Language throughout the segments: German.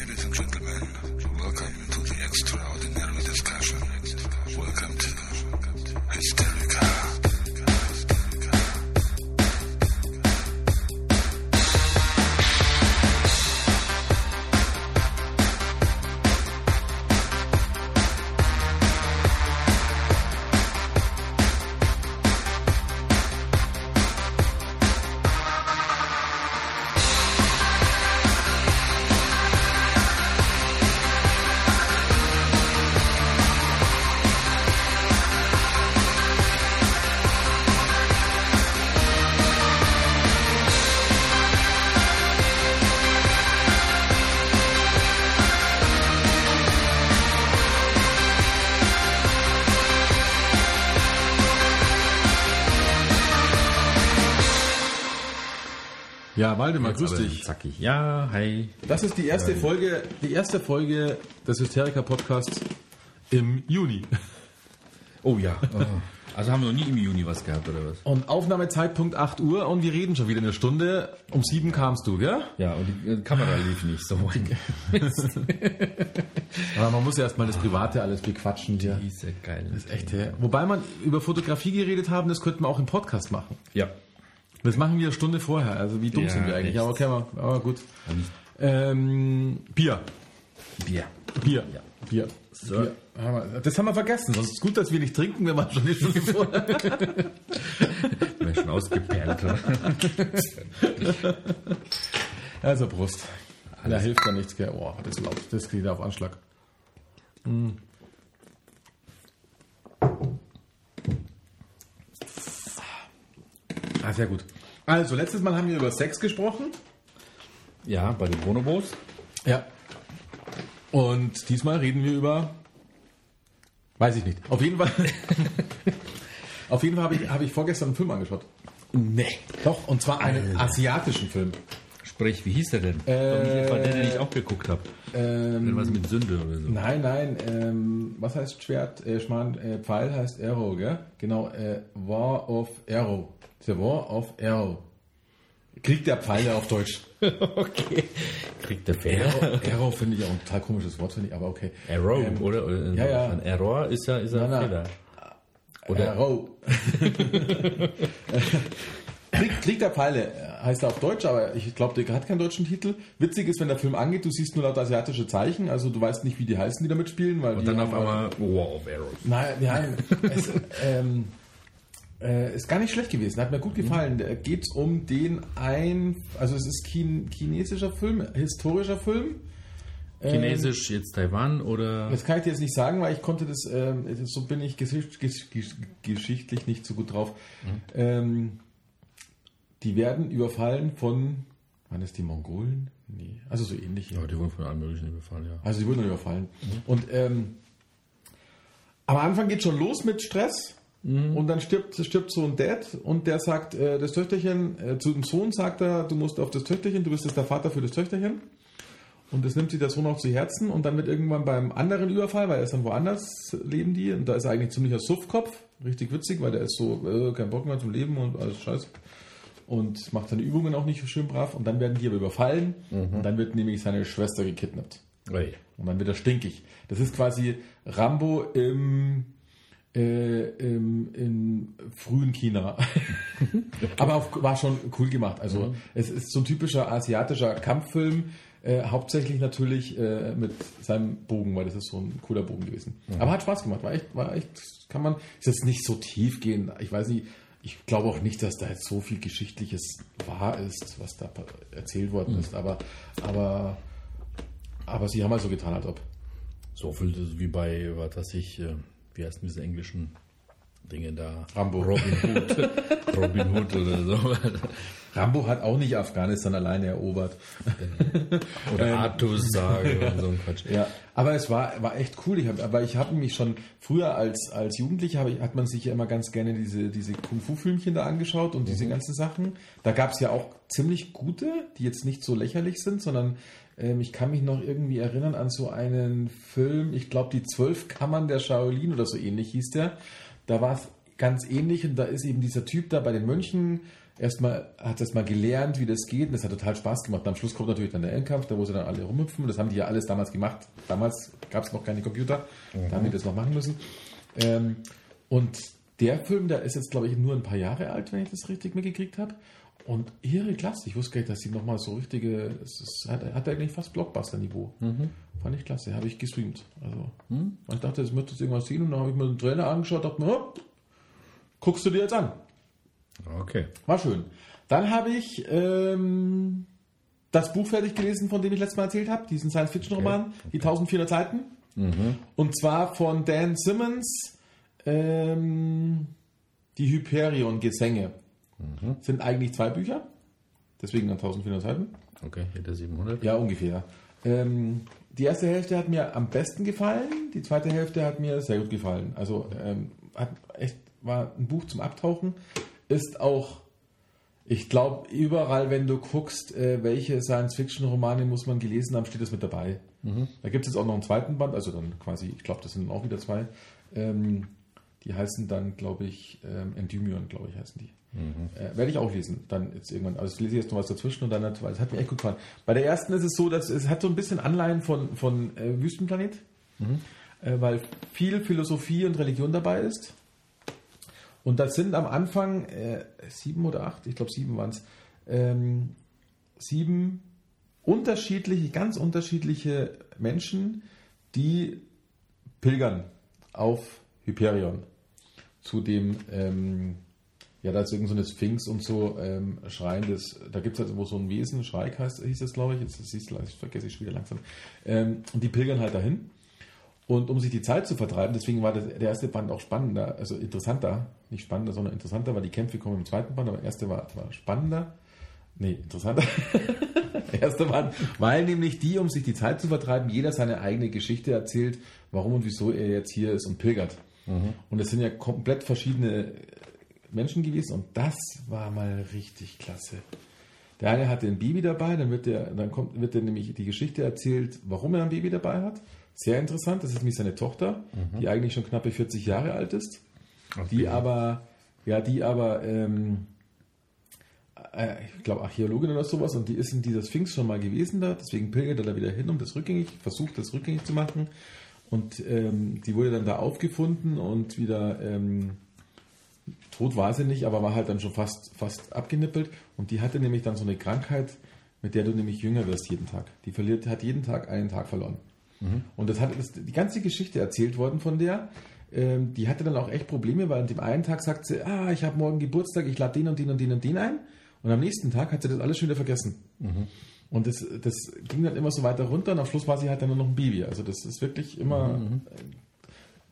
Ladies and gentlemen, welcome to the extraordinary discussion. Welcome to Hysterica. Ja, Waldemar, grüß Aber dich. Zackig. Ja, hi. Das ist die erste Folge, die erste Folge des Hysteriker Podcasts im Juni. Oh ja. Also haben wir noch nie im Juni was gehabt, oder was? Und Aufnahmezeitpunkt 8 Uhr und wir reden schon wieder eine Stunde. Um 7 kamst du, gell? Ja, und die äh, Kamera lief nicht so. Aber man muss ja erstmal das Private alles bequatschen hier. Diese geil. Das ist echt, ja. Wobei man über Fotografie geredet haben, das könnten wir auch im Podcast machen. Ja. Das machen wir eine Stunde vorher. Also wie dumm Ja, sind wir eigentlich? Aber okay, aber, aber gut. Ähm, Bier. Bier. Bier. Ja. Bier. So. Bier. Wir- Das haben wir vergessen. Sonst ist es gut, dass wir nicht trinken, wenn man schon eine Stunde vorher. Wäre schon ausgeperlt. Also Brust. Da hilft ja nichts, gell? Oh, das laut. Das geht auf Anschlag. Mm. Ah, sehr gut. Also, letztes Mal haben wir über Sex gesprochen. ja, bei den Bonobos. Ja. Und diesmal reden wir über. Weiß ich nicht. Auf jeden Fall. auf jeden Fall habe ich, habe ich vorgestern einen Film angeschaut. Nee. Doch, und zwar einen asiatischen Film. Sprich, wie hieß der denn? Äh, War der, den ich auch geguckt habe. Ähm, Irgendwas mit Sünde oder so. Nein, nein, ähm, was heißt Schwert? Äh, Schmarrn, äh, Pfeil heißt Arrow, gell? Genau, äh, War of Arrow. The War of Arrow. Krieg der Pfeile auf Deutsch. okay. Kriegt der Fehler. Arrow, Arrow finde ich auch ein total komisches Wort, finde ich, aber okay. Arrow, Ähm, oder? oder ja, ja. Error ist ja, ist ja ein. Fehler. Oder- Arrow. Krieg, Krieg der Pfeile äh, heißt er auf Deutsch, aber ich glaube, der hat keinen deutschen Titel. Witzig ist, wenn der Film angeht, du siehst nur laut asiatische Zeichen, also du weißt nicht, wie die heißen, die da mitspielen. Weil Und dann auf halt- einmal War of Arrows. Nein, nein. es, ähm, äh, ist gar nicht schlecht gewesen. Hat mir gut gefallen. Da geht es um den ein, also es ist Chin, chinesischer Film, historischer Film. Ähm, Chinesisch jetzt Taiwan oder Das kann ich dir jetzt nicht sagen, weil ich konnte das, ähm, so bin ich gesicht, ges, ges, geschichtlich nicht so gut drauf. Ähm, die werden überfallen von, waren das die Mongolen? Nee, also so ähnlich. Ja, die wurden von allen möglichen überfallen, ja. Also die wurden dann überfallen. Und ähm, am Anfang geht schon los mit Stress. Und dann stirbt, stirbt so ein Dad und der sagt, äh, das Töchterchen, äh, zu dem Sohn sagt er, du musst auf das Töchterchen, du bist jetzt der Vater für das Töchterchen. Und das nimmt sich der Sohn auch zu Herzen und dann wird irgendwann beim anderen Überfall, weil er ist dann woanders, leben die und da ist er eigentlich ziemlicher Suffkopf, richtig witzig, weil der ist so, äh, kein Bock mehr zum Leben und alles scheiße. Und macht seine Übungen auch nicht schön brav und dann werden die aber überfallen und dann wird nämlich seine Schwester gekidnappt. Ui. Und dann wird er stinkig. Das ist quasi Rambo im, äh, im, im frühen China. Aber auch, war schon cool gemacht. Also es ist so ein typischer asiatischer Kampffilm, äh, hauptsächlich natürlich äh, mit seinem Bogen, weil das ist so ein cooler Bogen gewesen. Aber hat Spaß gemacht. War echt, war echt, kann man, ist jetzt nicht so tief gehen. Ich weiß nicht, ich glaube auch nicht, dass da jetzt so viel Geschichtliches wahr ist, was da erzählt worden ist. Aber, aber, aber sie haben halt so getan, als ob. So viel wie bei, was weiß ich, äh, wie heißt denn diese englischen Dinge da? Rambo. Robin Hood. Robin Hood oder so. Rambo hat auch nicht Afghanistan alleine erobert. Oder Artus sage und so ein Quatsch. Ja, aber es war, war echt cool. Ich hab, aber ich habe mich schon früher als, als Jugendlicher ich, hat man sich ja immer ganz gerne diese, diese Kung-Fu-Filmchen da angeschaut und diese ganzen Sachen. Da gab es ja auch ziemlich gute, die jetzt nicht so lächerlich sind, sondern ähm, ich kann mich noch irgendwie erinnern an so einen Film, ich glaube die Zwölf Kammern der Shaolin oder so ähnlich hieß der. Da war es ganz ähnlich und da ist eben dieser Typ da bei den Mönchen erstmal, hat erstmal gelernt, wie das geht und das hat total Spaß gemacht. Und am Schluss kommt natürlich dann der Endkampf, da wo sie dann alle rumhüpfen. Das haben die ja alles damals gemacht. Damals gab es noch keine Computer, da haben die das noch machen müssen. Ähm, und der Film, der ist jetzt, glaube ich, nur ein paar Jahre alt, wenn ich das richtig mitgekriegt habe. Und ihre Klasse, ich wusste gar nicht, dass sie nochmal so richtige, es ist, hat, hat eigentlich fast Blockbuster-Niveau. Fand ich klasse, habe ich gestreamt. Also, ich dachte, jetzt müsste ich irgendwas sehen und dann habe ich mir den Trailer angeschaut, dachte mir, guckst du dir jetzt an. Okay. War schön. Dann habe ich ähm, das Buch fertig gelesen, von dem ich letztes Mal erzählt habe, diesen Science-Fiction-Roman, die 1400 Seiten. Und zwar von Dan Simmons, ähm, die Hyperion-Gesänge. Sind eigentlich zwei Bücher, deswegen dann 1400 Seiten. Okay, hier der 700. Ja, ungefähr. Ähm, die erste Hälfte hat mir am besten gefallen, die zweite Hälfte hat mir sehr gut gefallen. Also ähm, hat echt war ein Buch zum Abtauchen. Ist auch, ich glaube, überall, wenn du guckst, äh, welche Science-Fiction-Romane muss man gelesen haben, steht das mit dabei. Da gibt es jetzt auch noch einen zweiten Band, also dann quasi, ich glaube, das sind auch wieder zwei. Ähm, die heißen dann, glaube ich, ähm, Endymion, glaube ich, heißen die. Äh, werde ich auch lesen, dann jetzt irgendwann. Also ich lese jetzt noch was dazwischen und dann hat, es hat mir echt gut gefallen. Bei der ersten ist es so, dass es hat so ein bisschen Anleihen von, von äh, Wüstenplanet, äh, weil viel Philosophie und Religion dabei ist. Und das sind am Anfang äh, sieben oder acht, ich glaube sieben waren es, ähm, sieben unterschiedliche, ganz unterschiedliche Menschen, die pilgern auf Hyperion zu dem, ähm, ja, da ist irgend so eine Sphinx und so ähm, schreiendes, da gibt es halt wo so ein Wesen, Schreik heißt, hieß das, glaube ich, jetzt siehst du, vergesse ich wieder langsam. Ähm, und die pilgern halt dahin. Und um sich die Zeit zu vertreiben, deswegen war das, der erste Band auch spannender, also interessanter, nicht spannender, sondern interessanter, weil die Kämpfe kommen im zweiten Band, aber der erste war, war spannender. Nee, interessanter. der erste Band, weil nämlich die, um sich die Zeit zu vertreiben, jeder seine eigene Geschichte erzählt, warum und wieso er jetzt hier ist und pilgert. Und es sind ja komplett verschiedene Menschen gewesen und das war mal richtig klasse. Der eine hatte ein Baby dabei, dann wird der, dann kommt, wird er nämlich die Geschichte erzählt, warum er ein Baby dabei hat. Sehr interessant. Das ist nämlich seine Tochter, die eigentlich schon knappe 40 Jahre alt ist, die aber, ja, die aber, ähm, äh, ich glaube Archäologin oder sowas und die ist in dieser Sphinx schon mal gewesen da, deswegen pilgert er da wieder hin, um das rückgängig, versucht das rückgängig zu machen. Und ähm, die wurde dann da aufgefunden und wieder ähm, tot war sie nicht, aber war halt dann schon fast, fast abgenippelt. Und die hatte nämlich dann so eine Krankheit, mit der du nämlich jünger wirst jeden Tag. Die verliert, hat jeden Tag einen Tag verloren. Und das hat das, die ganze Geschichte erzählt worden von der. Ähm, die hatte dann auch echt Probleme, weil an dem einen Tag sagt sie, ah, ich habe morgen Geburtstag, ich lade den und den und den und den ein. Und am nächsten Tag hat sie das alles schon wieder vergessen. Und das, das ging dann immer so weiter runter und am Schluss war sie halt dann nur noch ein Baby. Also das ist wirklich immer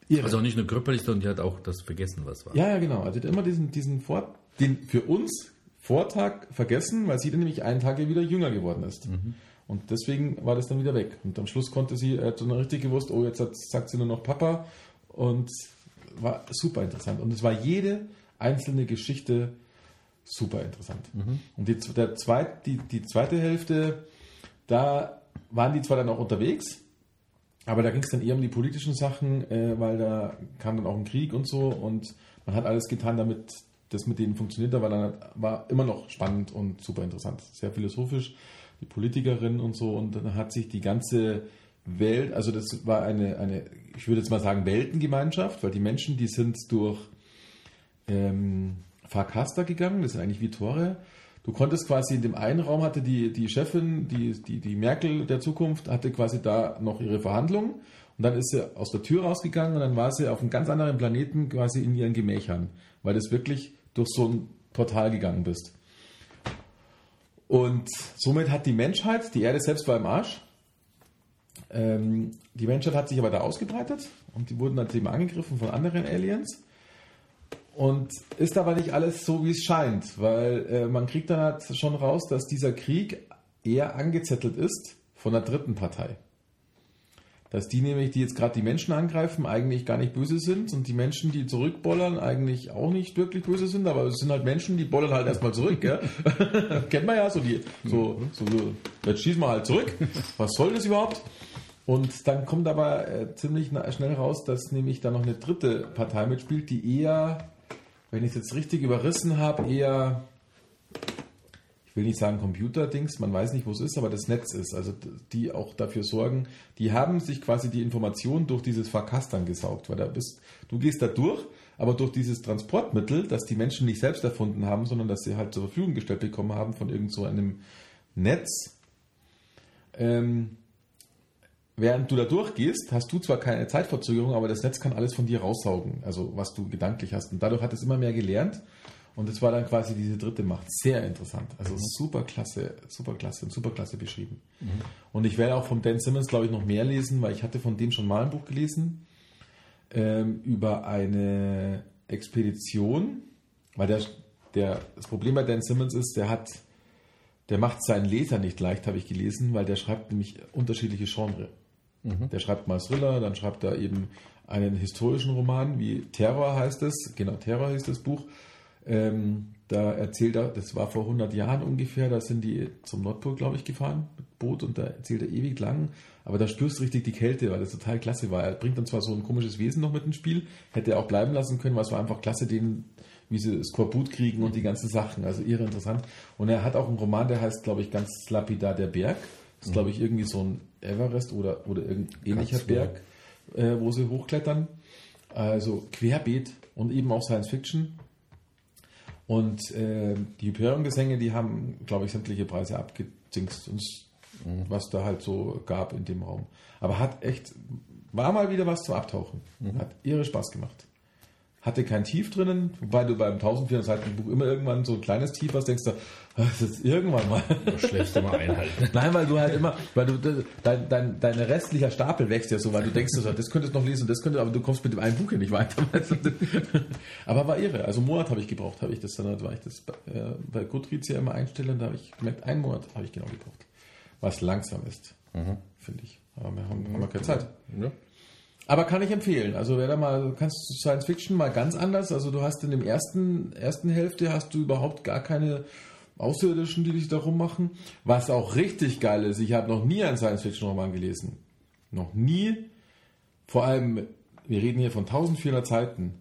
äh, irre. Also auch nicht nur körperlich, sondern die hat auch das vergessen, was war. Ja, ja, genau. Also die hat immer diesen, diesen Vor den für uns Vortag vergessen, weil sie dann nämlich einen Tag wieder jünger geworden ist. Und deswegen war das dann wieder weg. Und am Schluss konnte sie, er hat dann richtig gewusst, oh, jetzt sagt sie nur noch Papa. Und war super interessant. Und es war jede einzelne Geschichte super interessant. Und die, der zweit, die, die zweite Hälfte, da waren die zwar dann auch unterwegs, aber da ging es dann eher um die politischen Sachen, äh, weil da kam dann auch ein Krieg und so und man hat alles getan, damit das mit denen funktioniert, aber dann war immer noch spannend und super interessant. Sehr philosophisch, die Politikerin und so und dann hat sich die ganze Welt, also das war eine, eine ich würde jetzt mal sagen, Weltengemeinschaft, weil die Menschen, die sind durch ähm, Farcaster gegangen, das sind eigentlich wie Tore. Du konntest quasi in dem einen Raum hatte die, die Chefin, die, die, die Merkel der Zukunft, hatte quasi da noch ihre Verhandlungen und dann ist sie aus der Tür rausgegangen und dann war sie auf einem ganz anderen Planeten quasi in ihren Gemächern, weil du wirklich durch so ein Portal gegangen bist. Und somit hat die Menschheit, die Erde selbst war im Arsch, ähm, die Menschheit hat sich aber da ausgebreitet und die wurden dann eben angegriffen von anderen Aliens. Und ist aber nicht alles so, wie es scheint, weil äh, man kriegt dann halt schon raus, dass dieser Krieg eher angezettelt ist von der dritten Partei. Dass die nämlich, die jetzt gerade die Menschen angreifen, eigentlich gar nicht böse sind und die Menschen, die zurückbollern, eigentlich auch nicht wirklich böse sind, aber es sind halt Menschen, die bollern halt erstmal zurück, gell? Kennt man ja, so die, so, so, so, jetzt schießen wir halt zurück. Was soll das überhaupt? Und dann kommt aber äh, ziemlich schnell raus, dass nämlich da noch eine dritte Partei mitspielt, die eher, wenn ich es jetzt richtig überrissen habe, eher will nicht sagen Computerdings, man weiß nicht, wo es ist, aber das Netz ist. Also die auch dafür sorgen, die haben sich quasi die Informationen durch dieses Verkastern gesaugt, weil da bist, du gehst da durch, aber durch dieses Transportmittel, das die Menschen nicht selbst erfunden haben, sondern dass sie halt zur Verfügung gestellt bekommen haben von irgend so einem Netz, ähm, während du da durchgehst, hast du zwar keine Zeitverzögerung, aber das Netz kann alles von dir raussaugen, also was du gedanklich hast. Und dadurch hat es immer mehr gelernt. Und das war dann quasi diese dritte Macht. Sehr interessant. Also super klasse, super klasse und super klasse beschrieben. Mhm. Und ich werde auch von Dan Simmons, glaube ich, noch mehr lesen, weil ich hatte von dem schon mal ein Buch gelesen ähm, über eine Expedition, weil der, der, das Problem bei Dan Simmons ist, der hat der macht seinen Leser nicht leicht, habe ich gelesen, weil der schreibt nämlich unterschiedliche Genre. Mhm. Der schreibt mal Thriller, dann schreibt er eben einen historischen Roman, wie Terror heißt es, genau, Terror heißt das Buch. Ähm, da erzählt er, das war vor 100 Jahren ungefähr, da sind die zum Nordpol, glaube ich, gefahren mit Boot und da erzählt er ewig lang, aber da spürst du richtig die Kälte, weil das total klasse war. Er bringt dann zwar so ein komisches Wesen noch mit ins Spiel, hätte er auch bleiben lassen können, weil es war einfach klasse, den wie sie Skorbut kriegen und die ganzen Sachen. Also irre interessant. Und er hat auch einen Roman, der heißt, glaube ich, ganz lapidar der Berg. Das ist, glaube ich, irgendwie so ein Everest oder, oder irgendein ähnlicher Berg, äh, wo sie hochklettern. Also querbeet und eben auch Science Fiction. Und äh, die Hyperion-Gesänge, die haben, glaube ich, sämtliche Preise abgedingst, mhm. was da halt so gab in dem Raum. Aber hat echt, war mal wieder was zum Abtauchen. Mhm. Hat irre Spaß gemacht hatte kein Tief drinnen, wobei du beim 1400 Seiten Buch immer irgendwann so ein kleines Tief hast, denkst du, das ist irgendwann mal. Schlecht immer einhalten. Nein, weil du halt immer, weil du dein, dein, dein restlicher Stapel wächst ja so, weil du denkst, das könntest du noch lesen, das könnte, aber du kommst mit dem einen Buch hier nicht weiter. aber war irre. Also einen Monat habe ich gebraucht, habe ich das dann, weil ich das äh, bei Goodreads ja immer einstelle, da habe ich gemerkt, einen Monat habe ich genau gebraucht. Was langsam ist, mhm. finde ich. Aber wir haben, haben wir keine Zeit. Ja. Aber kann ich empfehlen. Also wer da mal, kannst du Science Fiction mal ganz anders. Also du hast in dem ersten, ersten Hälfte hast du überhaupt gar keine Außerirdischen, die dich darum machen. Was auch richtig geil ist, ich habe noch nie einen Science Fiction Roman gelesen. Noch nie. Vor allem, wir reden hier von 1400 Seiten,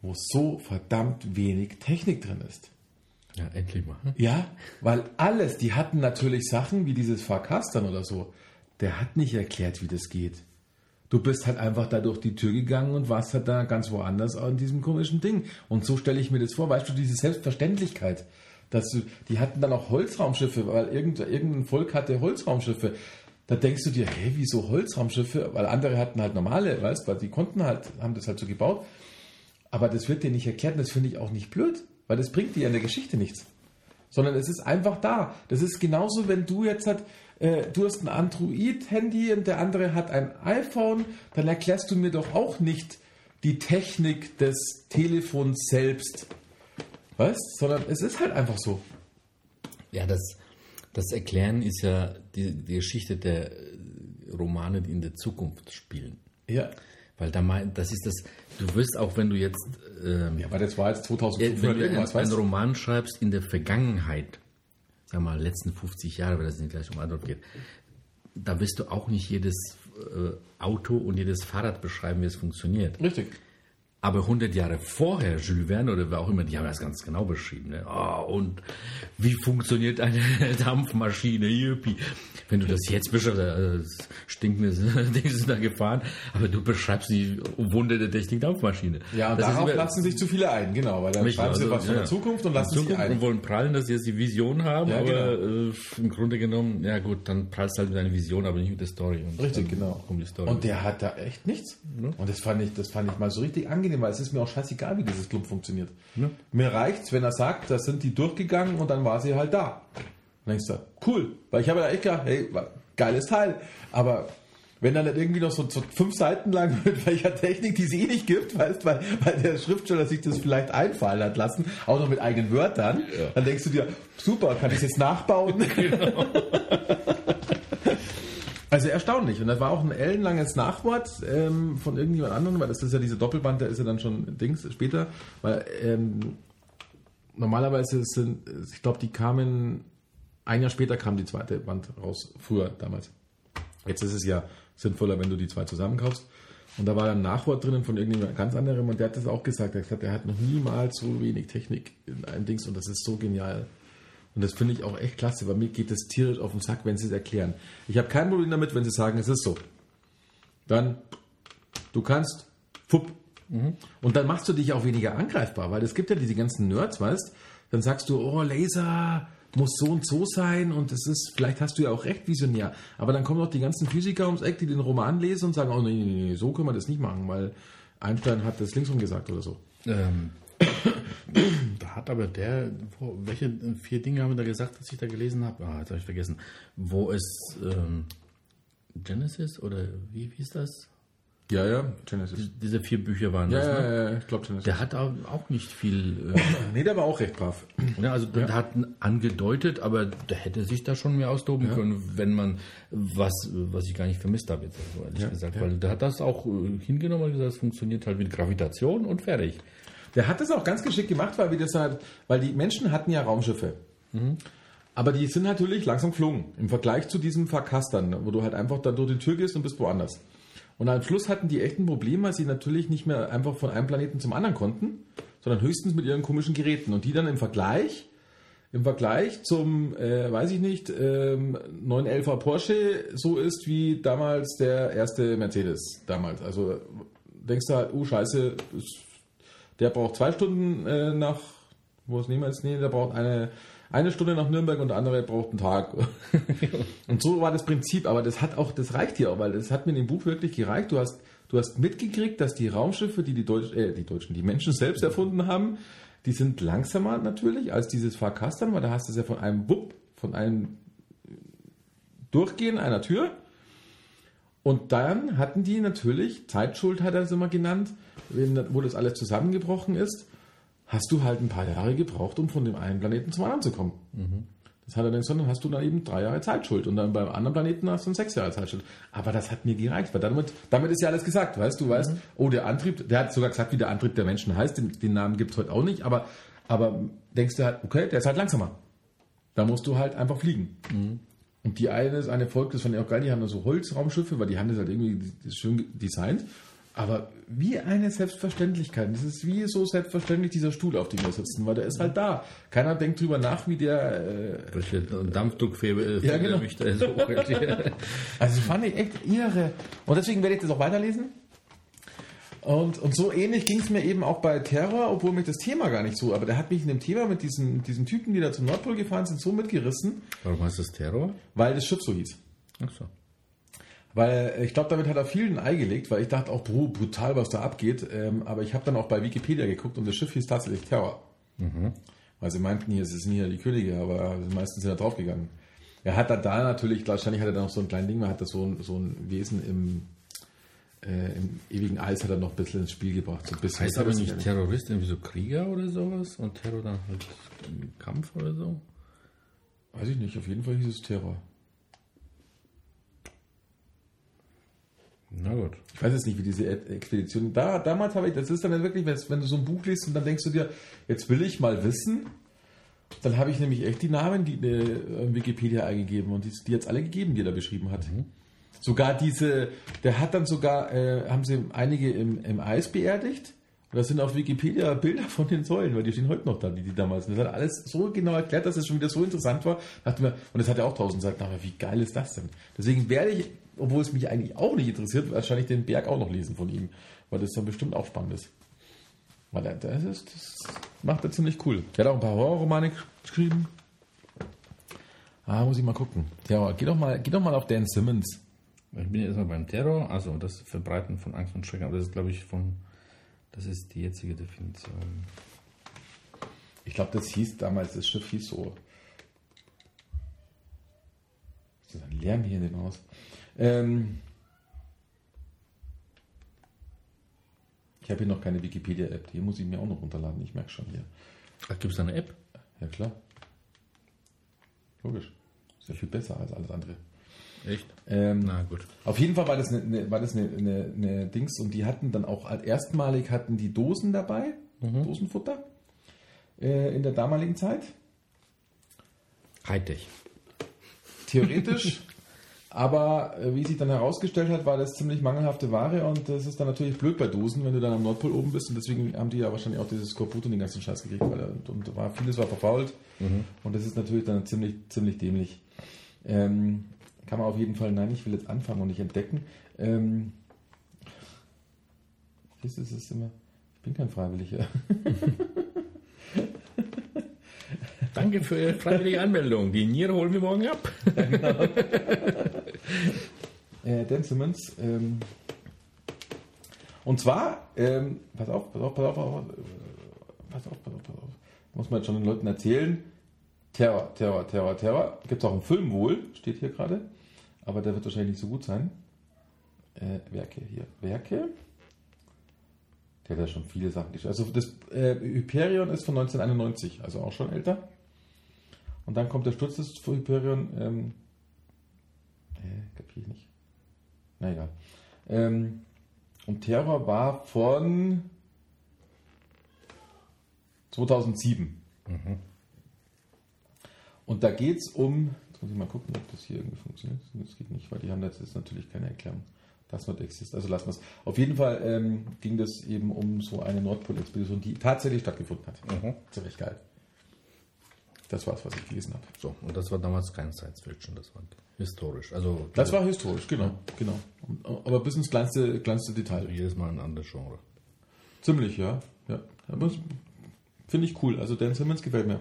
wo so verdammt wenig Technik drin ist. Ja, endlich mal. Ja, weil alles, die hatten natürlich Sachen wie dieses Verkastern oder so. Der hat nicht erklärt, wie das geht. Du bist halt einfach da durch die Tür gegangen und warst halt da ganz woanders an diesem komischen Ding. Und so stelle ich mir das vor, weißt du, diese Selbstverständlichkeit. Dass du, die hatten dann auch Holzraumschiffe, weil irgendein, irgendein Volk hatte Holzraumschiffe. Da denkst du dir, hey, wieso Holzraumschiffe? Weil andere hatten halt normale, weißt du, die konnten halt, haben das halt so gebaut. Aber das wird dir nicht erklärt und das finde ich auch nicht blöd, weil das bringt dir in der Geschichte nichts. Sondern es ist einfach da. Das ist genauso, wenn du jetzt halt, äh, du hast ein Android-Handy und der andere hat ein iPhone, dann erklärst du mir doch auch nicht die Technik des Telefons selbst. Weißt? Sondern es ist halt einfach so. Ja, das, das Erklären ist ja die, die Geschichte der Romane, die in der Zukunft spielen. Ja. Weil da mein, das ist das, du wirst auch, wenn du jetzt. Ähm, ja, aber das war jetzt 2005 wenn du irgendwas, einen Roman schreibst in der Vergangenheit, sag mal, letzten 50 Jahre, wenn das nicht gleich um Antwort geht, da wirst du auch nicht jedes äh, Auto und jedes Fahrrad beschreiben, wie es funktioniert. Richtig. Aber 100 Jahre vorher, Jules Verne oder wer auch immer, die haben das ganz genau beschrieben. Ne? Oh, und wie funktioniert eine Dampfmaschine? Yippie. Wenn du das jetzt beschreibst, äh, stinkende Dinge sind da gefahren, aber du beschreibst die Wunder der Technik Dampfmaschine. Ja, und das darauf immer, lassen sich zu viele ein, genau, weil dann schreiben sie also, was von ja, der Zukunft und lassen Zukunft sich ein. Und wollen prallen, dass sie jetzt die Vision haben, ja, aber genau. äh, im Grunde genommen, ja gut, dann prallst halt mit deiner Vision, aber nicht mit der Story. Und richtig, genau. Und der hat da echt nichts. Ja. Und das fand ich, das fand ich mal so richtig angenehm angenehm, weil es ist mir auch scheißegal, wie dieses Club funktioniert. Ja. Mir reicht's, wenn er sagt, da sind die durchgegangen und dann war sie halt da. Dann denkst du, cool. Weil ich habe ja echt gedacht, hey, geiles Teil. Aber wenn dann irgendwie noch so, so, fünf Seiten lang mit welcher Technik, die es eh nicht gibt, weißt, weil, weil der Schriftsteller sich das vielleicht einfallen hat lassen, auch noch mit eigenen Wörtern, ja. dann denkst du dir, super, kann ich es jetzt nachbauen? Genau. Also erstaunlich. Und das war auch ein ellenlanges Nachwort ähm, von irgendjemand anderem, weil das ist ja diese Doppelband, der ist ja dann schon Dings später. Weil ähm, normalerweise sind, ich glaube, die kamen, ein Jahr später kam die zweite Band raus, früher damals. Jetzt ist es ja sinnvoller, wenn du die zwei zusammenkaufst. Und da war ein Nachwort drinnen von irgendjemand ganz anderem und der hat das auch gesagt. Er hat gesagt, er hat noch niemals so wenig Technik in einem Dings und das ist so genial. Und das finde ich auch echt klasse, weil mir geht das tierisch auf den Sack, wenn sie es erklären. Ich habe kein Problem damit, wenn sie sagen, es ist so. Dann, du kannst, fupp. Und dann machst du dich auch weniger angreifbar, weil es gibt ja diese ganzen Nerds, weißt Dann sagst du, oh, Laser muss so und so sein und es ist, vielleicht hast du ja auch recht visionär. Aber dann kommen noch die ganzen Physiker ums Eck, die den Roman lesen und sagen, oh, nee, nee, nee, so können wir das nicht machen, weil Einstein hat das linksrum gesagt oder so. Ähm, da hat aber der, wo, welche vier Dinge haben wir da gesagt, dass ich da gelesen habe? Ah, jetzt habe ich vergessen. Wo es ähm, Genesis oder wie hieß das? Ja, ja, Genesis. Diese vier Bücher waren Ja, das, ja, ne? ja, ja, ich glaube Genesis. Der hat auch nicht viel. Äh, nee, der war auch recht brav. ja, also der hat angedeutet, aber der hätte sich da schon mehr austoben können, wenn man was, was ich gar nicht vermisst habe jetzt, also ehrlich Ja, gesagt, ja. weil der hat das auch äh, hingenommen und gesagt, es funktioniert halt mit Gravitation und fertig. Der hat das auch ganz geschickt gemacht, weil wir das halt, weil die Menschen hatten ja Raumschiffe. Aber die sind natürlich langsam geflogen. Im Vergleich zu diesem Verkastern, wo du halt einfach dann durch die Tür gehst und bist woanders. Und am Schluss hatten die echt ein Problem, weil sie natürlich nicht mehr einfach von einem Planeten zum anderen konnten, sondern höchstens mit ihren komischen Geräten. Und die dann im Vergleich, im Vergleich zum, äh, weiß ich nicht, ähm, 911er Porsche so ist wie damals der erste Mercedes damals. Also denkst du halt, oh scheiße, das der braucht zwei Stunden äh, nach, wo es niemals, nee, der braucht eine, eine Stunde nach Nürnberg und der andere braucht einen Tag. und so war das Prinzip, aber das hat auch, das reicht hier auch, weil das hat mir in dem Buch wirklich gereicht. Du hast, du hast mitgekriegt, dass die Raumschiffe, die die, Deutsch, äh, die Deutschen, die Menschen selbst erfunden haben, die sind langsamer natürlich als dieses Fahrkastern, weil da hast du es ja von einem Wupp, von einem Durchgehen einer Tür. Und dann hatten die natürlich, Zeitschuld hat er es immer genannt, wo das alles zusammengebrochen ist, hast du halt ein paar Jahre gebraucht, um von dem einen Planeten zum anderen zu kommen. Das hat er dann gesagt, dann hast du dann eben drei Jahre Zeitschuld und dann beim anderen Planeten hast du dann sechs Jahre Zeitschuld. Aber das hat mir gereicht, weil damit, damit ist ja alles gesagt, weißt du, weißt, oh, der Antrieb, der hat sogar gesagt, wie der Antrieb der Menschen heißt, den, den Namen gibt es heute auch nicht, aber, aber denkst du halt, okay, der ist halt langsamer. Da musst du halt einfach fliegen. Und die eine ist eine Volk, das fand ich auch geil, die haben da so Holzraumschiffe, weil die haben das halt irgendwie das ist schön designt. Aber wie eine Selbstverständlichkeit. Das ist wie so selbstverständlich dieser Stuhl, auf dem wir sitzen, weil der ist halt da. Keiner denkt drüber nach, wie der. Äh, Welche Dampfdruckfähre Ja, genau. mich da so also das fand ich echt irre. Und deswegen werde ich das auch weiterlesen. Und, und so ähnlich ging es mir eben auch bei Terror, obwohl mich das Thema gar nicht so, aber der hat mich in dem Thema mit diesen, diesen Typen, die da zum Nordpol gefahren sind, so mitgerissen, Warum heißt das Terror? weil das Schiff so hieß. Ach so. Weil äh, ich glaube, damit hat er vielen Ei gelegt, weil ich dachte auch, bro, brutal, was da abgeht. Ähm, aber ich habe dann auch bei Wikipedia geguckt und das Schiff hieß tatsächlich Terror. Weil sie meinten hier, es sind hier die Könige, aber die meisten sind da draufgegangen. Er hat da, da natürlich, wahrscheinlich hat er da noch so ein kleines Ding, man hat da so so ein Wesen im, äh, im ewigen Eis hat er noch ein bisschen ins Spiel gebracht. So ein bisschen. Heißt aber nicht Terrorist irgendwie so Krieger oder sowas und Terror dann halt Kampf oder so? Weiß ich nicht, auf jeden Fall hieß es Terror. Na gut. Ich weiß jetzt nicht, wie diese Ed- Expedition. Da, damals habe ich, das ist dann wirklich, wenn du so ein Buch liest und dann denkst du dir, jetzt will ich mal wissen. Dann habe ich nämlich echt die Namen die, äh, in Wikipedia eingegeben und die, die jetzt alle gegeben, die er da beschrieben hat. Sogar diese, der hat dann sogar, äh, haben sie einige im, im Eis beerdigt. Und das sind auf Wikipedia Bilder von den Säulen, weil die stehen heute noch da, die, die damals. Und das hat alles so genau erklärt, dass es schon wieder so interessant war. Mir, und das hat ja auch tausend Seiten, aber wie geil ist das denn? Deswegen werde ich, obwohl es mich eigentlich auch nicht interessiert, wahrscheinlich den Berg auch noch lesen von ihm, weil das dann bestimmt auch spannend ist. Weil er- das, ist, das macht er ziemlich cool. Er hat auch ein paar Horrorromane geschrieben. Ah, muss ich mal gucken. Ja, geh doch mal, geh doch mal auf Dan Simmons. Ich bin jetzt mal beim Terror, also das Verbreiten von Angst und Schrecken, aber das ist glaube ich von, das ist die jetzige Definition. Ich glaube, das hieß damals, das Schiff hieß so. Ist das ein Lärm hier in dem Haus? Ähm, ich habe hier noch keine Wikipedia-App. Die muss ich mir auch noch runterladen. Ich merke schon hier. Ach, gibt es da eine App? Ja, klar. Logisch. Ist ja viel besser als alles andere. Echt? Ähm, Na gut. Auf jeden Fall war das eine, eine, war das eine, eine, eine Dings und die hatten dann auch erstmalig hatten die Dosen dabei, Dosenfutter äh, in der damaligen Zeit. Hightech. Theoretisch Aber äh, wie sich dann herausgestellt hat, war das ziemlich mangelhafte Ware und das ist dann natürlich blöd bei Dosen, wenn du dann am Nordpol oben bist und deswegen haben die ja wahrscheinlich auch dieses Skorbut und den ganzen Scheiß gekriegt, weil und, und war, vieles war verfault und das ist natürlich dann ziemlich, ziemlich dämlich. Ähm, kann man auf jeden Fall, nein, ich will jetzt anfangen und nicht entdecken. Ähm, ist es immer, ich bin kein Freiwilliger. Danke für Ihre freiwillige Anmeldung. Die Niere holen wir morgen ab. Äh, Dan Simmons. Ähm, und zwar, ähm, pass auf, pass auf, pass auf, pass auf, pass auf, pass auf, pass auf. Muss man jetzt schon den Leuten erzählen. Terror, Terror, Terror, Terror. Gibt es auch einen Film wohl, steht hier gerade. Aber der wird wahrscheinlich nicht so gut sein. Äh, Werke hier. Werke. Der hat ja schon viele Sachen geschrieben. Also das äh, Hyperion ist von 1991, also auch schon älter. Und dann kommt der Sturz des Hyperion. Ähm, äh, kapier ich nicht. Na egal. Ähm, und Terror war von 2007. Und da geht es um, muss ich mal gucken, ob das hier irgendwie funktioniert. Das geht nicht, weil die haben jetzt natürlich keine Erklärung. Das not exist. Also lassen wir es. Auf jeden Fall ähm, ging das eben um so eine Nordpol-Expedition, die tatsächlich stattgefunden hat. Ziemlich geil. Das war es, was ich gelesen habe. So, und das war damals kein Science Fiction, das war historisch. Also Das war historisch, genau. genau. Aber bis ins kleinste, kleinste Detail. jedes Mal ein anderes Genre. Ziemlich, ja. ja. Aber Finde ich cool. Also Dan Simmons gefällt mir.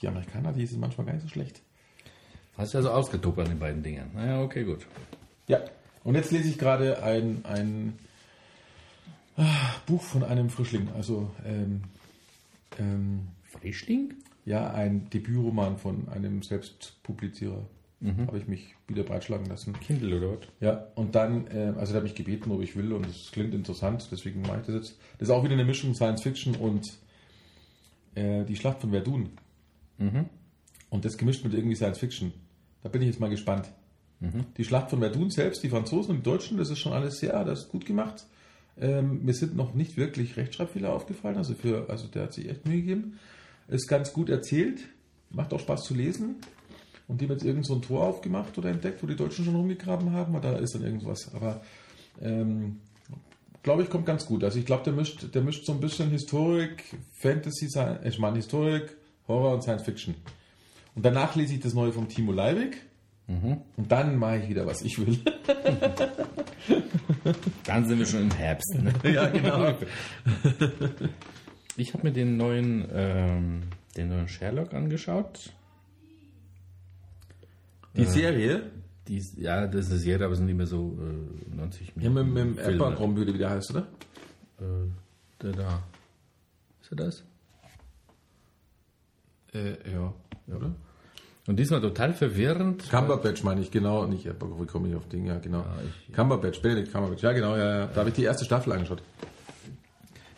Die Amerikaner, die sind manchmal gar nicht so schlecht. Hast du also ausgetobt an den beiden Dingern. Naja, okay, gut. Ja. Und jetzt lese ich gerade ein, ein ah, Buch von einem Frischling. Also ähm, ähm, Frischling? ja, ein Debütroman von einem Selbstpublizierer. Habe ich mich wieder breitschlagen lassen. Kindle oder was? Ja, und dann, äh, also der hat mich gebeten, ob ich will, und es klingt interessant, deswegen mache ich das jetzt. Das ist auch wieder eine Mischung Science Fiction und äh, die Schlacht von Verdun. Und das gemischt mit irgendwie Science Fiction. Da bin ich jetzt mal gespannt. Die Schlacht von Verdun selbst, die Franzosen und die Deutschen, das ist schon alles sehr, das ist gut gemacht. Ähm, mir sind noch nicht wirklich Rechtschreibfehler aufgefallen, also für, also der hat sich echt Mühe gegeben. Ist ganz gut erzählt, macht auch Spaß zu lesen. Und die haben jetzt irgend so ein Tor aufgemacht oder entdeckt, wo die Deutschen schon rumgegraben haben, und da ist dann irgendwas. Aber ähm, glaube ich, kommt ganz gut. Also ich glaube, der mischt, der mischt so ein bisschen Historik, Fantasy, ich meine Historik, Horror und Science Fiction. Und danach lese ich das neue vom Timo Leiwig. Und dann mache ich wieder, was ich will. Dann sind wir schon im Herbst. Ne? ja, genau. Ich habe mir den neuen, ähm, den neuen Sherlock angeschaut. Die Serie, Die ja, das ist eine Serie, aber es sind nicht mehr so äh, 90 ja, mit, Minuten. mit dem. Abercrombie, wie der heißt, oder? Äh, der da. Ist er das? Äh, ja, oder? Und diesmal total verwirrend. Cumberbatch meine ich, genau. Nicht Abercrombie, komme ich auf Ding, ja, genau. ich- Cumberbatch, Benedict Cumberbatch, ja, genau, ja, ja. Da habe ich die erste Staffel angeschaut.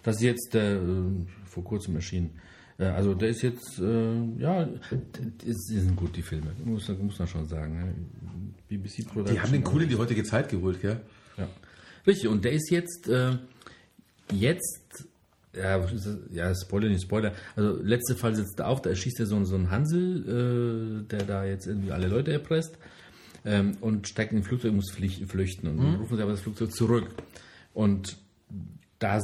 Das ist jetzt äh, vor kurzem erschienen. Äh, also der ist jetzt, äh, ja, die sind gut, die Filme. Muss, muss man schon sagen. Ne? BBC Production. Die haben den cool in die heutige Zeit geholt, gell? Ja. Richtig, und der ist jetzt, äh, jetzt, ja, ja, Spoiler, nicht Spoiler. Also, letzte Fall sitzt er auf, da erschießt er so, so einen Hansel, äh, der da jetzt irgendwie alle Leute erpresst, ähm, und steigt in ein Flugzeug und muss flüchten. Und dann rufen sie aber das Flugzeug zurück. Und das,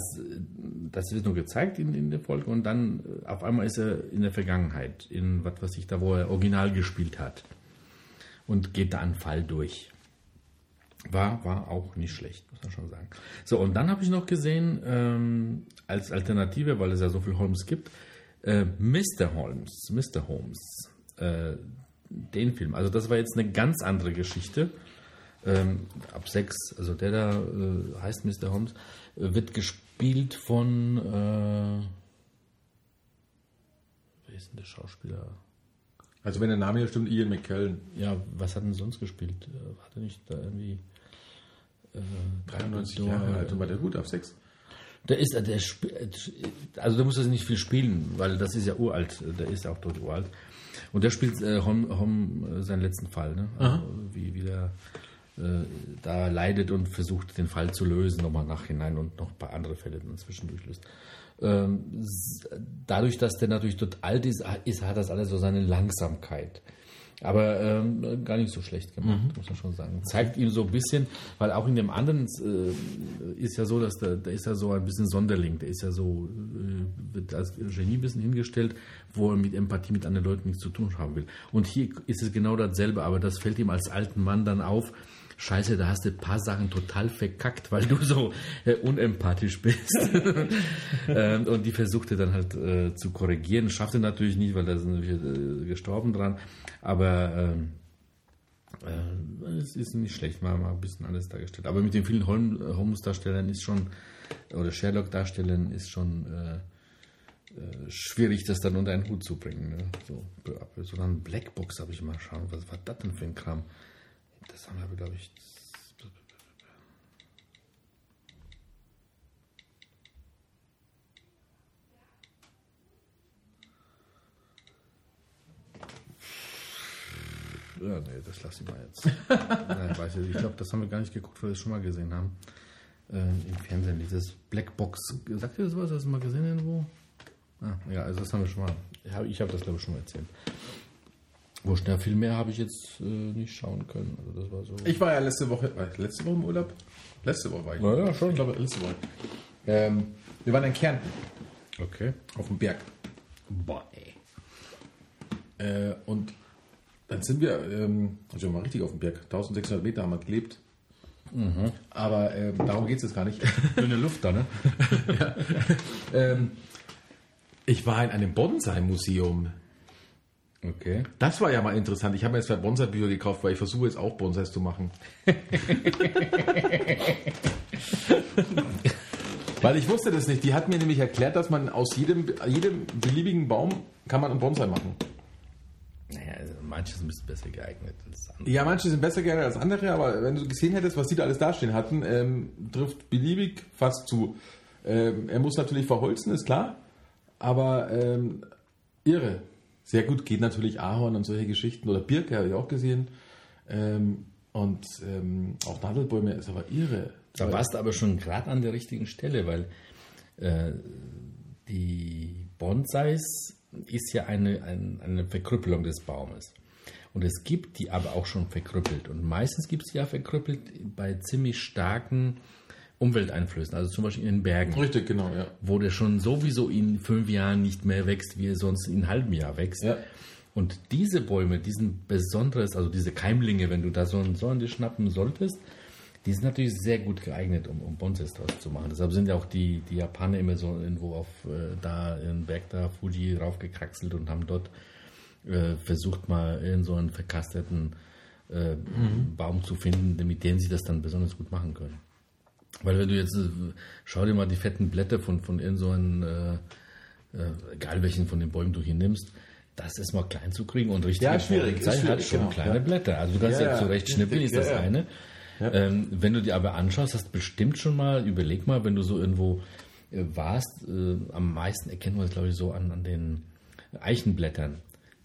das wird nur gezeigt in, in der Folge und dann äh, auf einmal ist er in der Vergangenheit, in was weiß ich da, wo er original gespielt hat. Und geht da einen Fall durch. War, war auch nicht schlecht, muss man schon sagen. So, und dann habe ich noch gesehen, ähm, als Alternative, weil es ja so viel Holmes gibt, äh, Mr. Holmes, Mr. Holmes, äh, den Film. Also das war jetzt eine ganz andere Geschichte. Ähm, ab sechs, also der da äh, heißt Mr. Holmes, äh, wird gespielt von, äh, wer ist denn der Schauspieler? Also wenn der Name hier stimmt, Ian McKellen. Ja, was hat denn sonst gespielt? Äh, Hat er nicht da irgendwie... Äh, 93 Dumbledore, Jahre alt und war der gut auf 6. Der ist, der sp- also der muss das nicht viel spielen, weil das ist ja uralt, der ist auch tot uralt. Und der spielt äh, Hom, Hom, äh, seinen letzten Fall, ne? Also, wie, wie der äh, da leidet und versucht, den Fall zu lösen, nochmal nachhinein und noch ein paar andere Fälle dann zwischendurch löst. Ähm, dadurch, dass der natürlich dort alt ist, ist, hat das alles so seine Langsamkeit. Aber ähm, gar nicht so schlecht gemacht, muss man schon sagen. Zeigt ihm so ein bisschen, weil auch in dem anderen äh, ist ja so, dass der, der ist ja so ein bisschen Sonderling, der ist ja so, äh, wird als Genie ein bisschen hingestellt, wo er mit Empathie mit anderen Leuten nichts zu tun haben will. Und hier ist es genau dasselbe, aber das fällt ihm als alten Mann dann auf. Scheiße, da hast du ein paar Sachen total verkackt, weil du so äh, unempathisch bist. ähm, und die versuchte dann halt äh, zu korrigieren. Schaffte natürlich nicht, weil da sind wir äh, gestorben dran. Aber ähm, äh, es ist nicht schlecht, mal, mal ein bisschen alles dargestellt. Aber mit den vielen äh, Holmes-Darstellern ist schon, oder Sherlock-Darstellern ist schon äh, schwierig, das dann unter einen Hut zu bringen. Ne? So, so dann Blackbox habe ich mal schauen, was war das denn für ein Kram? Das haben wir, glaube ich. Ja, nee, das lasse ich mal jetzt. Nein, weiß ich, ich glaube, das haben wir gar nicht geguckt, weil wir es schon mal gesehen haben. Ähm, Im Fernsehen, dieses Blackbox. Sagt ihr das was? Hast du mal gesehen irgendwo? Ah, ja, also das haben wir schon mal. Ich habe das, glaube ich, schon mal erzählt. Wo schnell viel mehr habe ich jetzt äh, nicht schauen können. Also das war so. Ich war ja letzte Woche, war ich letzte Woche im Urlaub? Letzte Woche war ich. Ja, ja, schon. Ich glaube, letzte Woche. Ähm, wir waren in Kärnten, okay. auf dem Berg. Boah, ey. Äh, und dann sind wir, ähm, also wir waren richtig auf dem Berg, 1600 Meter haben wir gelebt. Aber ähm, darum geht es jetzt gar nicht. Schöne Luft da, ne? ähm, ich war in einem Bonsai-Museum. Okay. Das war ja mal interessant. Ich habe mir jetzt zwei Bonsai-Bücher gekauft, weil ich versuche jetzt auch Bonsais zu machen. weil ich wusste das nicht. Die hat mir nämlich erklärt, dass man aus jedem, jedem beliebigen Baum kann man einen Bonsai machen. Naja, also manches ein bisschen besser geeignet als andere. Ja, manche sind besser geeignet als andere, aber wenn du gesehen hättest, was die da alles dastehen hatten, ähm, trifft beliebig fast zu. Ähm, er muss natürlich verholzen, ist klar, aber ähm, irre. Sehr gut geht natürlich Ahorn und solche Geschichten oder Birke habe ich auch gesehen. Ähm, und ähm, auch Nadelbäume ist aber irre. Da warst du aber schon gerade an der richtigen Stelle, weil äh, die Bonsais ist ja eine, ein, eine Verkrüppelung des Baumes. Und es gibt die aber auch schon verkrüppelt. Und meistens gibt es ja verkrüppelt bei ziemlich starken Umwelteinflüssen, also zum Beispiel in den Bergen, Richtig, genau, ja. wo der schon sowieso in fünf Jahren nicht mehr wächst, wie er sonst in einem halben Jahr wächst. Ja. Und diese Bäume, diesen besonderes, also diese Keimlinge, wenn du da so einen, so einen schnappen solltest, die sind natürlich sehr gut geeignet, um, um Bonsais draus zu machen. Deshalb sind ja auch die, die Japaner immer so irgendwo auf äh, da im Berg da Fuji raufgekraxelt und haben dort äh, versucht mal in so einen verkasterten äh, Baum zu finden, mit dem sie das dann besonders gut machen können. Weil wenn du jetzt, äh, schau dir mal die fetten Blätter von, von irgend so äh, äh, egal welchen von den Bäumen du hier nimmst, das ist mal klein zu kriegen und richtig Ja, schwierig, ist hat schwierig, schon genau, kleine ja. Blätter. Also du kannst Ja, ja, zurecht schnippeln, ist das eine. Ähm, wenn du dir aber anschaust, hast bestimmt schon mal, überleg mal, wenn du so irgendwo äh, warst, äh, am meisten erkennen wir es, glaube ich, so an, an den Eichenblättern.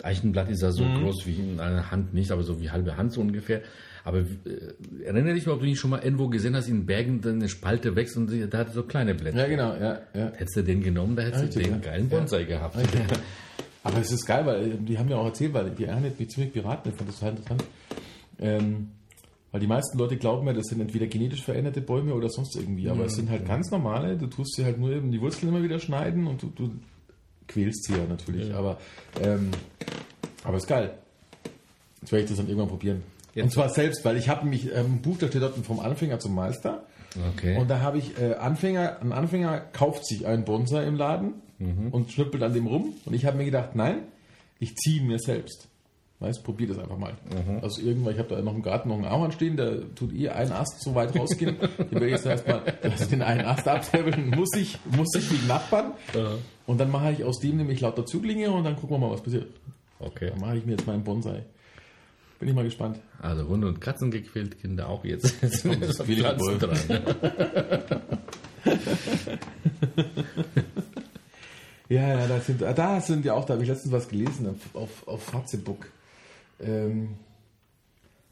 Eichenblatt ist ja so Mhm. groß wie in einer Hand, nicht, aber so wie halbe Hand so ungefähr. Aber äh, erinnere dich mal, ob du nicht schon mal irgendwo gesehen hast, in Bergen dann eine Spalte wächst und da hat er so kleine Blätter. Ja, genau, ja, ja. Hättest du den genommen, da hättest du Richtig, den ja. geilen Bonsai gehabt. Aber es ist geil, weil äh, die haben ja auch erzählt, weil die eine hat mich ziemlich beraten, ich fand das total interessant. Ähm, weil die meisten Leute glauben ja, das sind entweder genetisch veränderte Bäume oder sonst irgendwie, aber es sind halt ganz normale, du tust sie halt nur eben die Wurzeln immer wieder schneiden und du, du quälst sie ja natürlich, aber ähm, aber ist geil. Jetzt werde ich das dann irgendwann probieren. Jetzt. Und zwar selbst, weil ich habe mich ähm, ein Buch, da steht dort vom Anfänger zum Meister. Okay. Und da habe ich äh, Anfänger, ein Anfänger kauft sich einen Bonsai im Laden und schnippelt an dem rum. Und ich habe mir gedacht, nein, ich ziehe ihn mir selbst. Weißt, probier das einfach mal. Also irgendwann, ich habe da noch im Garten noch einen Ahorn stehen, der tut eh einen Ast so weit rausgehen. den werde ich jetzt erstmal den einen Ast abhebeln, muss ich, muss ich wie Nachbarn. Und dann mache ich aus dem nämlich lauter Zuglinge und dann gucken wir mal, was passiert. okay. Dann mache ich mir jetzt meinen Bonsai. Bin ich mal gespannt. Also Hunde und Katzen gequält, Kinder auch jetzt. Jetzt kommt das Bäume. dran. Ja, ja, da sind, da sind ja auch, da habe ich letztens was gelesen auf, auf, auf. Ähm,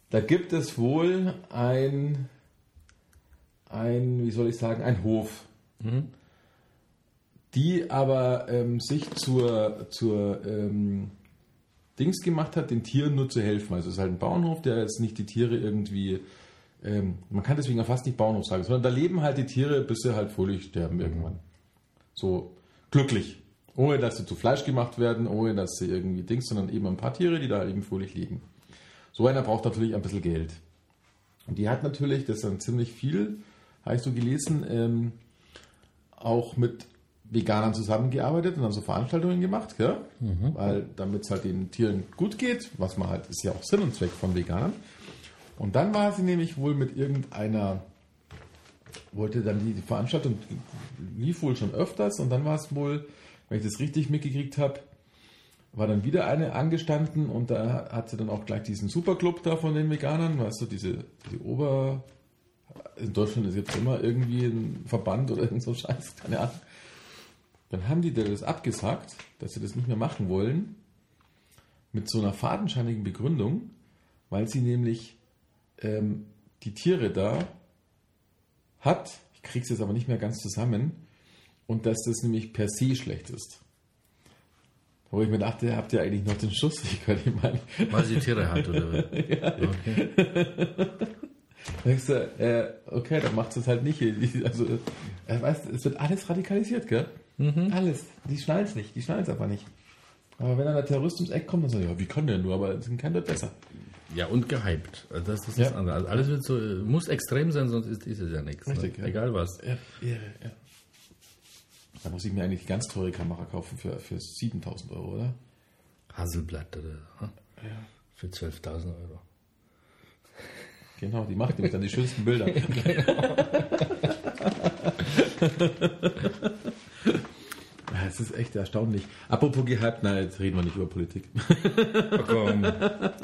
da gibt es wohl ein, ein, wie soll ich sagen, ein Hof, die aber ähm, sich zur, zur, ähm, Dings gemacht hat, den Tieren nur zu helfen. Also es ist halt ein Bauernhof, der jetzt nicht die Tiere irgendwie, ähm, man kann deswegen auch fast nicht Bauernhof sagen, sondern da leben halt die Tiere, bis sie halt fröhlich sterben irgendwann. So glücklich. Ohne dass sie zu Fleisch gemacht werden, ohne dass sie irgendwie Dings, sondern eben ein paar Tiere, die da eben fröhlich liegen. So einer braucht natürlich ein bisschen Geld. Und die hat natürlich, das ist dann ziemlich viel, habe ich so gelesen, ähm, auch mit Veganern zusammengearbeitet und dann so Veranstaltungen gemacht, gell? weil damit es halt den Tieren gut geht, was man halt, ist ja auch Sinn und Zweck von Veganern. Und dann war sie nämlich wohl mit irgendeiner, wollte dann die, die Veranstaltung lief wohl schon öfters und dann war es wohl, wenn ich das richtig mitgekriegt habe, war dann wieder eine angestanden und da hat sie dann auch gleich diesen Superclub da von den Veganern, weißt du, diese, diese Ober, in Deutschland ist jetzt immer irgendwie ein Verband oder irgend so Scheiß, keine Ahnung. Dann haben die das abgesagt, dass sie das nicht mehr machen wollen, mit so einer fadenscheinigen Begründung, weil sie nämlich ähm, die Tiere da hat, ich krieg's jetzt aber nicht mehr ganz zusammen, und dass das nämlich per se schlecht ist. Wo ich mir dachte, habt ihr eigentlich noch den Schuss? Ich könnte ich meine, Weil sie Tiere hat, oder? okay. denkst du, äh, okay, dann macht es halt nicht. Also, äh, weißt, es wird alles radikalisiert, gell? Alles. Die schnallen es nicht, die schnallen es einfach nicht. Aber wenn dann der Terrorist ums Eck kommt, dann sagen ja, wie kann der nur? Aber es sind kein wird besser. Ja, und gehypt. Also Das, das ist Ja. das andere. Also alles wird so, muss extrem sein, sonst ist, ist es ja nichts. Richtig, ne? ja. Egal was. Ja, irre, ja. Da muss ich mir eigentlich die ganz teure Kamera kaufen für, für 7000 Euro, oder? Hasselblatt oder hm? für 12.000 Euro. Genau, die macht nämlich dann die schönsten Bilder. Ja, Es ist echt erstaunlich. Apropos gehypt, nein, jetzt reden wir nicht über Politik. Oh, komm,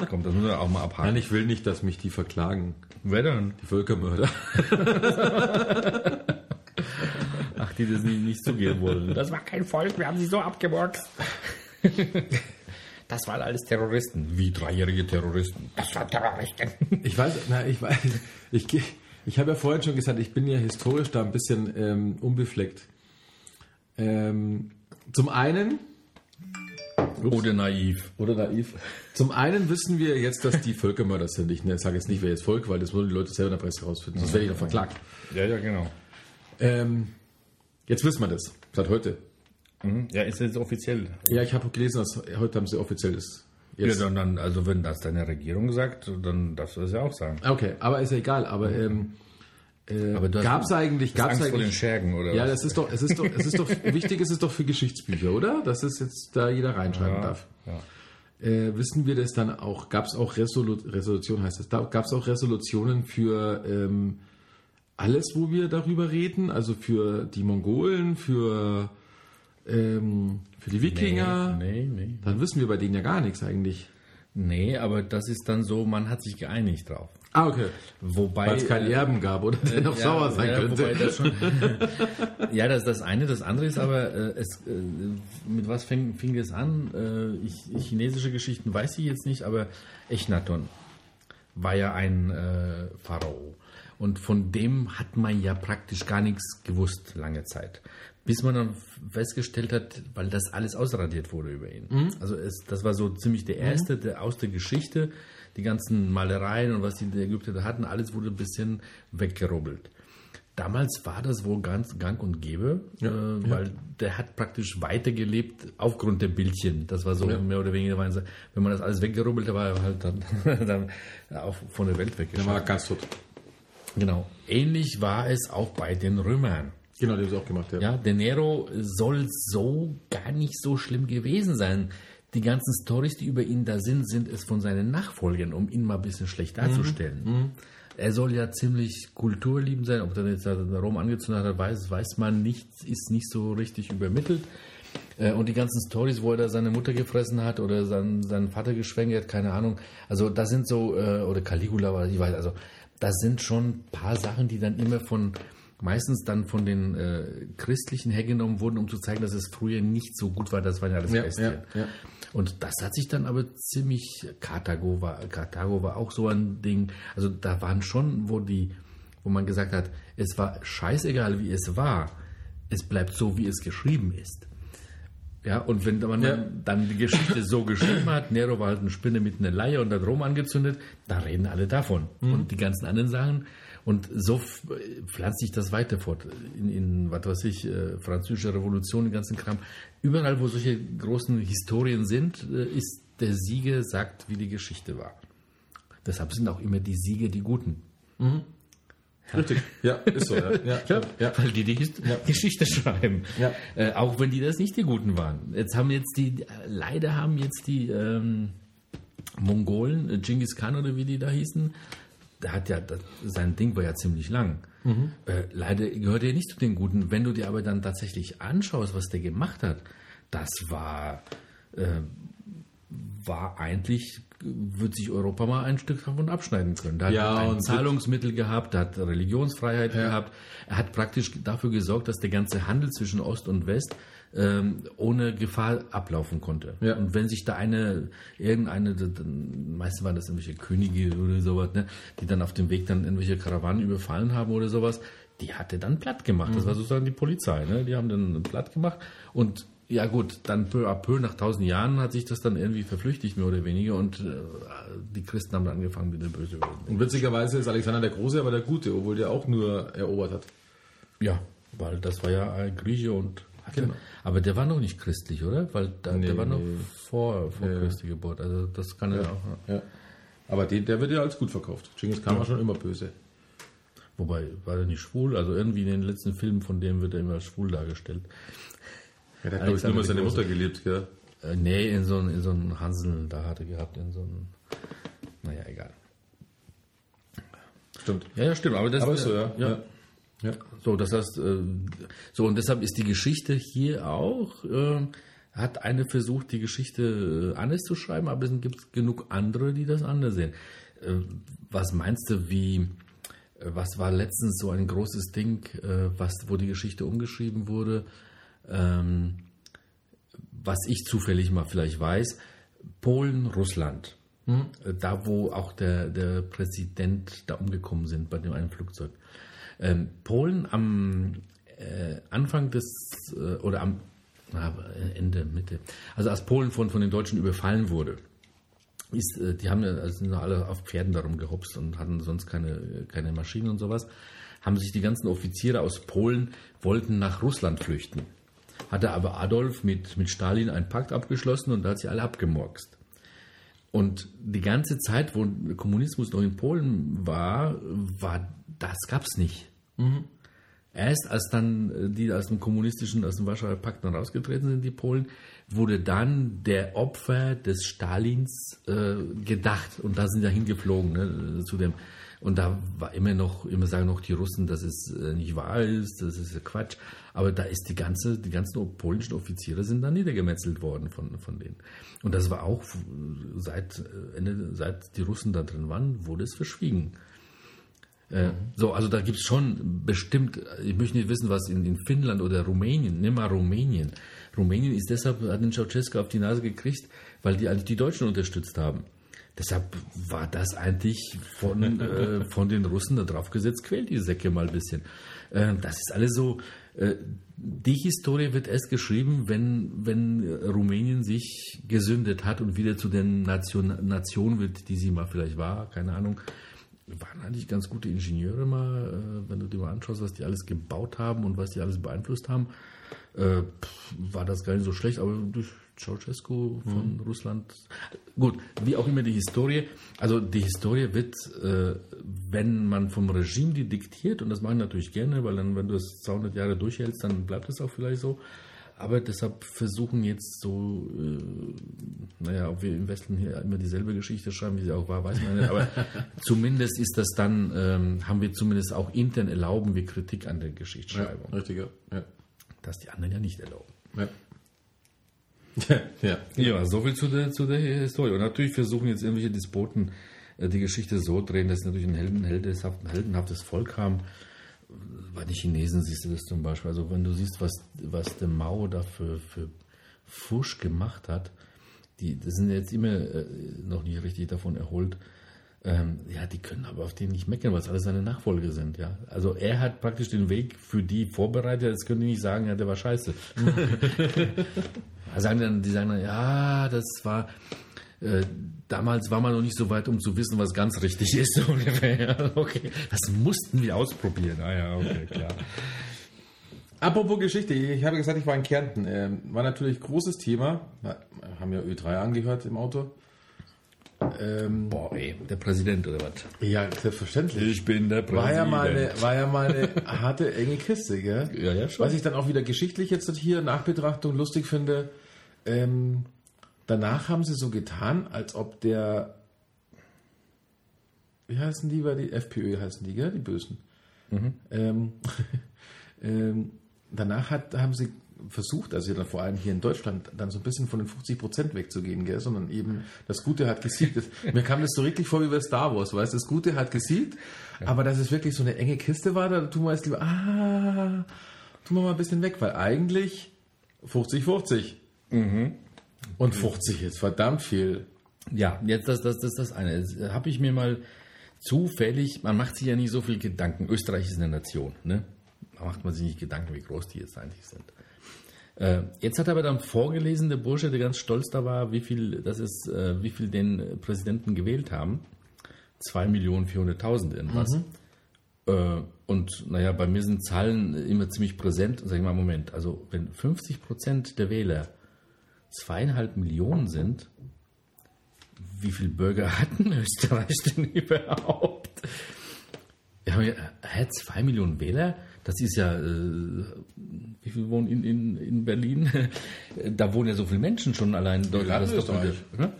komm, das müssen wir auch mal abhaken. Nein, ich will nicht, dass mich die verklagen. Wer denn? Die Völkermörder. Ach, die das nicht, nicht zugeben wollen. Das war kein Volk, wir haben sie so abgemurkst. Das waren alles Terroristen. Wie dreijährige Terroristen. Das waren Terroristen. Ich weiß, na, ich weiß, ich, geh- ich habe ja vorhin schon gesagt, ich bin ja historisch da ein bisschen ähm, unbefleckt. Ähm, zum einen, Oder naiv. oder naiv, zum einen wissen wir jetzt, dass die Völkermörder sind. Ich ne, sage jetzt nicht, wer jetzt Volk, weil das würden die Leute selber in der Presse rausfinden, sonst werde ich noch verklagt. Ja, ja, genau. Ähm, jetzt wissen wir das, seit heute. Mhm. Ja, ist jetzt offiziell. Ja, ich habe gelesen, dass heute haben sie offiziell das. Ja, Jetzt. dann, dann, also wenn das deine Regierung sagt, dann darfst du das ja auch sagen. Okay, aber ist ja egal. Aber ähm, Aber du hast- gab es eigentlich, gab es Angst vor den eigentlich Schergen, oder Ja, was? das ist doch, es ist doch, es ist doch, wichtig ist es doch für Geschichtsbücher, oder? Dass es jetzt da jeder reinschreiben darf. ja. Äh, wissen wir das dann auch, gab es auch Resolu Resolution, heißt das, gab es auch Resolutionen für ähm, alles, wo wir darüber reden? Also für die Mongolen, für, ähm, für die Wikinger? Nee, nee, nee. Dann wissen wir bei denen ja gar nichts eigentlich. Nee, aber das ist dann so, man hat sich geeinigt drauf. Ah, okay. Wobei. Es keinen äh, Erben gab, oder? Der noch ja, sauer sein ja, könnte. Das schon, ja, das ist das eine. Das andere ist aber, äh, es, äh, mit was fing, fing es an? Äh, ich, chinesische Geschichten weiß ich jetzt nicht, aber Echnaton war ja ein äh, Pharao. Und von dem hat man ja praktisch gar nichts gewusst lange Zeit. Bis man dann festgestellt hat, weil das alles ausradiert wurde über ihn. Also es, das war so ziemlich der erste der, aus der Geschichte. Die ganzen Malereien und was die Ägypter da hatten, alles wurde ein bisschen weggerubbelt. Damals war das wohl ganz gang und gäbe, äh, weil der hat praktisch weitergelebt aufgrund der Bildchen. Das war so mehr oder weniger, wenn man das alles weggerubbelt hat, war er halt dann, dann auch von der Welt Der weggeschafft. war ganz tot. Genau. Ähnlich war es auch bei den Römern. Genau, die haben es auch gemacht, ja. Ja, der Nero soll so gar nicht so schlimm gewesen sein. Die ganzen Stories, die über ihn da sind, sind es von seinen Nachfolgern, um ihn mal ein bisschen schlecht darzustellen. Er soll ja ziemlich kulturliebend sein. Ob er jetzt Rom angezündet hat, weiß, weiß man nicht, ist nicht so richtig übermittelt. Äh, Und die ganzen Stories, wo er da seine Mutter gefressen hat oder seinen, seinen Vater geschwängert, keine Ahnung. Also das sind so, äh, oder Caligula, oder ich weiß, also das sind schon ein paar Sachen, die dann immer von, meistens dann von den äh, Christlichen hergenommen wurden, um zu zeigen, dass es früher nicht so gut war. Das waren ja alles Ja, Bestien. ja, ja. Und das hat sich dann aber ziemlich, Karthago war, Karthago war auch so ein Ding. Also da waren schon, wo die, wo man gesagt hat, es war scheißegal, wie es war. Es bleibt so, wie es geschrieben ist. Ja, und wenn man Ja. dann die Geschichte so geschrieben hat, Nero war halt eine Spinne mit einer Leier und hat Rom angezündet, da reden alle davon. Mhm. Und die ganzen anderen Sachen. Und so pflanzt sich das weiter fort. In, in was weiß ich, äh, französische Revolution, den ganzen Kram. Überall, wo solche großen Historien sind, äh, ist der Sieger sagt, wie die Geschichte war. Deshalb sind auch immer die Sieger die Guten. Richtig. Ja, ist so, ja. Ja, Ja, ja. weil die die Geschichte schreiben. Ja. Äh, auch wenn die das nicht die Guten waren. Jetzt haben jetzt die, leider haben jetzt die ähm, Mongolen, äh, Genghis Khan oder wie die da hießen, der hat ja, das, sein Ding war ja ziemlich lang. Äh, leider gehört er nicht zu den Guten. Wenn du dir aber dann tatsächlich anschaust, was der gemacht hat, das war, äh, war eigentlich, würde sich Europa mal ein Stück davon abschneiden können. Da hat Ja, er ein und- Zahlungsmittel gehabt, er hat Religionsfreiheit gehabt, er hat praktisch dafür gesorgt, dass der ganze Handel zwischen Ost und West ähm, ohne Gefahr ablaufen konnte. Ja. Und wenn sich da eine, irgendeine, dann- meistens waren das irgendwelche Könige oder sowas, ne, die dann auf dem Weg dann irgendwelche Karawanen überfallen haben oder sowas, die hat er dann platt gemacht. Das war sozusagen die Polizei, ne? Die haben dann platt gemacht und ja gut, dann peu à peu, nach tausend Jahren hat sich das dann irgendwie verflüchtigt, mehr oder weniger, und äh, die Christen haben dann angefangen, wieder böse zu werden. Und witzigerweise ist Alexander der Große aber der Gute, obwohl der auch nur erobert hat. Ja, weil das war ja ein Grieche und hatte, Genau. Aber der war noch nicht christlich, oder? Weil da, Nee, der war noch nee. vor, vor Christi Geburt. Also das kann ja, auch. Ja. Aber den, der wird ja als gut verkauft. Genghis Khan war schon immer böse. Wobei, war er nicht schwul? Also irgendwie in den letzten Filmen von dem wird er immer als schwul dargestellt. Ja, der hat, Alexander nur seine der. Mutter geliebt, gell? Äh, nee, in so einem in so einem Hansel da hatte gehabt, in so einem. Naja, egal. Stimmt. Ja, ja, stimmt. Aber das Aber ist so, ja. ja. Ja. So, das heißt, äh, so und deshalb ist die Geschichte hier auch, äh, hat eine versucht, die Geschichte äh, anders zu schreiben, aber es gibt genug andere, die das anders sehen. Äh, was meinst du, wie, was war letztens so ein großes Ding, äh, was, wo die Geschichte umgeschrieben wurde? Ähm, was ich zufällig mal vielleicht weiß, Polen, Russland. Äh, Da, wo auch der, der Präsident da umgekommen sind bei dem einen Flugzeug. Ähm, Polen am äh, Anfang des, äh, oder am na, Ende, Mitte, also als Polen von, von den Deutschen überfallen wurde, ist, äh, die haben also sind alle auf Pferden darum gehopst und hatten sonst keine, keine Maschinen und sowas, haben sich die ganzen Offiziere aus Polen wollten nach Russland flüchten. Hatte aber Adolf mit, mit Stalin einen Pakt abgeschlossen und da hat sie alle abgemorkst. Und die ganze Zeit, wo Kommunismus noch in Polen war, war das gab's nicht. Erst als dann äh, die aus dem kommunistischen, aus dem Warschauer Pakt dann rausgetreten sind, die Polen, wurde dann der Opfer des Stalins äh, gedacht und da sind ja hingeflogen ne, zu dem. Und da war immer noch, immer sagen noch die Russen, dass es äh, nicht wahr ist, das ist Quatsch. Aber da ist die ganze, die ganzen polnischen Offiziere sind dann niedergemetzelt worden von, von denen. Und das war auch seit äh, Ende, seit die Russen da drin waren, wurde es verschwiegen. Äh, So, also da gibt es schon bestimmt, ich möchte nicht wissen, was in, in Finnland oder Rumänien, nimm mal Rumänien. Rumänien ist deshalb, hat den Ceausescu auf die Nase gekriegt, weil die eigentlich die Deutschen unterstützt haben. Deshalb war das eigentlich von, äh, von den Russen da drauf gesetzt, quält die Säcke mal ein bisschen. Äh, das ist alles so, äh, die Historie wird erst geschrieben, wenn, wenn Rumänien sich gesündet hat und wieder zu der Nation, Nation wird, die sie mal vielleicht war, keine Ahnung waren eigentlich ganz gute Ingenieure mal, äh, wenn du dir mal anschaust, was die alles gebaut haben und was die alles beeinflusst haben, äh, war das gar nicht so schlecht, aber durch Ceausescu von Russland, gut, wie auch immer die Historie, also die Historie wird, äh, wenn man vom Regime die diktiert, und das mache ich natürlich gerne, weil dann, wenn du es 200 Jahre durchhältst, dann bleibt es auch vielleicht so, aber deshalb versuchen jetzt so, äh, naja, ob wir im Westen hier immer dieselbe Geschichte schreiben, wie sie auch war, weiß man nicht. Aber zumindest ist das dann, ähm, haben wir zumindest auch intern erlauben wir Kritik an der Geschichtsschreibung. Richtig, ja. Ja. Das die anderen ja nicht erlauben. Ja. ja. ja. Ja, soviel zu der, zu der Historie. Und natürlich versuchen jetzt irgendwelche Despoten äh, die Geschichte so drehen, dass sie natürlich ein helden, heldenhaft, heldenhaftes Volk haben. Bei den Chinesen siehst du das zum Beispiel. Also wenn du siehst, was, was der Mao da für, für Fusch gemacht hat, die das sind jetzt immer äh, noch nicht richtig davon erholt. Ähm, ja, die können aber auf den nicht meckern, weil es alles seine Nachfolger sind. Ja, also er hat praktisch den Weg für die vorbereitet. Jetzt können die nicht sagen, ja, der war scheiße. Da sagen dann, die sagen dann, ja, das war, äh, damals war man noch nicht so weit, um zu wissen, was ganz richtig ist, okay, das mussten wir ausprobieren. Ah ja, okay, klar. Apropos Geschichte, ich habe gesagt, ich war in Kärnten. Ähm, war natürlich großes Thema. Na, haben ja Ö3 angehört im Auto. Ähm, Boah, ey, der Präsident oder was? ja, selbstverständlich. Ich bin der War ja mal eine, war ja mal eine harte, enge Kiste, gell? Ja, ja, schon. Was ich dann auch wieder geschichtlich jetzt hier nach Betrachtung lustig finde, ähm, danach haben sie so getan, als ob der, wie heißen die, die FPÖ heißen die, gell, die Bösen. Ähm, ähm, danach hat, haben sie versucht, also dann vor allem hier in Deutschland, dann so ein bisschen von den 50 Prozent wegzugehen, gell? sondern eben das Gute hat gesiegt. Das, mir kam das so richtig vor wie bei Star Wars, weißt du, das Gute hat gesiegt, aber dass es wirklich so eine enge Kiste war, da tun wir jetzt lieber, ah, tun wir mal ein bisschen weg, weil eigentlich 50-50. Und 50 ist verdammt viel. Ja, jetzt das, das, das, das eine. Habe ich mir mal zufällig, man macht sich ja nicht so viel Gedanken. Österreich ist eine Nation, ne? Da macht man sich nicht Gedanken, wie groß die jetzt eigentlich sind. Äh, jetzt hat aber dann vorgelesen, der Bursche, der ganz stolz da war, wie viel, das ist, äh, wie viel den Präsidenten gewählt haben. 2.400.000 irgendwas. Äh, und naja, bei mir sind Zahlen immer ziemlich präsent. Sag ich mal, Moment, also wenn 50 Prozent der Wähler zweieinhalb Millionen sind, wie viele Bürger hatten Österreich denn überhaupt? Ja, aber, hä, zwei Millionen Wähler? Das ist ja, äh, wie viele wohnen in, in, in Berlin? da wohnen ja so viele Menschen schon allein. dort. Gerade Das ist doch Österreich. wieder- ne?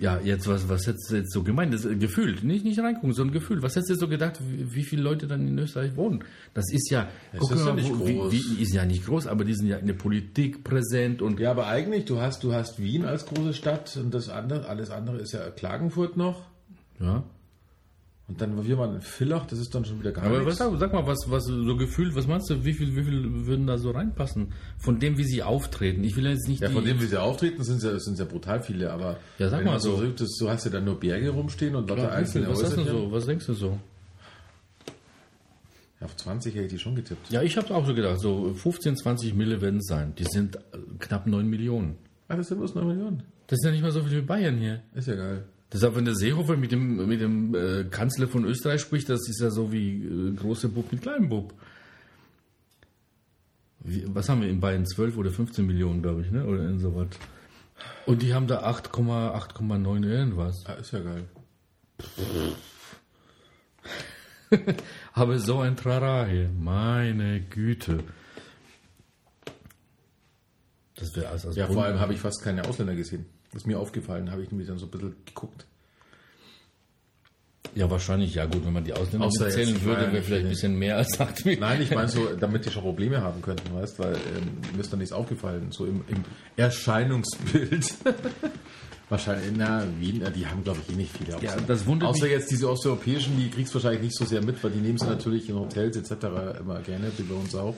Ja, jetzt was, was hättest du jetzt so gemeint? Das ist gefühlt, nicht, nicht reingucken, sondern Gefühl. Was hättest du so gedacht, wie, wie viele Leute dann in Österreich wohnen? Das ist ja, guck ist ja mal, nicht wo- wie, groß. wie, ist ja nicht groß, aber die sind ja in der Politik präsent und Ja, aber eigentlich, du hast, du hast Wien als große Stadt und das andere, alles andere ist ja Klagenfurt noch. ja. Und dann wir mal in Villach, das ist dann schon wieder gar Aber nichts. sag, sag mal, was, was so gefühlt, was meinst du, wie viel, wie viel würden da so reinpassen? Von dem, wie sie auftreten. Ich will jetzt nicht Ja, von dem, wie sie auftreten, sind ja, sind ja brutal viele, aber Ja, sag mal so. sieht, das, du hast ja dann nur Berge rumstehen und lauter einzelne was, du so, was denkst du so? Ja, auf 20 hätte ich die schon getippt. Ja, ich habe auch so gedacht, so 15, 20 Mille werden es sein. Die sind äh, knapp 9 Millionen. Ah, das sind bloß 9 Millionen. Das ist ja nicht mal so viel wie Bayern hier. Ist ja geil. Deshalb, wenn der Seehofer mit dem, mit dem äh, Kanzler von Österreich spricht, das ist ja so wie äh, große Bub mit kleinem Bub. Wie, was haben wir in Bayern? 12 oder 15 Millionen, glaube ich, ne? Oder in sowas. Und die haben da 8,8,9 irgendwas. Ah, ist ja geil. Aber so ein Trara hier, meine Güte. Das wäre als, als Ja, Bund- vor allem habe ich fast keine Ausländer gesehen. Das ist mir aufgefallen, habe ich nämlich dann so ein bisschen geguckt. Ja, wahrscheinlich, ja gut, wenn man die Ausländer Außer die würde, wäre vielleicht ein bisschen mehr als 8 Millionen. Nein, ich meine so, damit die schon Probleme haben könnten, weißt, weil ähm, mir ist dann nichts aufgefallen, so im, im Erscheinungsbild. Wahrscheinlich, na, Wien, die haben glaube ich eh nicht viele Ausländer. das wundert Außer mich- jetzt diese osteuropäischen, die kriegst du wahrscheinlich nicht so sehr mit, weil die nehmen sie natürlich in Hotels etc. immer gerne, wie bei uns auch.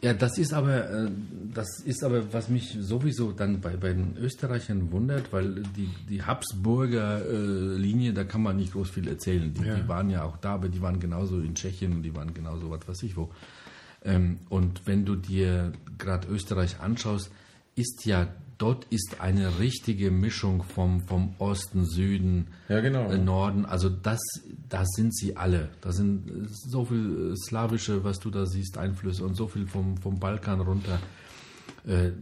Ja, das ist aber, äh, das ist aber, was mich sowieso dann bei, bei den Österreichern wundert, weil die, die Habsburger äh, Linie, da kann man nicht groß viel erzählen. Die, Ja. die waren ja auch da, aber die waren genauso in Tschechien und die waren genauso was weiß ich wo. Ähm, und wenn du dir gerade Österreich anschaust, ist ja, dort ist eine richtige Mischung vom, vom Osten, Süden, Ja, genau. äh, Norden. Also das, das sind sie alle. Da sind äh, so viel äh, slawische, was du da siehst, Einflüsse und so viel vom, vom Balkan runter. Äh,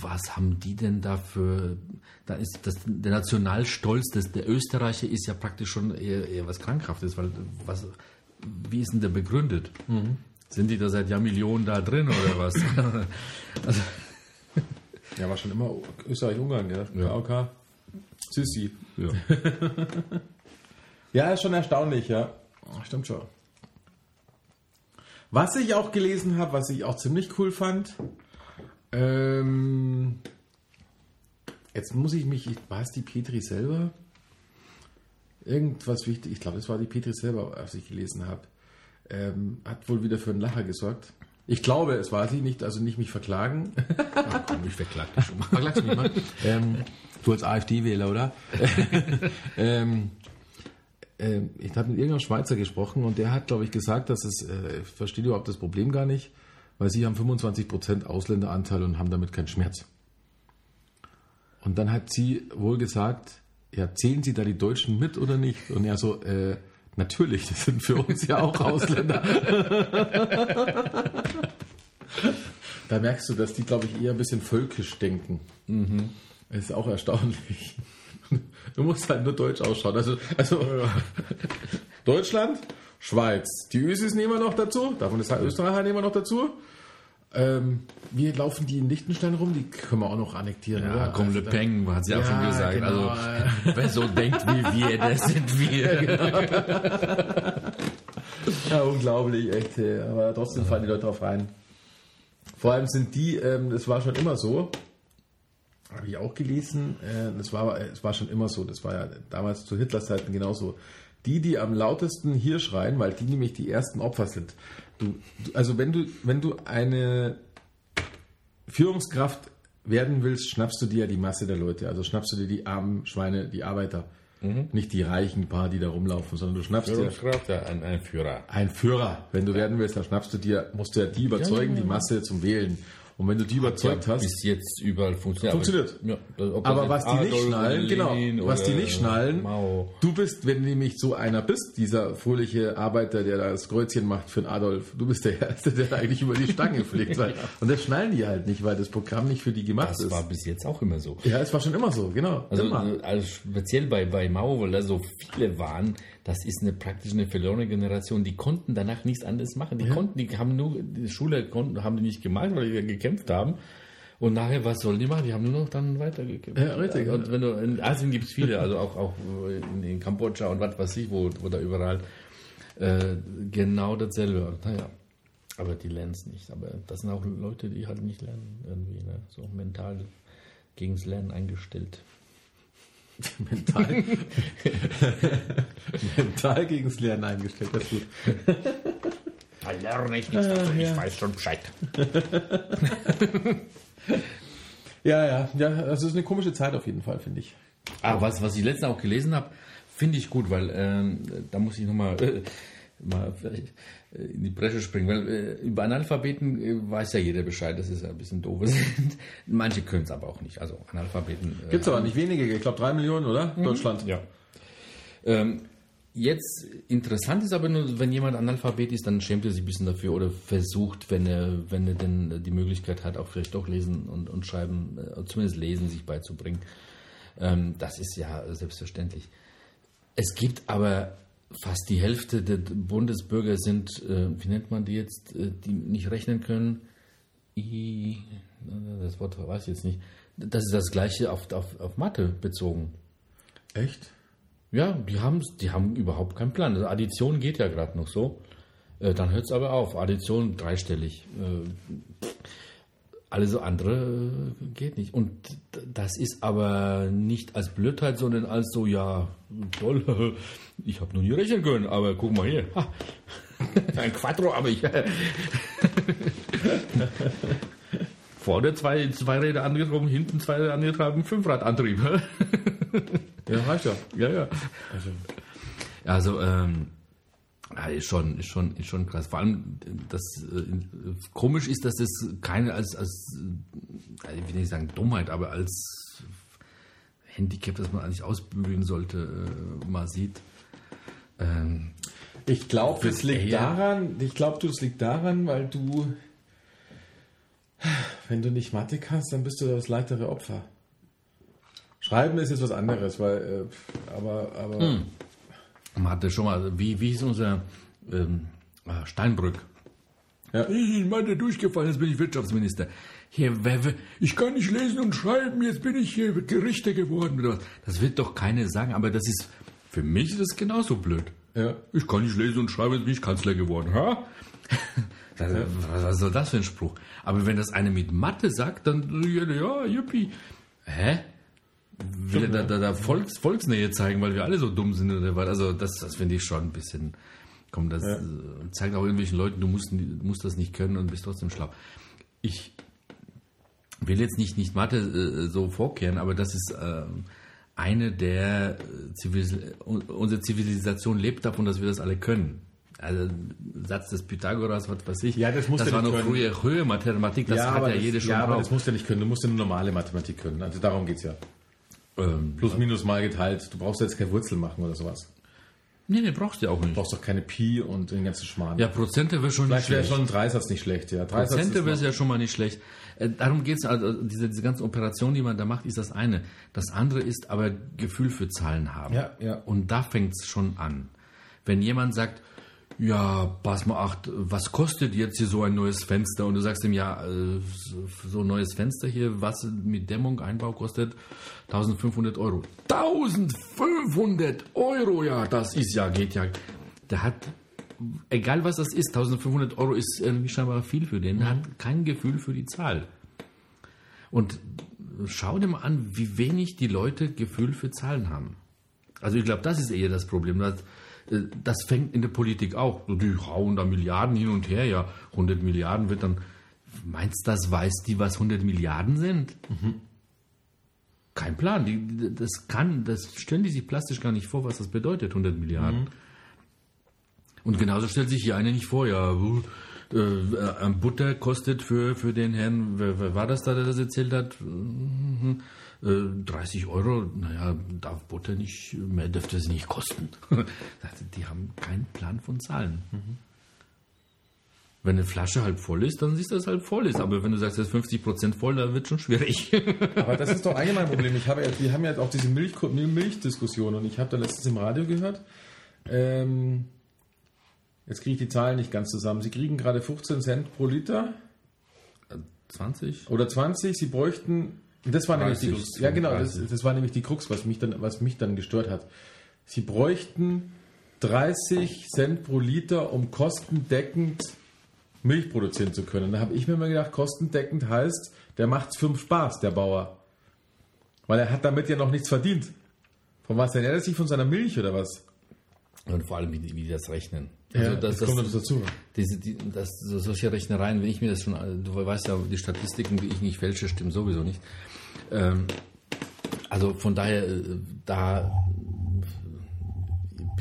was haben die denn da für... Da ist das, der Nationalstolz des, der Österreicher ist ja praktisch schon eher, eher was Krankhaftes, weil was, wie ist denn der begründet? Sind die da seit Jahrmillionen da drin oder was? also, Ja, war schon immer Österreich-Ungarn, gell? Ja. KOK. Sissi. ja. Ja, ist schon erstaunlich, ja. Stimmt schon. Was ich auch gelesen habe, was ich auch ziemlich cool fand, ähm, jetzt muss ich mich, war es die Petri selber? Irgendwas wichtig, ich glaube, es war die Petri selber, was ich gelesen habe. Ähm, hat wohl wieder für einen Lacher gesorgt. Ich glaube, es war sie nicht, also nicht mich verklagen. Ach, komm, ich verklag dich schon mal. Verklagst du mich mal? ähm, du als AfD-Wähler, oder? ähm, ähm, ich habe mit irgendeinem Schweizer gesprochen und der hat, glaube ich, gesagt, dass es, äh, ich verstehe überhaupt das Problem gar nicht, weil sie haben 25% Ausländeranteil und haben damit keinen Schmerz. Und dann hat sie wohl gesagt, ja, zählen Sie da die Deutschen mit oder nicht? Und er so, äh, natürlich, das sind für uns ja auch Ausländer. da merkst du, dass die, glaube ich, eher ein bisschen völkisch denken. Das ist auch erstaunlich. Du musst halt nur deutsch ausschauen. Also, also Deutschland, Schweiz. Die Ösis nehmen wir noch dazu. Davon ist halt Österreich nehmen wir noch dazu. Ähm, wie laufen die in Liechtenstein rum? Die können wir auch noch annektieren. Ja, oder? komm, Also Le Pen hat sie auch Ja, schon gesagt. genau. Also, wer so denkt wie wir, das sind wir. Ja, unglaublich, echt. Aber trotzdem fallen die Leute drauf rein. Vor allem sind die, ähm, das war schon immer so, habe ich auch gelesen, äh, das war, es war schon immer so, das war ja damals zu Hitlers Zeiten genauso. Die, die am lautesten hier schreien, weil die nämlich die ersten Opfer sind. Du, also wenn du, wenn du eine Führungskraft werden willst, schnappst du dir ja die Masse der Leute. Also schnappst du dir die armen Schweine, die Arbeiter. Nicht die reichen paar, die da rumlaufen, sondern du schnappst dir Führungskraft, ja, ein, ein Führer. ein Führer. Wenn du werden willst, dann schnappst du dir, musst du ja die überzeugen, die Masse zum Wählen. Und wenn du die überzeugt ja, hast, bis jetzt überall funktioniert. Funktioniert. Aber, ja, das- das aber was die nicht schnallen, genau, was die nicht schnallen, Mao. du bist, wenn du nämlich so einer bist, dieser fröhliche Arbeiter, der da das Kreuzchen macht für den Adolf, du bist der Erste, der da eigentlich über die Stange fliegt. Weil, und das schnallen die halt nicht, weil das Programm nicht für die gemacht Das ist. war bis jetzt auch immer so. ja, es war schon immer so, genau. Also, äh, also speziell bei, bei Mao, weil da so viele waren, das ist eine praktisch eine verlorene Generation. Die konnten danach nichts anderes machen. Die konnten, die haben nur, die Schule konnten, haben die nicht gemacht, weil die gekämpft haben. Und nachher, was sollen die machen? Die haben nur noch dann weitergekämpft. Ja, richtig, Und ja. wenn du, in Asien gibt es viele, also auch, auch in, in Kambodscha und was weiß ich, wo, wo da überall, äh, genau dasselbe. Naja, aber die lernen es nicht. Aber das sind auch Leute, die halt nicht lernen, irgendwie, ne? so mental gegens Lernen eingestellt. mental, mental gegen das Lernen eingestellt. Das ist gut. Da lerne ich nichts, also ich weiß schon Bescheid. Ja, ja, ja, das ist eine komische Zeit auf jeden Fall, finde ich. Ah, was, was ich letztens auch gelesen habe, finde ich gut, weil ähm, da muss ich nochmal äh, mal äh, in die Bresche springen, weil äh, über Analphabeten äh, weiß ja jeder Bescheid, das ist ja ein bisschen doof. sind. Manche können es aber auch nicht. Also Analphabeten. Äh, Gibt's aber nicht wenige, ich glaube drei Millionen, oder? Deutschland. Ja. Ähm, jetzt interessant ist aber nur, wenn jemand Analphabet ist, dann schämt er sich ein bisschen dafür oder versucht, wenn er, wenn er denn die Möglichkeit hat, auch vielleicht doch lesen und, und schreiben, äh, zumindest lesen sich beizubringen. Ähm, das ist ja selbstverständlich. Es gibt aber fast die Hälfte der Bundesbürger sind, äh, wie nennt man die jetzt, äh, die nicht rechnen können. I, das Wort weiß ich jetzt nicht. Das ist das gleiche auf, auf, auf Mathe bezogen. Echt? Ja, die haben, die haben überhaupt keinen Plan. Also Addition geht ja gerade noch so. Äh, dann hört es aber auf. Addition dreistellig. Äh, alles andere äh, geht nicht. Und das ist aber nicht als Blödheit, sondern als so, ja, toll, ich habe noch nie rechnen können, aber guck mal hier. Ha. Ein Quattro, aber ich. Vorne zwei, zwei Räder angetrieben, hinten zwei Räder angetrieben, Fünfradantrieb. Ja, reicht ja. Ja, ja. Also, ähm, ja, ist schon, ist schon, ist schon krass. Vor allem, das äh, komisch ist, dass das keine als, als, äh, ich will nicht sagen Dummheit, aber als Handicap, das man eigentlich ausbügeln sollte, äh, mal sieht. Ähm, Ich glaube, das Wird liegt daran, ich glaube, das liegt daran, weil du, wenn du nicht Mathe kannst, dann bist du das leichtere Opfer. Schreiben ist jetzt was anderes, weil, äh, aber, aber, man hatte schon mal, wie, wie hieß unser ähm, äh, Steinbrück? Ja. Ich bin Mathe durchgefallen, jetzt bin ich Wirtschaftsminister. Hier, ich kann nicht lesen und schreiben, jetzt bin ich hier Gerichter geworden oder was. Das wird doch keiner sagen, aber das ist, für mich ist das genauso blöd. ja. Ich kann nicht lesen und schreiben, jetzt bin ich Kanzler geworden. Ha? Das, was soll das für ein Spruch? Aber wenn das einer mit Mathe sagt, dann ja, ja yippie. Hä? Will da, da, da Volks, Volksnähe zeigen, weil wir alle so dumm sind oder was? Also das, das finde ich schon ein bisschen. Komm, das äh, zeigt auch irgendwelchen Leuten, du musst, musst das nicht können und bist trotzdem schlau. Ich will jetzt nicht, nicht Mathe äh, so vorkehren, aber das ist ähm, eine der äh, Zivilis unsere Zivilisation lebt davon, dass wir das alle können. Also Satz des Pythagoras, was weiß ich. Ja, das musst du war nicht noch früher Höhe Mathematik, das hat aber ja das, jede schon ja, aber drauf. das musst du ja nicht können. Du musst ja nur normale Mathematik können. Also darum geht's ja. Ähm, Plus, minus, mal geteilt. Du brauchst jetzt keine Wurzel machen oder sowas. nee, nee, brauchst du ja auch nicht. Du brauchst doch keine Pi und den ganzen Schmarrn. Ja, Prozente wäre schon nicht Vielleicht wäre schlecht. schon ein Dreisatz nicht schlecht, ja. Dreisatz Prozente wäre ja schon mal nicht schlecht. Äh, darum geht es, also diese, diese ganze Operation, die man da macht, ist das eine. Das andere ist aber Gefühl für Zahlen haben. Ja, ja. Und da fängt es schon an. Wenn jemand sagt, ja, pass mal acht, was kostet jetzt hier so ein neues Fenster? Und du sagst ihm, ja, äh, so- so ein neues Fenster hier, was mit Dämmung, Einbau kostet 1500 Euro. 1500 Euro, ja, das ist ja, geht ja. Der hat, egal was das ist, 1500 Euro ist irgendwie scheinbar viel für den, der hat kein Gefühl für die Zahl. Und schau dir mal an, wie wenig die Leute Gefühl für Zahlen haben. Also ich glaube, das ist eher das Problem. Das, äh, das fängt in der Politik auch. Die hauen da Milliarden hin und her. Ja, 100 Milliarden wird dann. Meinst du, das weiß die, was 100 Milliarden sind? Kein Plan. Die, das kann, das stellen die sich plastisch gar nicht vor, was das bedeutet, 100 Milliarden. Und genauso stellt sich hier einer nicht vor, ja, äh, äh, Butter kostet für, für den Herrn, wer, wer war das da, der das erzählt hat? Mhm, äh, 30 Euro, naja, darf Butter nicht, mehr dürfte es nicht kosten. Die haben keinen Plan von Zahlen. Wenn eine Flasche halb voll ist, dann siehst du, dass es halb voll ist. Aber wenn du sagst, es ist 50 Prozent voll, dann wird schon schwierig. Aber das ist doch eigentlich mein Problem. Ich habe ja, wir haben ja auch diese Milch, Milchdiskussion und ich habe da letztens im Radio gehört. Ähm, jetzt kriege ich die Zahlen nicht ganz zusammen. Sie kriegen gerade 15 Cent pro Liter 20? oder 20. Sie bräuchten. Das war nämlich die 30, Krux. Ja, genau. Das, 30. das war nämlich die Krux, was mich dann, was mich dann gestört hat. Sie bräuchten 30 Cent pro Liter, um kostendeckend Milch produzieren zu können. Da habe ich mir mal gedacht, kostendeckend heißt, der macht's fünf Spaß, der Bauer. Weil er hat damit ja noch nichts verdient. Von was ernährt er sich von seiner Milch oder was? Und vor allem, wie die, wie die das rechnen. Ja, das kommt noch dazu. Diese, die, das, so, solche Rechnereien, wenn ich mir das schon, du weißt ja, die Statistiken, die ich nicht fälsche, stimmen sowieso nicht. Ähm, also von daher, äh, da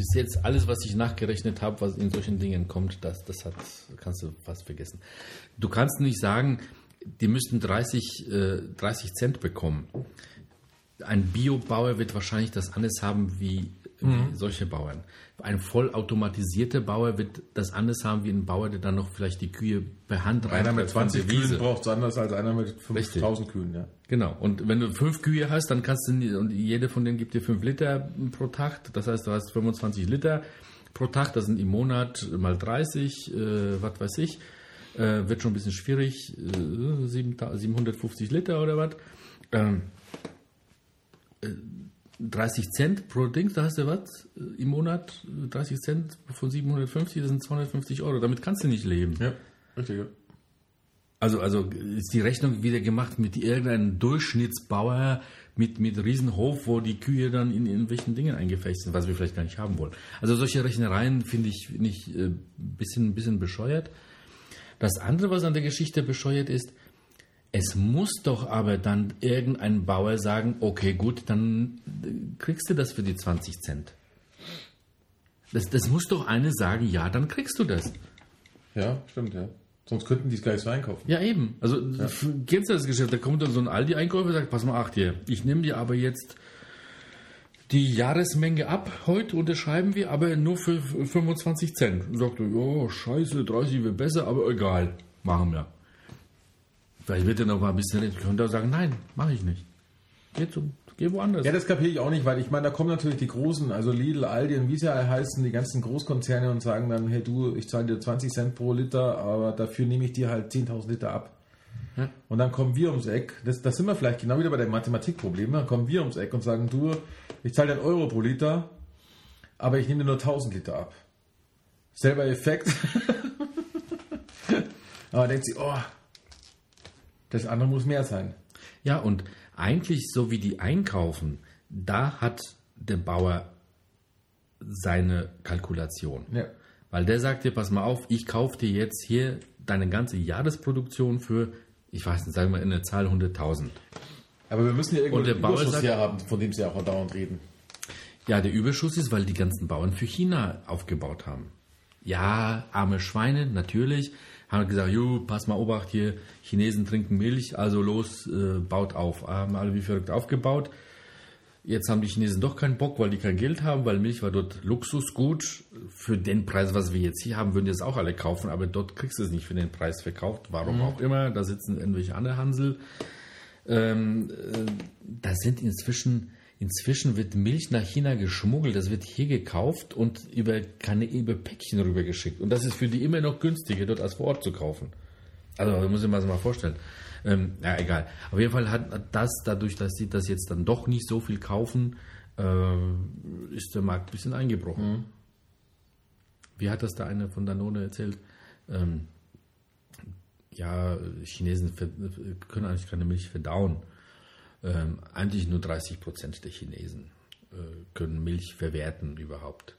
bis jetzt alles, was ich nachgerechnet habe, was in solchen Dingen kommt, das, das hat, kannst du fast vergessen. Du kannst nicht sagen, die müssten 30, äh, 30 Cent bekommen. Ein Biobauer wird wahrscheinlich das anders haben wie, wie solche Bauern. Ein vollautomatisierter Bauer wird das anders haben wie ein Bauer, der dann noch vielleicht die Kühe per Hand Einer mit reintreibt von 20 der Wiese. Kühen braucht es anders als einer mit 5000 Kühen. Ja. Genau. Und wenn du fünf Kühe hast, dann kannst du, und jede von denen gibt dir fünf Liter pro Tag. Das heißt, du hast 25 Liter pro Tag. Das sind im Monat mal 30, äh, was weiß ich. Äh, wird schon ein bisschen schwierig. Äh, 7, 750 Liter oder was. Ähm, äh, 30 Cent pro Ding, da hast du was äh, im Monat? 30 Cent von 750, das sind 250 Euro. Damit kannst du nicht leben. ja, richtig. Ja. Also, also ist die Rechnung wieder gemacht mit irgendeinem Durchschnittsbauer mit, mit Riesenhof, wo die Kühe dann in irgendwelchen Dingen eingefecht sind, was wir vielleicht gar nicht haben wollen. Also solche Rechnereien finde ich, ich äh, bisschen, bisschen bescheuert. Das andere, was an der Geschichte bescheuert ist, es muss doch aber dann irgendein Bauer sagen, okay, gut, dann kriegst du das für die 20 Cent. Das, das muss doch eine sagen, ja, dann kriegst du das. ja, stimmt, ja. Sonst könnten die es gar nicht so einkaufen. Ja, eben. Also, kennst du das Geschäft? Da kommt dann so ein Aldi-Einkäufer und sagt, pass mal, acht hier, ich nehme dir aber jetzt die Jahresmenge ab, heute unterschreiben wir, aber nur für 25 Cent. Und sagt er, ja, scheiße, 30 wäre besser, aber egal, machen wir. Vielleicht wird er noch mal ein bisschen, könnte er sagen, nein, mache ich nicht. Geh, zum, geh woanders. Ja, das kapiere ich auch nicht, weil ich meine, da kommen natürlich die großen, also Lidl, Aldi und wie sie alle heißen, die ganzen Großkonzerne und sagen dann, hey du, ich zahle dir 20 Cent pro Liter, aber dafür nehme ich dir halt 10.000 Liter ab. Ja. Und dann kommen wir ums Eck, das, das sind wir vielleicht genau wieder bei dem Mathematikproblem, dann kommen wir ums Eck und sagen, du, ich zahle dir einen Euro pro Liter, aber ich nehme dir nur 1000 Liter ab. Selber Effekt. aber denkt sie, oh, das andere muss mehr sein. Ja, und eigentlich so wie die einkaufen, da hat der Bauer seine Kalkulation. Ja. Weil der sagt dir, pass mal auf, ich kaufe dir jetzt hier deine ganze Jahresproduktion für, ich weiß nicht, sagen wir in der Zahl 100.000. Aber wir müssen ja irgendwo einen Überschuss sagt- haben, von dem sie auch dauernd reden. Ja, der Überschuss ist, weil die ganzen Bauern für China aufgebaut haben. ja, arme Schweine, natürlich. Haben gesagt, jo, pass mal Obacht hier, Chinesen trinken Milch, also los, äh, baut auf. Haben alle wie verrückt aufgebaut. Jetzt haben die Chinesen doch keinen Bock, weil die kein Geld haben, weil Milch war dort Luxusgut. Für den Preis, was wir jetzt hier haben, würden die es auch alle kaufen, aber dort kriegst du es nicht für den Preis verkauft. Warum auch immer, da sitzen irgendwelche andere Hansel. Ähm, äh, da sind inzwischen, inzwischen wird Milch nach China geschmuggelt, das wird hier gekauft und über, keine, über Päckchen rübergeschickt. Und das ist für die immer noch günstiger, dort als vor Ort zu kaufen. Also, muss ich mir das mal vorstellen. Ähm, ja, egal. Auf jeden Fall hat das, dadurch, dass sie das jetzt dann doch nicht so viel kaufen, äh, ist der Markt ein bisschen eingebrochen. Wie hat das da einer von Danone erzählt? Ähm, ja, Chinesen können eigentlich keine Milch verdauen. Ähm, eigentlich nur 30 Prozent der Chinesen äh, können Milch verwerten überhaupt.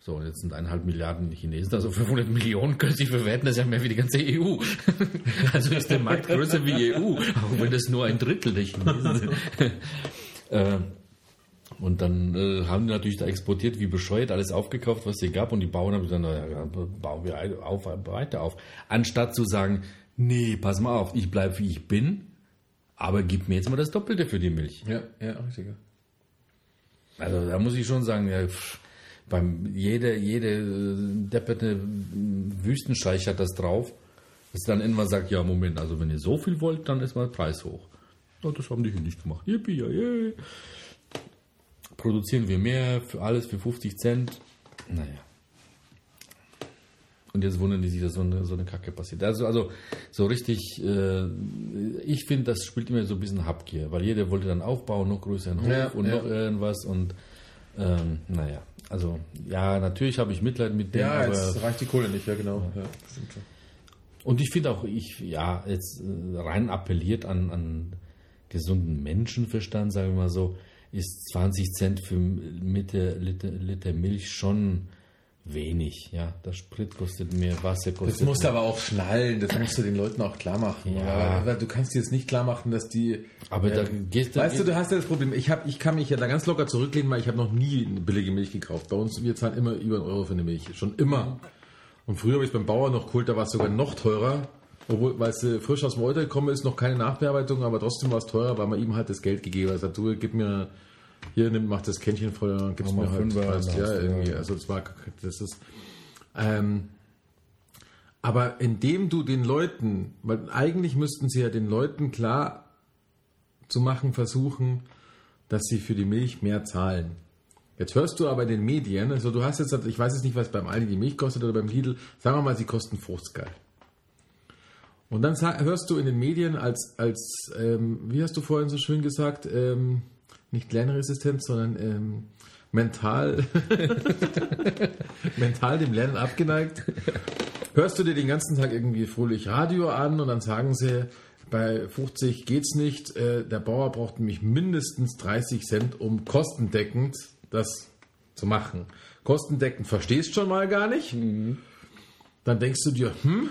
So, und jetzt sind eineinhalb Milliarden Chinesen, also 500 Millionen können sie verwerten, das ist ja mehr wie die ganze EU. also ist der Markt größer wie die EU, auch wenn das nur ein Drittel der Chinesen sind. äh, und dann äh, haben die natürlich da exportiert wie bescheuert, alles aufgekauft, was es gab. Und die Bauern haben gesagt, na ja, bauen wir auf, weiter auf. Anstatt zu sagen, nee, pass mal auf, ich bleibe wie ich bin, aber gib mir jetzt mal das Doppelte für die Milch. Ja, ja, richtig. Also da muss ich schon sagen, ja, pff, beim jede, jede äh, depperte Wüstenscheich hat das drauf, dass dann irgendwann sagt, ja Moment, also wenn ihr so viel wollt, dann ist mal der Preis hoch. Ja, das haben die hier nicht gemacht. Yippie, ja, yeah. Produzieren wir mehr, für alles für 50 Cent. Naja. Und jetzt wundern die sich, dass so eine, so eine Kacke passiert. Also, also so richtig, äh, ich finde, das spielt immer so ein bisschen Habgier, weil jeder wollte dann aufbauen, noch größeren Hof Ja, und ja. noch irgendwas und ähm, naja, also ja, natürlich habe ich Mitleid mit dem, Ja, aber jetzt reicht die Kohle nicht, ja genau. Ja, und ich finde auch, ich, ja, jetzt äh, rein appelliert an, an gesunden Menschenverstand, sagen wir mal so, ist 20 Cent für Mitte Liter, Liter Milch schon wenig. Ja, der Sprit kostet mehr, Wasser Das kostet musst du aber auch schnallen, das musst du den Leuten auch klar machen. Ja. Weil du kannst dir jetzt nicht klar machen, dass die. Aber da Ähm, gehst du. Weißt du, du hast ja das Problem, ich, hab, ich kann mich ja da ganz locker zurücklehnen, weil ich habe noch nie eine billige Milch gekauft. Bei uns, wir zahlen immer über einen Euro für eine Milch. Schon immer. Und früher habe ich beim Bauern noch geholt, da war es sogar noch teurer. Obwohl, weil es äh, frisch aus dem Euter gekommen ist, noch keine Nachbearbeitung, aber trotzdem war es teurer, weil man ihm halt das Geld gegeben hat. Er sagt, du, gib mir, hier, nimm, mach das Kännchen voll, dann gibst Mach mir halt. Dann ja, irgendwie. Also, das war, das ist, ähm, aber indem du den Leuten, weil eigentlich müssten sie ja den Leuten klar zu machen versuchen, dass sie für die Milch mehr zahlen. Jetzt hörst du aber in den Medien, also du hast jetzt, ich weiß jetzt nicht, was beim Aldi die Milch kostet oder beim Lidl, sagen wir mal, sie kosten 50 geil. Und dann hörst du in den Medien als, als ähm, wie hast du vorhin so schön gesagt, ähm, nicht Lernresistent, sondern ähm, mental, mental dem Lernen abgeneigt. Hörst du dir den ganzen Tag irgendwie fröhlich Radio an und dann sagen sie, bei 50 geht's nicht, äh, der Bauer braucht nämlich mindestens 30 Cent, um kostendeckend das zu machen. Kostendeckend verstehst schon mal gar nicht. Dann denkst du dir, hm,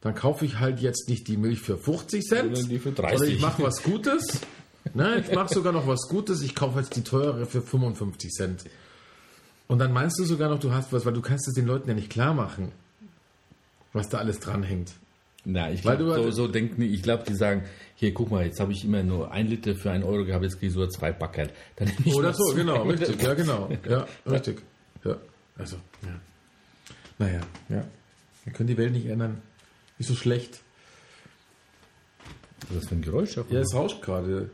dann kaufe ich halt jetzt nicht die Milch für 50 Cent, Sondern die für 30. sondern ich mache was Gutes. Nein, ich mache sogar noch was Gutes. Ich kaufe jetzt die teure für 55 Cent. Und dann meinst du sogar noch, du hast was, weil du kannst es den Leuten ja nicht klar machen, was da alles dranhängt. Na, ich glaube, so, so denken die, ich glaube, die sagen, hier, guck mal, jetzt habe ich immer nur ein Liter für einen Euro gehabt, jetzt kriege ich sogar zwei ich Oder so, genau, richtig, ja, genau. Ja, richtig. Ja, also, ja. Naja, ja. Wir können die Welt nicht ändern. Ist so schlecht. Was ist das für ein Geräusch? Ja, es rauscht gerade.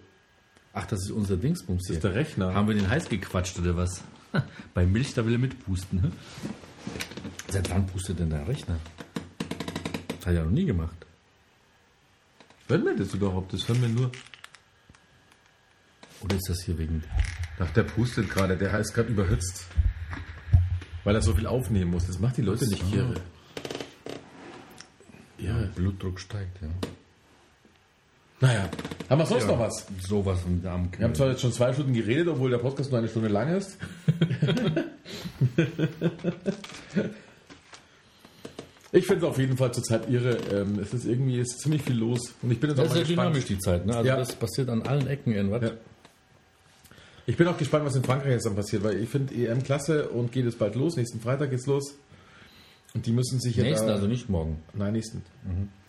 Ach, das ist unser Dingsbums hier. ist der Rechner. Haben wir den heiß gequatscht oder was? Bei Milch, da will er mitpusten. Ne? Seit wann pustet denn der Rechner? Das hat er ja noch nie gemacht. Hören wir das überhaupt? Das hören wir nur. Oder ist das hier wegen... Ach, der pustet gerade, der heißt gerade überhitzt. Weil er so viel aufnehmen muss. Das macht die Leute nicht so. kirre. Ja, Blutdruck steigt, ja. Naja, haben wir sonst Ja, noch was? Sowas im Wir haben zwar jetzt schon zwei Stunden geredet, obwohl der Podcast nur eine Stunde lang ist. ich finde es auf jeden Fall zurzeit irre. Ähm, es ist irgendwie es ist ziemlich viel los. Und ich bin jetzt Das auch ist ja gespannt. dynamisch, die Zeit. Ne? Also Ja. das passiert an allen Ecken irgendwas. Ja. Ich bin auch gespannt, was in Frankreich jetzt dann passiert, weil ich finde EM klasse und geht es bald los. Nächsten Freitag geht's los. Und die müssen sich ja Nächsten, also nicht morgen. Nein, nächsten.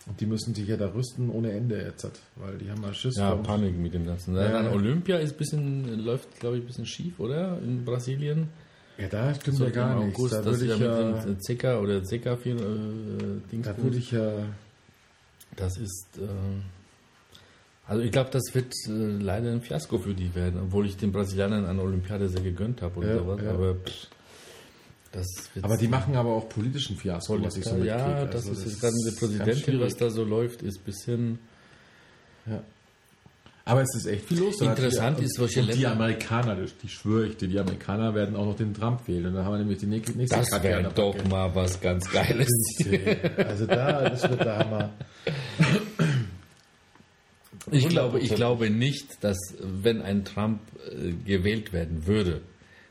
Und die müssen sich ja da rüsten ohne Ende jetzt, weil die haben mal Schiss. Ja, Panik mit dem Ganzen. Ja. Dann Olympia ist bisschen, läuft, glaube ich, ein bisschen schief, oder? In Brasilien. ja, da stimmt So ja gar im nichts. August, Da würde ich ja, mit dem Zeka oder Zeka viel äh, Dings. da würde ich ja, Das ist. Äh, also ich glaube, das wird äh, leider ein Fiasko für die werden, obwohl ich den Brasilianern an Olympiade sehr gegönnt habe oder Ja, sowas. ja. Aber pff, aber die machen aber auch politischen Fiasko, was ich so mitkriege. ja, das Also ist jetzt gerade ganz Präsidentin, was da so läuft, ist ein bisschen. Aber es ist echt viel los. Interessant die, ist, solche und die Länder- Amerikaner, die, die schwöre ich dir, die Amerikaner werden auch noch den Trump wählen. Und dann haben wir nämlich die nächste Das wäre doch Backe. mal was ganz Geiles. Also da, das wird der Hammer. Ich glaube, ich glaube nicht, dass wenn ein Trump äh, gewählt werden würde,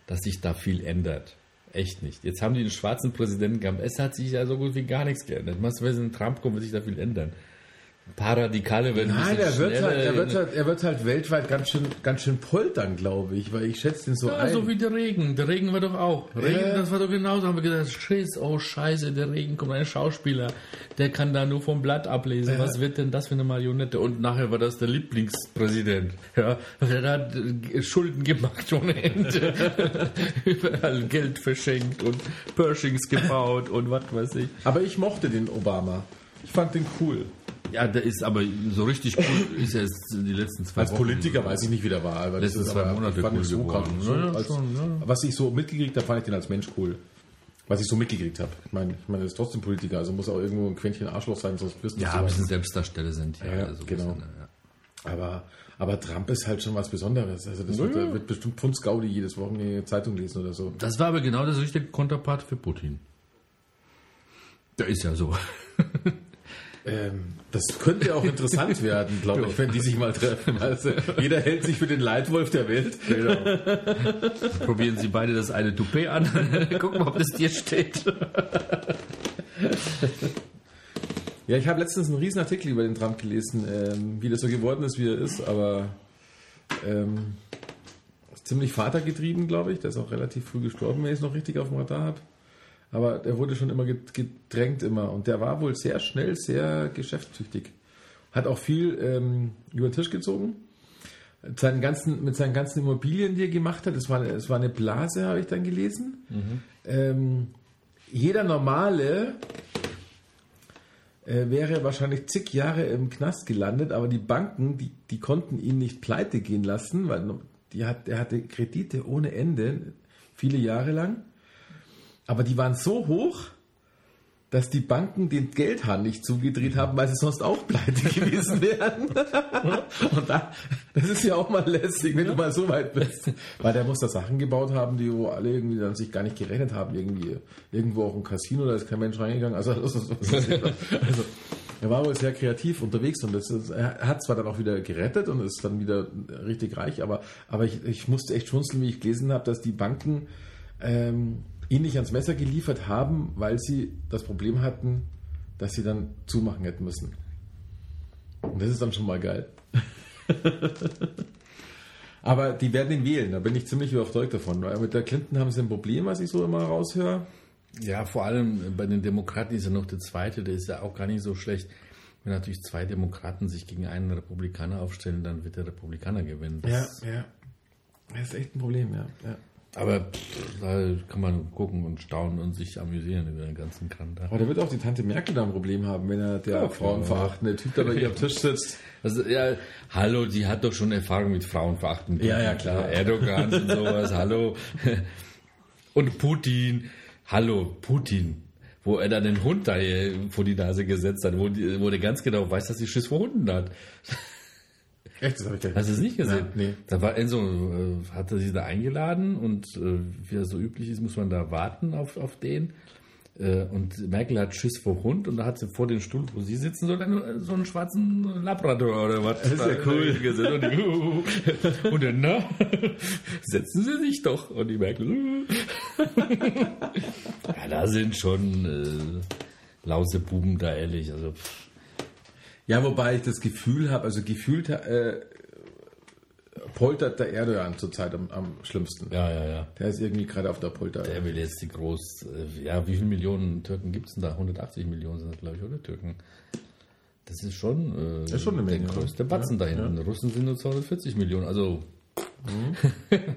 dass sich da viel ändert. Echt nicht. Jetzt haben die einen schwarzen Präsidenten gehabt. Es hat sich ja so gut wie gar nichts geändert. Was, wenn ein Trump kommt, wird sich da viel ändern. Ein paar Radikale werden ein Nein, bisschen er wird, halt, er, wird halt, er wird halt weltweit ganz schön, ganz schön poltern, glaube ich, weil ich schätze den so ja, ein. so wie der Regen. Der Regen war doch auch. Regen, Ja. das war doch genauso. Haben wir gedacht, Schiss, oh Scheiße, der Regen kommt. Ein Schauspieler, der kann da nur vom Blatt ablesen. Was wird denn das für eine Marionette? Und nachher war das der Lieblingspräsident. Ja, der hat äh, Schulden gemacht ohne Ende. Überall Geld verschenkt und Pershings gebaut und was weiß ich. Aber ich mochte den Obama. Ich fand den cool. Ja, der ist aber so richtig cool, ist er jetzt die letzten zwei Als Wochen. Politiker weiß ich nicht, wie der war. Aber Letzten das ist zwei aber- Monate ich fand cool ihn so geworden. So Ja, als, schon, ja. Was ich so mitgekriegt habe, fand ich den als Mensch cool. Was ich so mitgekriegt habe. Ich meine, ich meine, er ist trotzdem Politiker, also muss auch irgendwo ein Quäntchen Arschloch sein, sonst wirst du Ja, so ein bisschen Selbstdarsteller sind ja. Ja, so ein genau. bisschen, ja. Aber, aber Trump ist halt schon was Besonderes. Also das wird, wird bestimmt Pfunds Gaudi jedes Wochenende Zeitung lesen oder so. Das war aber genau das richtige Konterpart für Putin. Der ist ja so. Ähm, das könnte auch interessant werden, glaube ich, wenn die sich mal treffen. Also, jeder hält sich für den Leitwolf der Welt. Probieren Sie beide das eine Toupet an. Gucken, ob das dir steht. Ja, ich habe letztens einen riesen Artikel über den Trump gelesen, ähm, wie das so geworden ist, wie er ist, aber ähm, ziemlich vatergetrieben, glaube ich. Der ist auch relativ früh gestorben, wenn ich es noch richtig auf dem Radar habe. Aber der wurde schon immer ged- gedrängt immer und der war wohl sehr schnell, sehr geschäftstüchtig. Hat auch viel ähm, über den Tisch gezogen. Seinen ganzen, mit seinen ganzen Immobilien, die er gemacht hat, es war, es war eine Blase, habe ich dann gelesen. Ähm, jeder normale äh, wäre wahrscheinlich zig Jahre im Knast gelandet, aber die Banken, die, die konnten ihn nicht pleite gehen lassen, weil die hat, er hatte Kredite ohne Ende, viele Jahre lang. Aber die waren so hoch, dass die Banken den Geldhahn nicht zugedreht haben, weil sie sonst auch pleite gewesen wären. Und da, das ist ja auch mal lästig, wenn du mal so weit bist. Weil der muss da Sachen gebaut haben, die wo alle irgendwie dann sich gar nicht gerechnet haben. Irgendwie, irgendwo auch ein Casino, da ist kein Mensch reingegangen. Also, ist, also er war wohl sehr kreativ unterwegs und das ist, er hat zwar dann auch wieder gerettet und ist dann wieder richtig reich, aber, aber ich, ich musste echt schmunzeln, wie ich gelesen habe, dass die Banken ähm, ihn nicht ans Messer geliefert haben, weil sie das Problem hatten, dass sie dann zumachen hätten müssen. Und das ist dann schon mal geil. Aber die werden ihn wählen, da bin ich ziemlich überzeugt davon. Weil mit der Clinton haben sie ein Problem, was ich so immer raushöre. Ja, vor allem bei den Demokraten ist ja noch der zweite, der ist ja auch gar nicht so schlecht. Wenn natürlich zwei Demokraten sich gegen einen Republikaner aufstellen, dann wird der Republikaner gewinnen. Das- ja. Das ist echt ein Problem, ja. ja. Aber pff, da kann man gucken und staunen und sich amüsieren über den ganzen da. Aber da wird auch die Tante Merkel da ein Problem haben, wenn er der Ja, frauenverachtende Typ da bei ihr am Tisch sitzt. Also, ja, hallo, die hat doch schon Erfahrung mit Frauenverachten. Ja, ja, klar. Erdogan und sowas, hallo. Und Putin, hallo, Putin. Wo er dann den Hund da hier vor die Nase gesetzt hat, wo, die, wo der ganz genau weiß, dass sie Schiss vor Hunden hat. Echt, das habe ich gar Hast du es nicht gesehen? Ja, nee. Da war Enzo, äh, hat er sie da eingeladen und äh, wie das so üblich ist, muss man da warten auf, auf den. Äh, und Merkel hat Schiss vor Hund und da hat sie vor den Stuhl, wo sie sitzen, so einen, so einen schwarzen Labrador oder was. Das ist ja cool. Und, die, und dann, na, setzen Sie sich doch. Und die Merkel, ja, da sind schon äh, lause Buben da, ehrlich. Also, pff. Ja, wobei ich das Gefühl habe, also gefühlt äh, poltert der Erdogan zurzeit am, am schlimmsten. Ja, ja, ja. Der ist irgendwie gerade auf der Polter. Der will jetzt die groß, äh, ja, wie viele Millionen Türken gibt es denn da? 180 Millionen sind das, glaube ich, oder Türken? Das ist schon, äh, ist schon eine Menge, der größte Batzen ja, da hinten. Russen sind nur 240 Millionen, also. Mhm.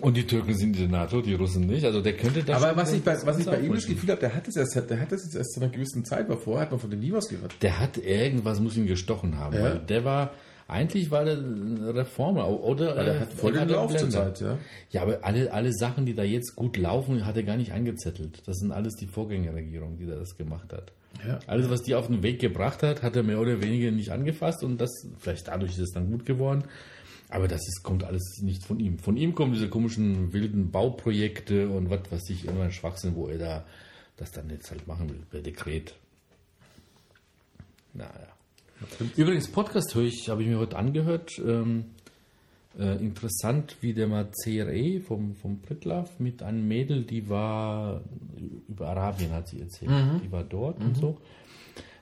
Und die Türken sind in der NATO, die Russen nicht. Also der könnte da Aber was ich bei, was ich bei ihm das. Gefühl habe, der hat das erst, der hat das jetzt erst zu einer gewissen Zeit, weil vorher hat man von dem nie was gehört. Der hat irgendwas, muss ihn gestochen haben. Ja. Weil der war, eigentlich war der Reformer. Oder Weil der äh, hat voll er den Lauf Blender. zurzeit, ja. Ja, aber alle, alle Sachen, die da jetzt gut laufen, hat er gar nicht angezettelt. Das sind alles die Vorgängerregierung, die da das gemacht hat. Ja. Alles, was die auf den Weg gebracht hat, hat er mehr oder weniger nicht angefasst und das, vielleicht dadurch ist es dann gut geworden. Aber das ist, kommt alles nicht von ihm. Von ihm kommen diese komischen wilden Bauprojekte und was weiß ich, immer ein Schwachsinn, wo er da das dann jetzt halt machen will, per Dekret. Naja. Übrigens, Podcast höre ich, habe ich mir heute angehört. Ähm, äh, interessant, wie der mal CRE vom, vom Pritlaff mit einem Mädel, die war über Arabien, hat sie erzählt. Die war dort und so.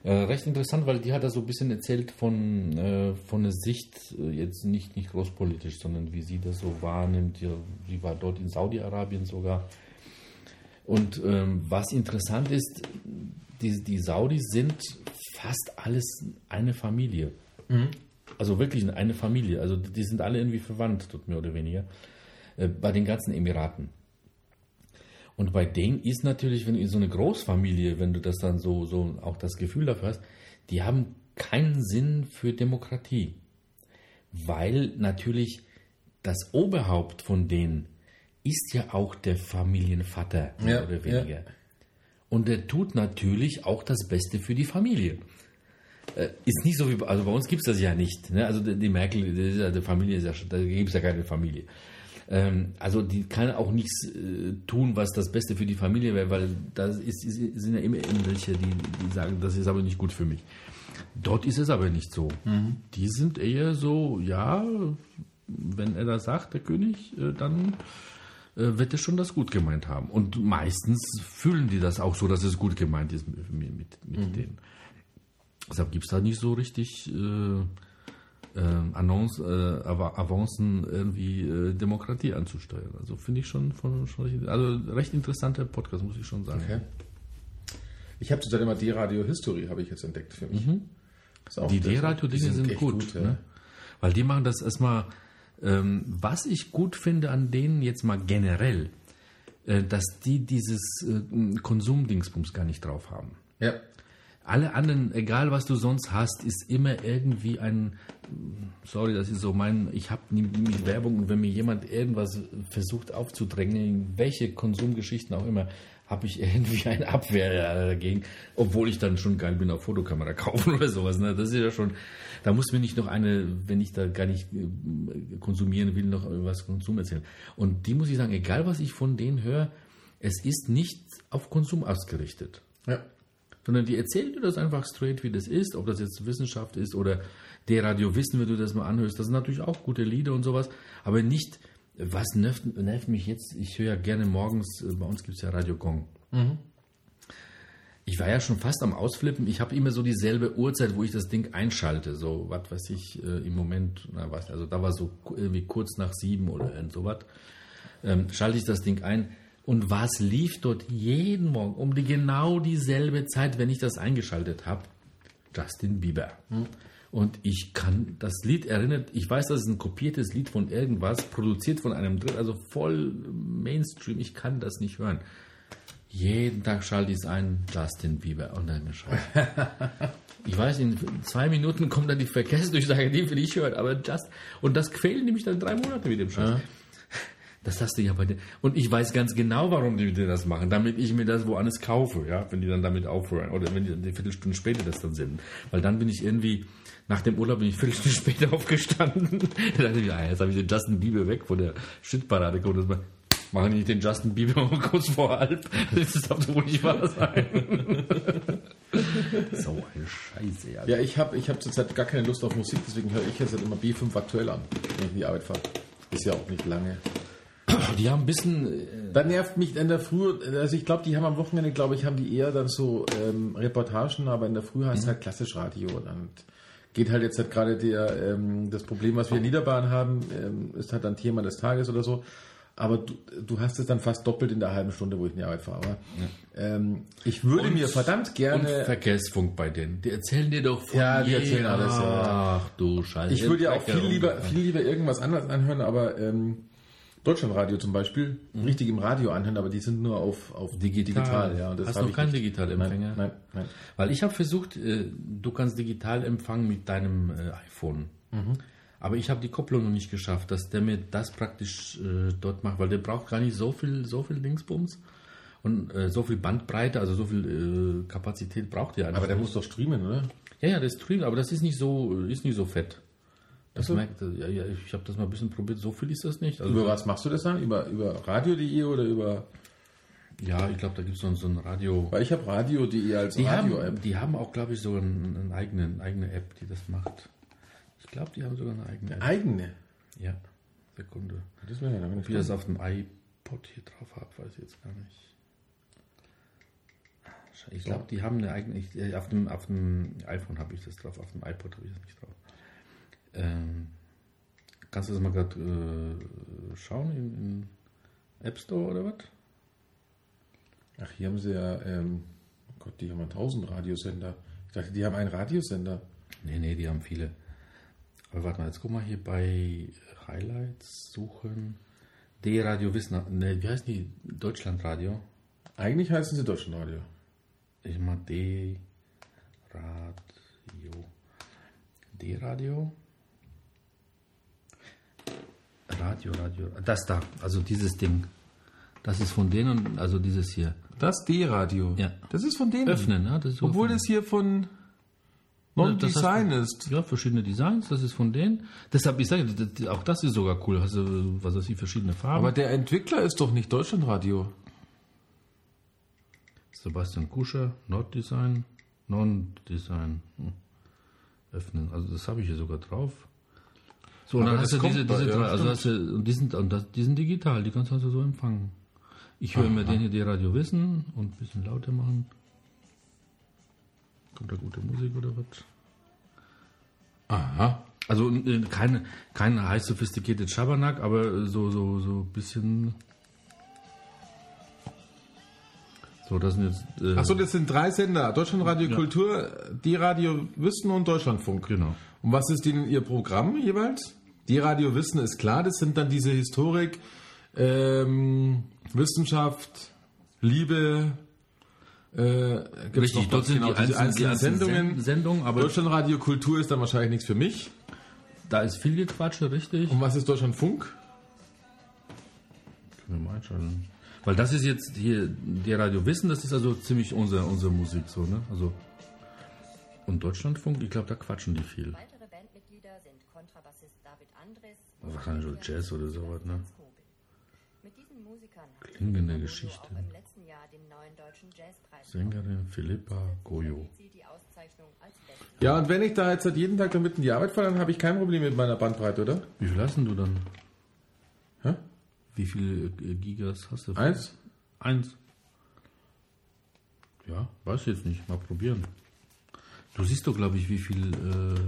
Äh, recht interessant, weil die hat da so ein bisschen erzählt von, äh, von der Sicht, äh, jetzt nicht, nicht großpolitisch, sondern wie sie das so wahrnimmt. Die, die war dort in Saudi-Arabien sogar. Und ähm, was interessant ist, die, die Saudis sind fast alles eine Familie. Also wirklich eine Familie. Also die sind alle irgendwie verwandt, dort mehr oder weniger, äh, bei den ganzen Emiraten. Und bei denen ist natürlich, wenn du in so eine Großfamilie, wenn du das dann so, so auch das Gefühl dafür hast, die haben keinen Sinn für Demokratie. Weil natürlich das Oberhaupt von denen ist ja auch der Familienvater, mehr Ja, oder weniger. ja. Und der tut natürlich auch das Beste für die Familie. Äh, Ist nicht so wie, also bei uns gibt es das ja nicht. Ne? Also die, die Merkel, die Familie ist ja, schon- da gibt es ja keine Familie. Ähm, also die kann auch nichts äh, tun, was das Beste für die Familie wäre, weil da ist, ist, sind ja immer irgendwelche, die, die sagen, das ist aber nicht gut für mich. Dort ist es aber nicht so. Die sind eher so, ja, wenn er das sagt, der König, äh, dann äh, wird er schon das gut gemeint haben. Und meistens fühlen die das auch so, dass es gut gemeint ist mit, mit, mit denen. Deshalb gibt es da nicht so richtig äh, äh, Annonce, äh, Ava- Avancen, irgendwie äh, Demokratie anzusteuern. Also finde ich schon, von, schon recht, also recht interessanter Podcast, muss ich schon sagen. Okay. Ich habe zurzeit immer D-Radio History, habe ich jetzt entdeckt für mich. Auch- Die D-Radio-Dinge sind, echt gut. ja. ne? Weil die machen das erstmal, ähm, was ich gut finde an denen jetzt mal generell, äh, dass die dieses äh, Konsumdingsbums gar nicht drauf haben. ja. Alle anderen, egal was du sonst hast, ist immer irgendwie ein, sorry, das ist so mein, ich habe nie mit Werbung und wenn mir jemand irgendwas versucht aufzudrängen, welche Konsumgeschichten auch immer, habe ich irgendwie eine Abwehr dagegen, obwohl ich dann schon geil bin auf Fotokamera kaufen oder sowas. Ne? Das ist ja schon, da muss mir nicht noch eine, wenn ich da gar nicht äh, konsumieren will, noch was Konsum erzählen. Und die muss ich sagen, egal was ich von denen höre, es ist nicht auf Konsum ausgerichtet ja. Sondern die erzählen dir das einfach straight, wie das ist, ob das jetzt Wissenschaft ist oder der Radio Wissen, wenn du das mal anhörst. Das sind natürlich auch gute Lieder und sowas, aber nicht, was nervt, nervt mich jetzt, ich höre ja gerne morgens, äh, bei uns gibt es ja Radio Gong. Ich war ja schon fast am Ausflippen. Ich habe immer so dieselbe Uhrzeit, wo ich das Ding einschalte. So, was weiß ich, äh, im Moment, na, was, also da war so irgendwie kurz nach sieben oder irgend sowas. Ähm, schalte ich das Ding ein. Und was lief dort jeden Morgen um die genau dieselbe Zeit, wenn ich das eingeschaltet habe? Justin Bieber. Und ich kann, das Lied erinnert, ich weiß, das ist ein kopiertes Lied von irgendwas, produziert von einem Dritt, also voll Mainstream, ich kann das nicht hören. Jeden Tag schalte ich es ein, Justin Bieber. Und dann schaue ich. Weiß, in zwei Minuten kommt dann die Verkehrsdurchsage, die will ich hören, aber just, und das quält nämlich dann drei Monate mit dem Scheiß. Das hast du ja bei dir. Und ich weiß ganz genau, warum die dir das machen, damit ich mir das woanders kaufe, ja, wenn die dann damit aufhören oder wenn die dann eine Viertelstunde später das dann senden. Weil dann bin ich irgendwie, nach dem Urlaub bin ich Viertelstunde später aufgestanden. da dachte ich, ah, jetzt habe ich den Justin Bieber weg von der Shitparade geholt. Machen die nicht den Justin Bieber kurz vor halb? Das darf wohl nicht wahr sein. so eine Scheiße, ja. Ja, ich habe ich hab zurzeit gar keine Lust auf Musik, deswegen höre ich jetzt halt immer B5 aktuell an, wenn ich in die Arbeit fahre. Ist ja auch nicht lange. Die haben ein bisschen, äh, Da nervt mich in der Früh, also ich glaube, die haben am Wochenende, glaube ich, haben die eher dann so ähm, Reportagen, aber in der Früh heißt es halt klassisch Radio und dann geht halt jetzt halt gerade der, ähm, das Problem, was wir in Niederbahn haben, ähm, ist halt ein Thema des Tages oder so. Aber du, du hast es dann fast doppelt in der halben Stunde, wo ich in die Arbeit fahre. Aber, ähm, ich würde Und- mir verdammt Und gerne. Verkehrsfunk bei denen. Die erzählen dir doch von Ja, die erzählen alles, ja. Ach du Scheiße. Ich würde ja auch viel lieber, und- viel lieber irgendwas anderes anhören, aber ähm, Deutschlandradio zum Beispiel, richtig im Radio anhören, aber die sind nur auf, auf Digital. ja. Und das Hast ich keinen. Digitalempfänger? Nein, nein, nein. Weil ich habe versucht, äh, du kannst digital empfangen mit deinem äh, iPhone. Aber ich habe die Kopplung noch nicht geschafft, dass der mir das praktisch äh, dort macht, weil der braucht gar nicht so viel, so viel Dingsbums und äh, so viel Bandbreite, also so viel äh, Kapazität braucht der einfach. Aber der muss doch streamen, oder? Ja, ja, das streamt, aber das ist nicht so, ist nicht so fett. Das merkt, ja, ja, ich habe das mal ein bisschen probiert, so viel ist das nicht. Also, Über was machst du das dann? Über, über radio.de oder über. ja, ich glaube, da gibt es so, ein- so ein Radio. Weil ich habe radio.de als Die haben, Radio-App. die haben auch, glaube ich, so eine, eine eigene, eigene App, die das macht. Ich glaube, die haben sogar eine eigene App. Eigene. Ja, Sekunde. Das wäre ja dann Ob ich das auf dem iPod hier drauf habe, weiß ich jetzt gar nicht. Ich glaube, die haben eine eigene. Ich, äh, auf, dem, auf dem iPhone habe ich das drauf, auf dem iPod habe ich das nicht drauf. Ähm, kannst du das mal gerade äh, schauen in, in App Store oder was? Ach, hier haben sie ja, ähm, oh Gott, die haben ja 1000 Radiosender. Ich dachte, die haben einen Radiosender. Nee, nee, die haben viele. Aber warte mal, jetzt guck mal hier bei Highlights suchen. D-Radio Wissen. Ne, wie heißt die? Deutschlandradio. Eigentlich heißen sie Deutschlandradio. Ich mal D-Radio. D-Radio. Radio, Radio. Das da, also dieses Ding. Das ist von denen, also dieses hier. Das D-Radio. Ja. Das ist von denen. Öffnen, ne? Das Obwohl das hier von Ja, Non-Design ist. Ja, verschiedene Designs, das ist von denen. Deshalb, ich sage, auch das ist sogar cool. Hast du, was weiß ich, verschiedene Farben. Aber der Entwickler ist doch nicht Deutschlandradio. Sebastian Kuscher, Norddesign, Non-Design. Hm. Öffnen. Also das habe ich hier sogar drauf. So, und Aber dann hast du diese, diese ja, drei, also hast du, und die sind, und das, die sind digital, die kannst du also so empfangen. Ich höre mir den hier die Radio Wissen und ein bisschen lauter machen. Kommt da gute Musik oder was? Aha. Also äh, keine, kein high sophisticated Schabernack, aber so, so, so ein bisschen. So, das sind jetzt. Äh, Achso, das sind drei Sender. Deutschlandradio Kultur, D-Radio Wissen und Deutschlandfunk. Genau. Und was ist denn Ihr Programm jeweils? D-Radio Wissen ist klar, das sind dann diese Historik, ähm, Wissenschaft, Liebe, äh, Richtig, dort sind Genau, die einzelnen, die einzelnen Sendungen. Send- Sendungen, aber Deutschlandradio Kultur ist dann wahrscheinlich nichts für mich. da ist viel Gequatsche, richtig. Und was ist Deutschlandfunk? Können wir mal einschalten. Weil das ist jetzt hier, die Radio Wissen, das ist also ziemlich unsere, unsere Musik so, ne? Also. Und Deutschlandfunk, ich glaube, da quatschen die viel. Weitere Bandmitglieder sind Kontrabassist David Andres Wahrscheinlich so Jazz oder sowas, ne? Mit diesen Musikern Klingende Geschichte. Goyo auch im letzten Jahr den neuen deutschen Jazzpreis Sängerin Philippa Goyo. Ja, und wenn ich da jetzt seit jeden Tag damit in die Arbeit fahre, dann habe ich kein Problem mit meiner Bandbreite, oder? Wie viel hast du dann? Hä? Wie viele äh, Gigas hast du? Eins? Eins. Ja, weiß ich jetzt nicht. Mal probieren. Du siehst doch, glaube ich, wie viel, äh,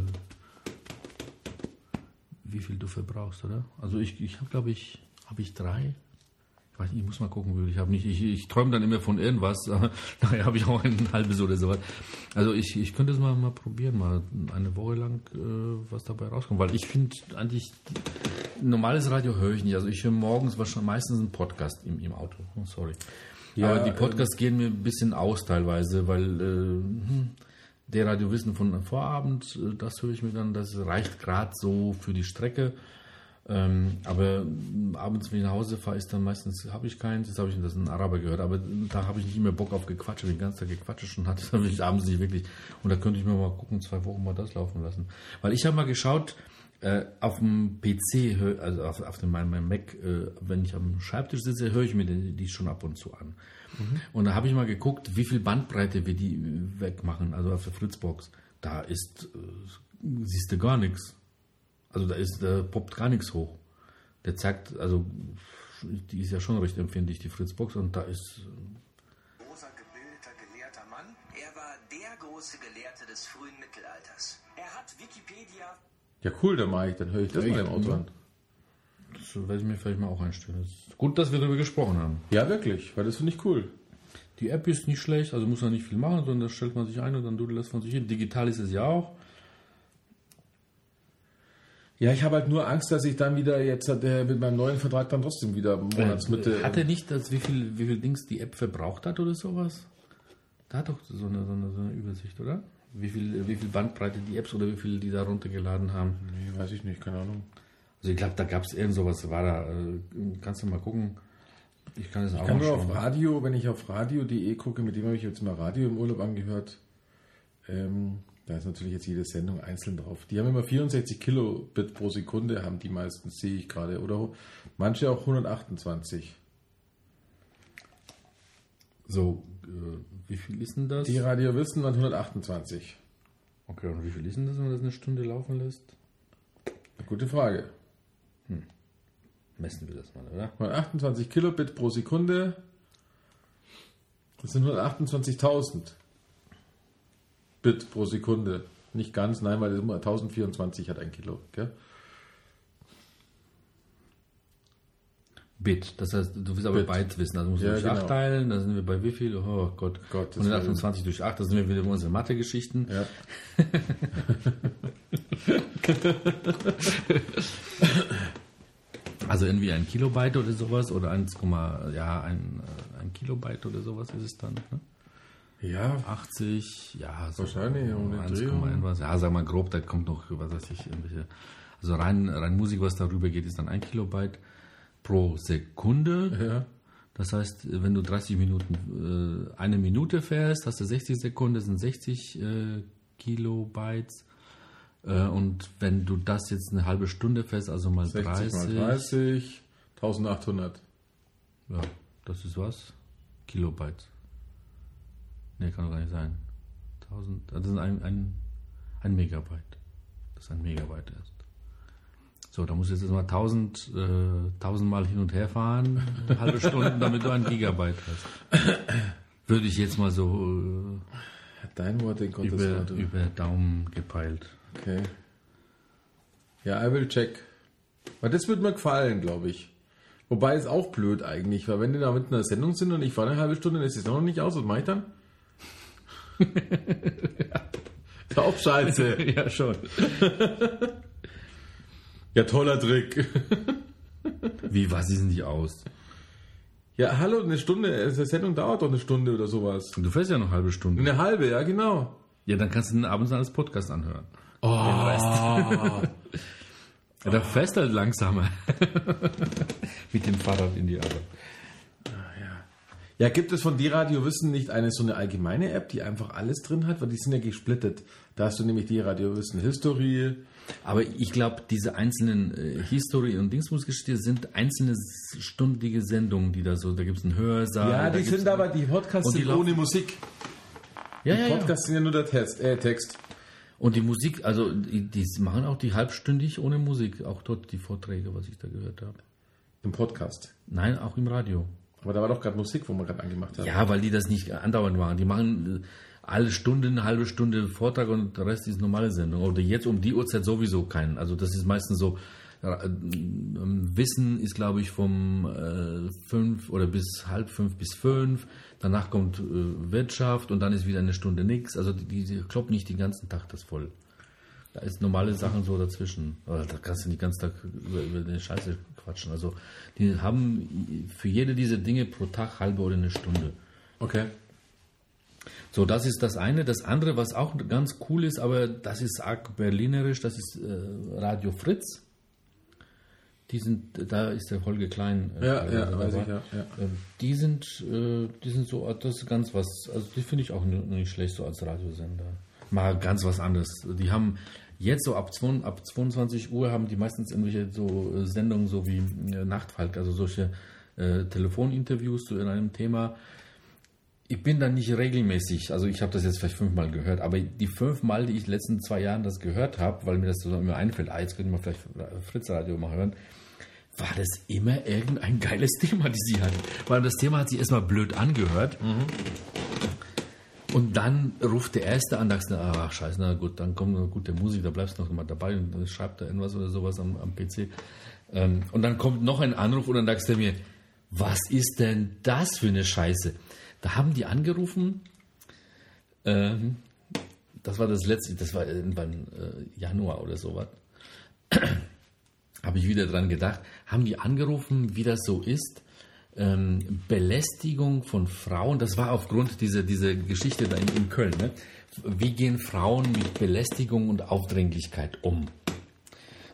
wie viel du verbrauchst, oder? Also ich, ich habe, glaube ich, habe ich drei. Ich weiß nicht, ich muss mal gucken, ich habe nicht. Ich, ich träume dann immer von irgendwas. Nachher habe ich auch ein halbes oder sowas. Also ich, ich könnte es mal, mal probieren, mal eine Woche lang, äh, was dabei rauskommt. Weil ich finde eigentlich, normales Radio höre ich nicht. Also ich höre morgens wahrscheinlich meistens einen Podcast im, im Auto. Oh, sorry. Ja, Aber die Podcasts gehen mir ein bisschen aus teilweise, weil äh, hm, der Radiowissen von Vorabend, äh, das höre ich mir dann, das reicht gerade so für die Strecke. Ähm, aber mm, abends, wenn ich nach Hause fahre, ist dann meistens, habe ich keins, jetzt habe ich das in Araber gehört, aber da habe ich nicht mehr Bock auf Gequatsche, den ganzen Tag Gequatsche schon hatte, dann will ich abends nicht wirklich, und da könnte ich mir mal gucken, zwei Wochen mal das laufen lassen. Weil ich habe mal geschaut, äh, auf dem PC, hör- also auf, auf dem, meinem, Mac, äh, wenn ich am Schreibtisch sitze, höre ich mir die, die schon ab und zu an. Und da habe ich mal geguckt, wie viel Bandbreite wir die wegmachen, also auf der Fritzbox. Da ist, äh, siehst du gar nichts. Also da ist, da poppt gar nichts hoch. Der zeigt, also die ist ja schon recht empfindlich, die Fritzbox, und da ist großer, gebildeter, gelehrter Mann. Er war der große Gelehrte des frühen Mittelalters. Er hat Wikipedia Ja, cool, dann mache ich, dann höre ich das mal im Auto an. Das werde ich mir vielleicht mal auch einstellen. Das ist gut, dass wir darüber gesprochen haben. Ja, wirklich, weil das finde ich cool. Die App ist nicht schlecht, also muss man nicht viel machen, sondern da stellt man sich ein und dann dudelt das von sich hin. Digital ist es ja auch. Ja, ich habe halt nur Angst, dass ich dann wieder jetzt äh, mit meinem neuen Vertrag dann trotzdem wieder Monatsmitte. Hat er nicht, das, wie viel, wie viel Dings die App verbraucht hat oder sowas? Da hat doch so eine, so eine, so eine Übersicht, oder? Wie viel, wie viel Bandbreite die Apps oder wie viel die da runtergeladen haben. nee, weiß ich nicht, keine Ahnung. Also ich glaube, da gab es irgend sowas, war da. Äh, kannst du mal gucken. Ich kann es auch kann mal nur auf. Radio, wenn ich auf radio.de gucke, mit dem habe ich jetzt mal Radio im Urlaub angehört. Ähm, da ist natürlich jetzt jede Sendung einzeln drauf. Die haben immer 64 Kilobit pro Sekunde, haben die meisten, sehe ich gerade. Oder manche auch 128. So, äh, wie viel ist denn das? Die Radio Wissen waren 128. Okay, und wie viel ist denn das, wenn man das eine Stunde laufen lässt? Gute Frage. Messen wir das mal, oder? 128 Kilobit pro Sekunde. Das sind 128.000 Bit pro Sekunde. Nicht ganz, nein, weil das immer 1024 hat ein Kilo. Gell? Bit, das heißt, du willst aber Bit. Bytes wissen. Also musst du Ja, durch genau. 8 teilen, da sind wir bei wie viel? Oh Gott, Gottes 128 durch 8, da sind wir wieder bei unseren Mathe-Geschichten. Ja. Also irgendwie ein Kilobyte oder sowas oder 1, ja, ein, äh, ein Kilobyte oder sowas ist es dann. Ne? Ja, 80, ja, so Wahrscheinlich, um den 1, Dreh rum. irgendwas. Ja, sag mal grob, da kommt noch, was weiß ich, irgendwelche. Also rein, rein Musik, was darüber geht, ist dann ein Kilobyte pro Sekunde. ja. Das heißt, wenn du 30 Minuten, äh, eine Minute fährst, hast du 60 Sekunden, das sind 60 äh, Kilobytes. Äh, und wenn du das jetzt eine halbe Stunde fährst, also mal 60 30, mal 30, 1800. ja, das ist was? Kilobytes. Nee, kann doch gar nicht sein. 1000, das ist ein, ein, ein Megabyte. Das ist ein Megabyte erst. So, da musst du jetzt erstmal 1000, äh, 1000 Mal hin und her fahren, eine halbe Stunde, damit du ein Gigabyte hast. Würde ich jetzt mal so Dein Wort in äh, Gottes über, Wort. über Daumen gepeilt. Okay. Ja, I will check. Weil das wird mir gefallen, glaube ich. Wobei ist auch blöd eigentlich, weil wenn die da mit einer Sendung sind und ich fahre eine halbe Stunde, dann ist es noch nicht aus, was mache ich dann? ist auch scheiße. Ja, schon. Ja, toller Trick. Wie, was ist denn nicht aus? Ja, hallo, eine Stunde, die Sendung dauert doch eine Stunde oder sowas. Du fährst ja noch eine halbe Stunde. Eine halbe, ja, genau. Ja, dann kannst du den abends als Podcast anhören. Oh, Ja, da fährst du halt langsamer. Mit dem Fahrrad in die Arbeit. Ja, gibt es von die Radio Wissen nicht eine so eine allgemeine App, die einfach alles drin hat? Weil die sind ja gesplittet. Da hast du nämlich die Radio Wissen History. Aber ich glaube, diese einzelnen äh, History- und Dingsmusgeschichte sind einzelne stundige Sendungen, die da so, da gibt es einen Hörsaal. Ja, die sind aber, die Podcasts sind ohne Musik. ja, Die ja, ja. Podcasts sind ja nur der Test, äh, Text. Und die Musik, also die, die machen auch die halbstündig ohne Musik, auch dort die Vorträge, was ich da gehört habe. Im Podcast. Nein, auch im Radio. Aber da war doch gerade Musik, wo wir gerade angemacht haben. Ja, weil die das nicht andauernd machen. Die machen äh, alle Stunde, eine halbe Stunde Vortrag und der Rest ist normale Sendung. Oder jetzt um die Uhrzeit sowieso keinen. Also das ist meistens so, äh, ähm, Wissen ist glaube ich vom äh, fünf oder bis halb fünf bis fünf. Danach kommt äh, Wirtschaft und dann ist wieder eine Stunde nichts. Also die, die kloppen nicht den ganzen Tag das voll. Da ist normale Sachen so dazwischen. Aber da kannst du nicht den ganzen Tag über, über den Scheiße quatschen. Also die haben für jede dieser Dinge pro Tag halbe oder eine Stunde. Okay. So, das ist das eine. Das andere, was auch ganz cool ist, aber das ist arg berlinerisch, das ist äh, Radio Fritz. Die sind, da ist der Holger Klein. äh, Ja, ja, weiß ich, ja. ja. Ähm, Die sind, äh, die sind so, das ist ganz was, also die finde ich auch nicht schlecht so als Radiosender. Mal ganz was anderes. Die haben jetzt so ab, 2, ab 22 Uhr haben die meistens irgendwelche so äh, Sendungen so wie äh, Nachtfalk, also solche äh, Telefoninterviews zu einem Thema. Ich bin da nicht regelmäßig, also ich habe das jetzt vielleicht fünfmal gehört, aber die fünfmal, die ich in den letzten zwei Jahren das gehört habe, weil mir das so immer einfällt, ah, jetzt könnte man vielleicht Fritz Radio mal hören, war das immer irgendein geiles Thema, die sie hatten. Weil das Thema hat sich erstmal blöd angehört. Und dann ruft der Erste an, sagst du, ach scheiße, na gut, dann kommt eine gute Musik, da bleibst du noch mal dabei und dann schreibt er irgendwas oder sowas am, am PC. Ähm, und dann kommt noch ein Anruf und dann sagst du mir, was ist denn das für eine Scheiße? Da haben die angerufen, ähm, das war das letzte, das war irgendwann äh, Januar oder sowas. Habe ich wieder dran gedacht, haben die angerufen, wie das so ist. Ähm, Belästigung von Frauen, das war aufgrund dieser, dieser Geschichte da in, in Köln. Ne? Wie gehen Frauen mit Belästigung und Aufdringlichkeit um?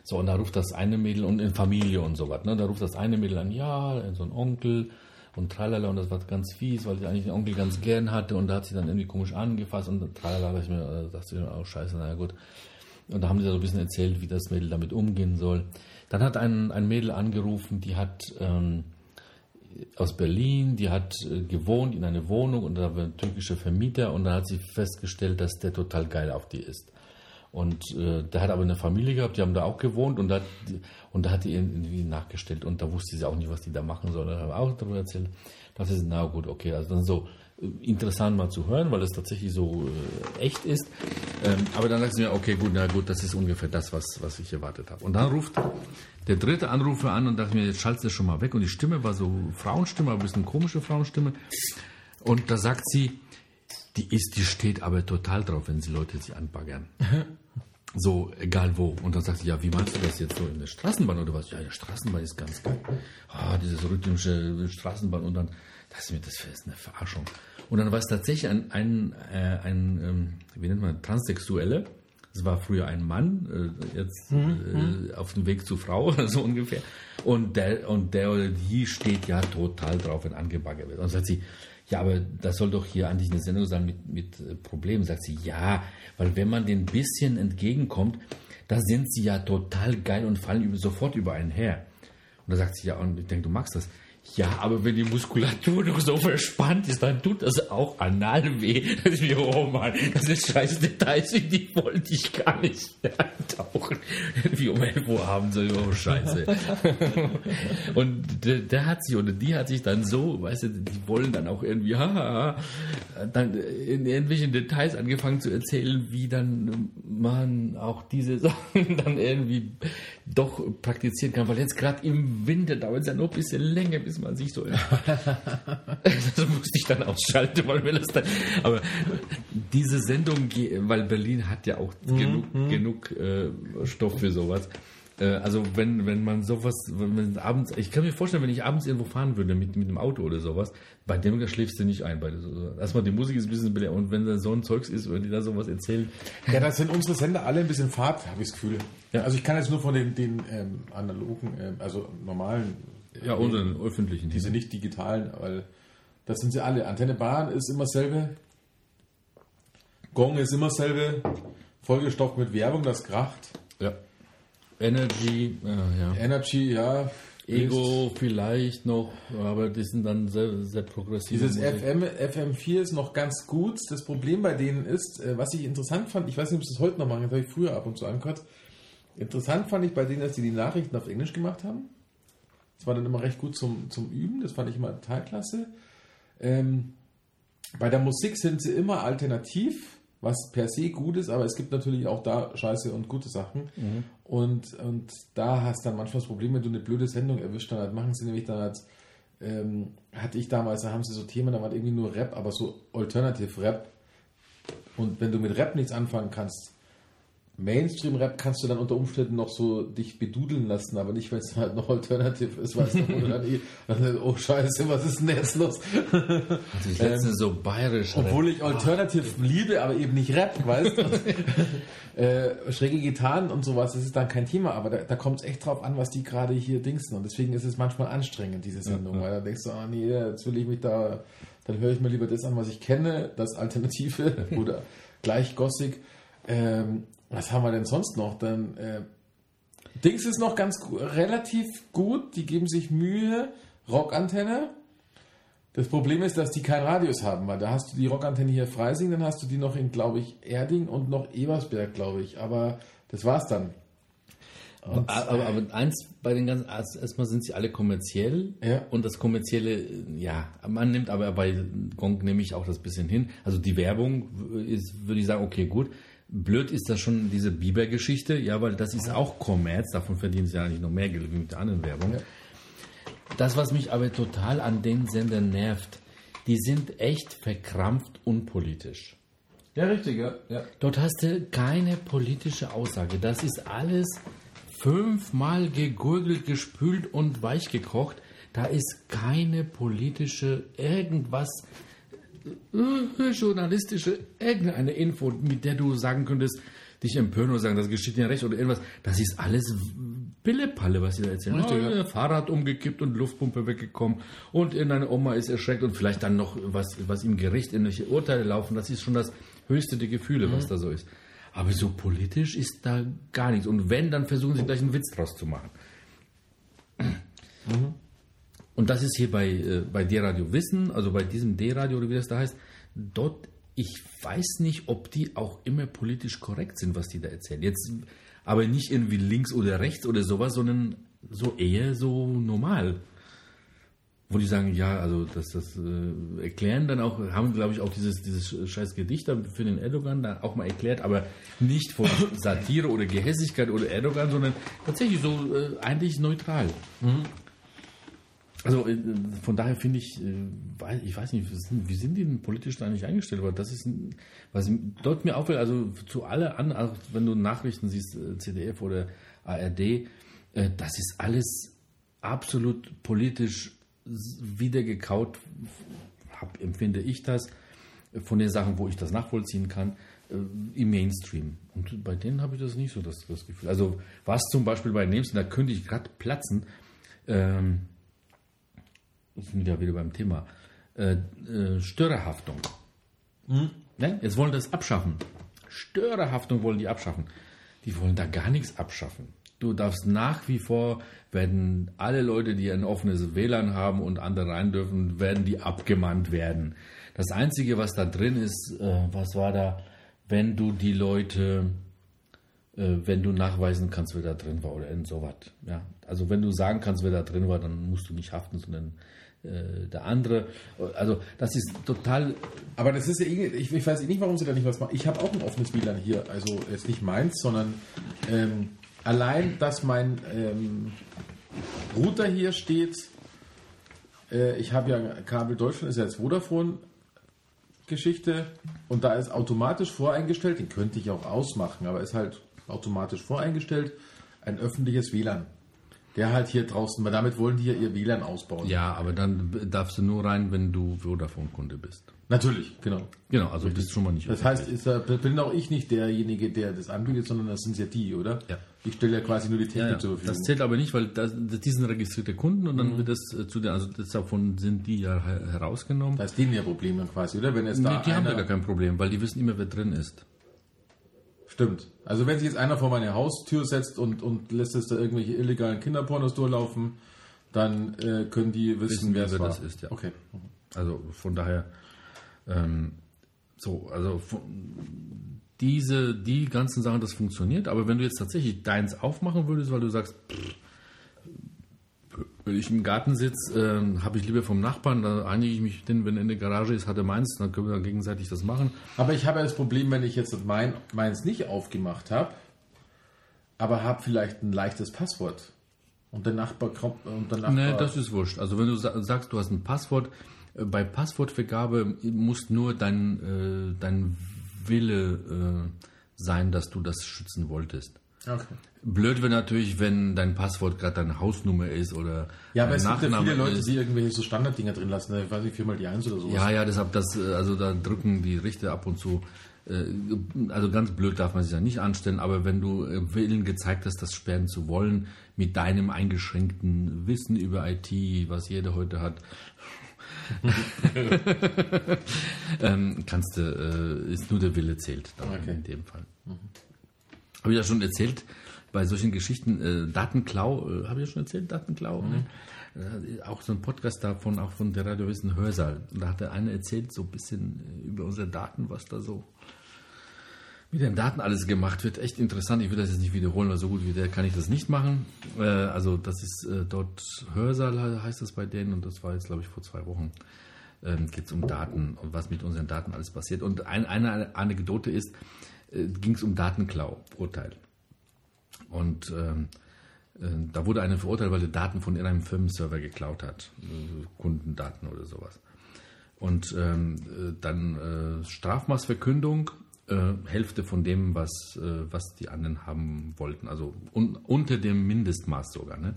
So, und da ruft das eine Mädel und in Familie und so was. Ne? Da ruft das eine Mädel an, ja, so ein Onkel und tralala und das war ganz fies, weil ich eigentlich den Onkel ganz gern hatte und da hat sie dann irgendwie komisch angefasst und tralala, da ich mir, äh, dachte ich mir, oh scheiße, naja gut. Und da haben die da so ein bisschen erzählt, wie das Mädel damit umgehen soll. Dann hat ein, ein Mädel angerufen, die hat ähm, aus Berlin, die hat äh, gewohnt in einer Wohnung und da war ein türkischer Vermieter und da hat sie festgestellt, dass der total geil auf die ist. Und äh, der hat aber eine Familie gehabt, die haben da auch gewohnt und da, und da hat die irgendwie nachgestellt und da wusste sie auch nicht, was die da machen soll. Da haben wir auch darüber erzählt. Das ist, na gut, okay, also dann so äh, interessant mal zu hören, weil es tatsächlich so äh, echt ist. Ähm, aber dann sagst du mir, okay, gut, na gut, das ist ungefähr das, was, was ich erwartet habe. Und dann ruft der dritte Anrufer an und dachte mir, jetzt schaltest du schon mal weg. Und die Stimme war so Frauenstimme, aber ein bisschen komische Frauenstimme. Und da sagt sie, die ist, die steht aber total drauf, wenn sie Leute sich anbaggern. So, egal wo. Und dann sagt sie, ja, wie meinst du das jetzt so in der Straßenbahn oder was? Ja, die Straßenbahn ist ganz geil. Ah, dieses rhythmische Straßenbahn. Und dann dachte ich mir, das ist eine Verarschung. Und dann war es tatsächlich ein, ein, äh, ein ähm, wie nennt man, Transsexuelle. Es war früher ein Mann, äh, jetzt äh, auf dem Weg zur Frau, so ungefähr. Und der, und der oder die steht ja total drauf, wenn angebaggert wird. Und dann sagt sie, ja, aber das soll doch hier eigentlich eine Sendung sein mit, mit äh, Problemen. Sagt sie, ja, weil wenn man den bisschen entgegenkommt, da sind sie ja total geil und fallen sofort über einen her. Und da sagt sie, ja, und ich denke, du magst das. Ja, aber wenn die Muskulatur noch so verspannt ist, dann tut das auch anal weh. Das ist wie, oh Mann, das sind scheiß Details, die wollte ich gar nicht eintauchen. Wie um 11 Uhr abends, oh Scheiße. Und der, der hat sich, oder die hat sich dann so, weißt du, die wollen dann auch irgendwie, haha, dann in irgendwelchen Details angefangen zu erzählen, wie dann man auch diese Sachen dann irgendwie doch praktizieren kann. Weil jetzt gerade im Winter dauert es ja noch ein bisschen länger, bis man sich so. das musste ich dann ausschalten, weil wir das dann. Aber diese Sendung, weil Berlin hat ja auch genug, genug äh, Stoff für sowas. Äh, Also wenn, wenn man sowas, wenn man abends, ich kann mir vorstellen, wenn ich abends irgendwo fahren würde mit, mit einem Auto oder sowas, bei dem schläfst du nicht ein. Bei, so- erstmal die Musik ist ein bisschen belehrend und wenn da so ein Zeugs ist, wenn die da sowas erzählen, Ja, das sind unsere Sender alle ein bisschen fad, habe ich das Gefühl. Ja. Also ich kann jetzt nur von den, den ähm, analogen, ähm, also normalen, ja, unseren öffentlichen. diese nicht digitalen, weil das sind sie alle. Antenne Bahn ist immer dasselbe, Gong ist immer dasselbe, vollgestopft mit Werbung, das kracht. ja. Energy, äh, ja. Energy, ja. Ego vielleicht noch, aber die sind dann sehr, sehr progressiv. Dieses FM, FM4 ist noch ganz gut. Das Problem bei denen ist, äh, was ich interessant fand, ich weiß nicht, ob sie es heute noch machen, das habe ich früher ab und zu angehört. Interessant fand ich bei denen, dass die die Nachrichten auf Englisch gemacht haben. Das war dann immer recht gut zum, zum Üben, das fand ich immer total klasse. Ähm, bei der Musik sind sie immer alternativ, was per se gut ist, aber es gibt natürlich auch da scheiße und gute Sachen. Und, und da hast du dann manchmal das Problem, wenn du eine blöde Sendung erwischt, dann halt machen sie nämlich dann als, ähm, hatte ich damals, da haben sie so Themen, da war irgendwie nur Rap, aber so Alternative Rap. Und wenn du mit Rap nichts anfangen kannst, Mainstream-Rap kannst du dann unter Umständen noch so dich bedudeln lassen, aber nicht, wenn es halt noch Alternative ist, weißt du, du dann, eh, dann oh scheiße, was ist denn jetzt los? Also ich letztens so bayerisch. Obwohl ich Alternative liebe, aber eben nicht Rap, weißt du? äh, schräge Gitarren und sowas, das ist dann kein Thema, aber da, da kommt es echt drauf an, was die gerade hier dingsen. Und deswegen ist es manchmal anstrengend, diese Sendung, weil da denkst du, ah nee, jetzt will ich mich da, dann höre ich mir lieber das an, was ich kenne, das Alternative oder gleich Gossig. Ähm, was haben wir denn sonst noch? Dann äh, Dings ist noch ganz relativ gut, die geben sich Mühe. Rockantenne. Das Problem ist, dass die keinen Radius haben, weil da hast du die Rockantenne hier Freising, dann hast du die noch in, glaube ich, Erding und noch Ebersberg, glaube ich. Aber das war's dann. Und- aber, aber eins bei den ganzen, erst- erstmal sind sie alle kommerziell Ja. und das kommerzielle, ja, man nimmt aber bei Gong nehme ich auch das bisschen hin. Also die Werbung ist, würde ich sagen, okay, gut. Blöd ist das schon diese Biber-Geschichte, ja, weil das ist auch Kommerz, davon verdienen sie ja nicht noch mehr Geld wie mit der anderen Werbung. Ja. Das, was mich aber total an den Sendern nervt, die sind echt verkrampft unpolitisch. Ja, richtig, ja. ja. Dort hast du keine politische Aussage. Das ist alles fünfmal gegurgelt, gespült und weich gekocht. Da ist keine politische irgendwas journalistische irgendeine Info, mit der du sagen könntest, dich empören oder sagen, das geschieht dir recht oder irgendwas. Das ist alles Pillepalle, was sie da erzählen. Richtig, oh, ja. äh, Fahrrad umgekippt und Luftpumpe weggekommen und irgendeine Oma ist erschreckt und vielleicht dann noch was, was im Gericht, irgendwelche Urteile laufen. Das ist schon das höchste der Gefühle, was da so ist. Aber so politisch ist da gar nichts. Und wenn, dann versuchen sie gleich einen Witz draus zu machen. Und das ist hier bei, äh, bei D-Radio Wissen, also bei diesem D-Radio oder wie das da heißt, dort, ich weiß nicht, ob die auch immer politisch korrekt sind, was die da erzählen. Jetzt aber nicht irgendwie links oder rechts oder sowas, sondern so eher so normal. Wo die sagen, ja, also das, das äh, erklären dann auch, haben glaube ich auch dieses, dieses scheiß Gedicht für den Erdogan da auch mal erklärt, aber nicht von Satire oder Gehässigkeit oder Erdogan, sondern tatsächlich so äh, eigentlich neutral. Also äh, von daher finde ich, äh, ich weiß nicht, wie sind, die denn politisch da nicht eingestellt? Weil das ist, was dort mir auffällt, also zu alle an, auch wenn du Nachrichten siehst, äh, CDF oder ARD, das ist alles absolut politisch wiedergekaut, hab, empfinde ich das, von den Sachen, wo ich das nachvollziehen kann, im Mainstream. Und bei denen habe ich das nicht so das, das Gefühl. Also was zum Beispiel bei Nemsen, da könnte ich gerade platzen, ähm, wir sind ja wieder beim Thema. Äh, äh, Störerhaftung. Ne? Jetzt wollen das abschaffen. Störerhaftung wollen die abschaffen. Die wollen da gar nichts abschaffen. Du darfst nach wie vor, werden alle Leute, die ein offenes WLAN haben und andere rein dürfen, werden die abgemahnt werden. Das Einzige, was da drin ist, äh, was war da, wenn du die Leute äh, wenn du nachweisen kannst, wer da drin war oder irgend sowas. Ja, also wenn du sagen kannst, wer da drin war, dann musst du nicht haften, sondern der andere. Also das ist total. Aber das ist ja irgendwie, ich, ich weiß nicht, warum sie da nicht was machen. Ich habe auch ein offenes WLAN hier, also jetzt nicht meins, sondern ähm, allein, dass mein ähm, Router hier steht, äh, ich habe ja Kabel Deutschland, ist ja jetzt Vodafone Geschichte und da ist automatisch voreingestellt, den könnte ich auch ausmachen, aber ist halt automatisch voreingestellt, ein öffentliches WLAN. Der halt hier draußen, weil damit wollen die ja ihr WLAN ausbauen. Ja, aber dann darfst du nur rein, wenn du Vodafone-Kunde bist. Natürlich, genau. Genau, also bist schon mal nicht. Das heißt, ist, da- bin auch ich nicht derjenige, der das anbietet, sondern das sind ja die, oder? Ja. Ich stelle ja quasi nur die Technik ja, ja. zur Verfügung. das zählt aber nicht, weil das, die sind registrierte Kunden und dann wird das äh, zu den, also davon sind die ja her- herausgenommen. da ist denen ja Problem dann quasi, oder? Wenn Nee, da die haben da einer, gar kein Problem, weil die wissen immer, wer drin ist. Stimmt. Also wenn sich jetzt einer vor meine Haustür setzt und, und lässt es da irgendwelche illegalen Kinderpornos durchlaufen, dann äh, können die wissen, Wissen, wer es war. das ist, ja. Okay. Also von daher, ähm, so, also von, diese, die ganzen Sachen, das funktioniert, aber wenn du jetzt tatsächlich deins aufmachen würdest, weil du sagst, pff, wenn ich im Garten sitze, ähm, habe ich lieber vom Nachbarn, da einige ich mich, denn wenn er in der Garage ist, hat er meins, dann können wir dann gegenseitig das machen. Aber ich habe ja das Problem, wenn ich jetzt mein, meins nicht aufgemacht habe, aber habe vielleicht ein leichtes Passwort. Und der Nachbar kommt und der Nachbar. Nee, das ist wurscht. Also wenn du sa- sagst, du hast ein Passwort, äh, bei Passwortvergabe muss nur dein, äh, dein Wille äh, sein, dass du das schützen wolltest. Okay. Blöd wäre natürlich, wenn dein Passwort gerade deine Hausnummer ist oder Ja, aber es gibt ja Nachname viele Leute, ist. die irgendwelche so Standarddinger drin lassen. ne? Ich weiß nicht, viermal die Eins oder sowas. Ja, ja, deshalb das, äh, also da drücken die Richter ab und zu. äh, Also ganz blöd darf man sich ja nicht anstellen, aber wenn du äh, Willen gezeigt hast, das sperren zu wollen, mit deinem eingeschränkten Wissen über IT, was jeder heute hat, ähm, kannst du, äh, ist nur der Wille zählt Okay. in dem Fall. Habe ich ja schon erzählt, bei solchen Geschichten, äh, Datenklau, äh, habe ich ja schon erzählt, Datenklau, ne? äh, auch so ein Podcast davon, auch von der Radiowissen Hörsaal. Und da hat der eine erzählt, so ein bisschen äh, über unsere Daten, was da so Wie den Daten alles gemacht wird, echt interessant. Ich will das jetzt nicht wiederholen, weil so gut wie der kann ich das nicht machen. Äh, also das ist äh, dort Hörsaal heißt das bei denen und das war jetzt glaube ich vor zwei Wochen. Ähm, Geht es um Daten und was mit unseren Daten alles passiert. Und ein, eine Anekdote ist, äh, ging es um Datenklau, Urteil. Und ähm, äh, da wurde einer verurteilt, weil er Daten von irgendeinem Firmenserver geklaut hat, äh, Kundendaten oder sowas. Und ähm, äh, dann äh, Strafmaßverkündung, äh, Hälfte von dem, was, was die anderen haben wollten, also un unter dem Mindestmaß sogar. Ne?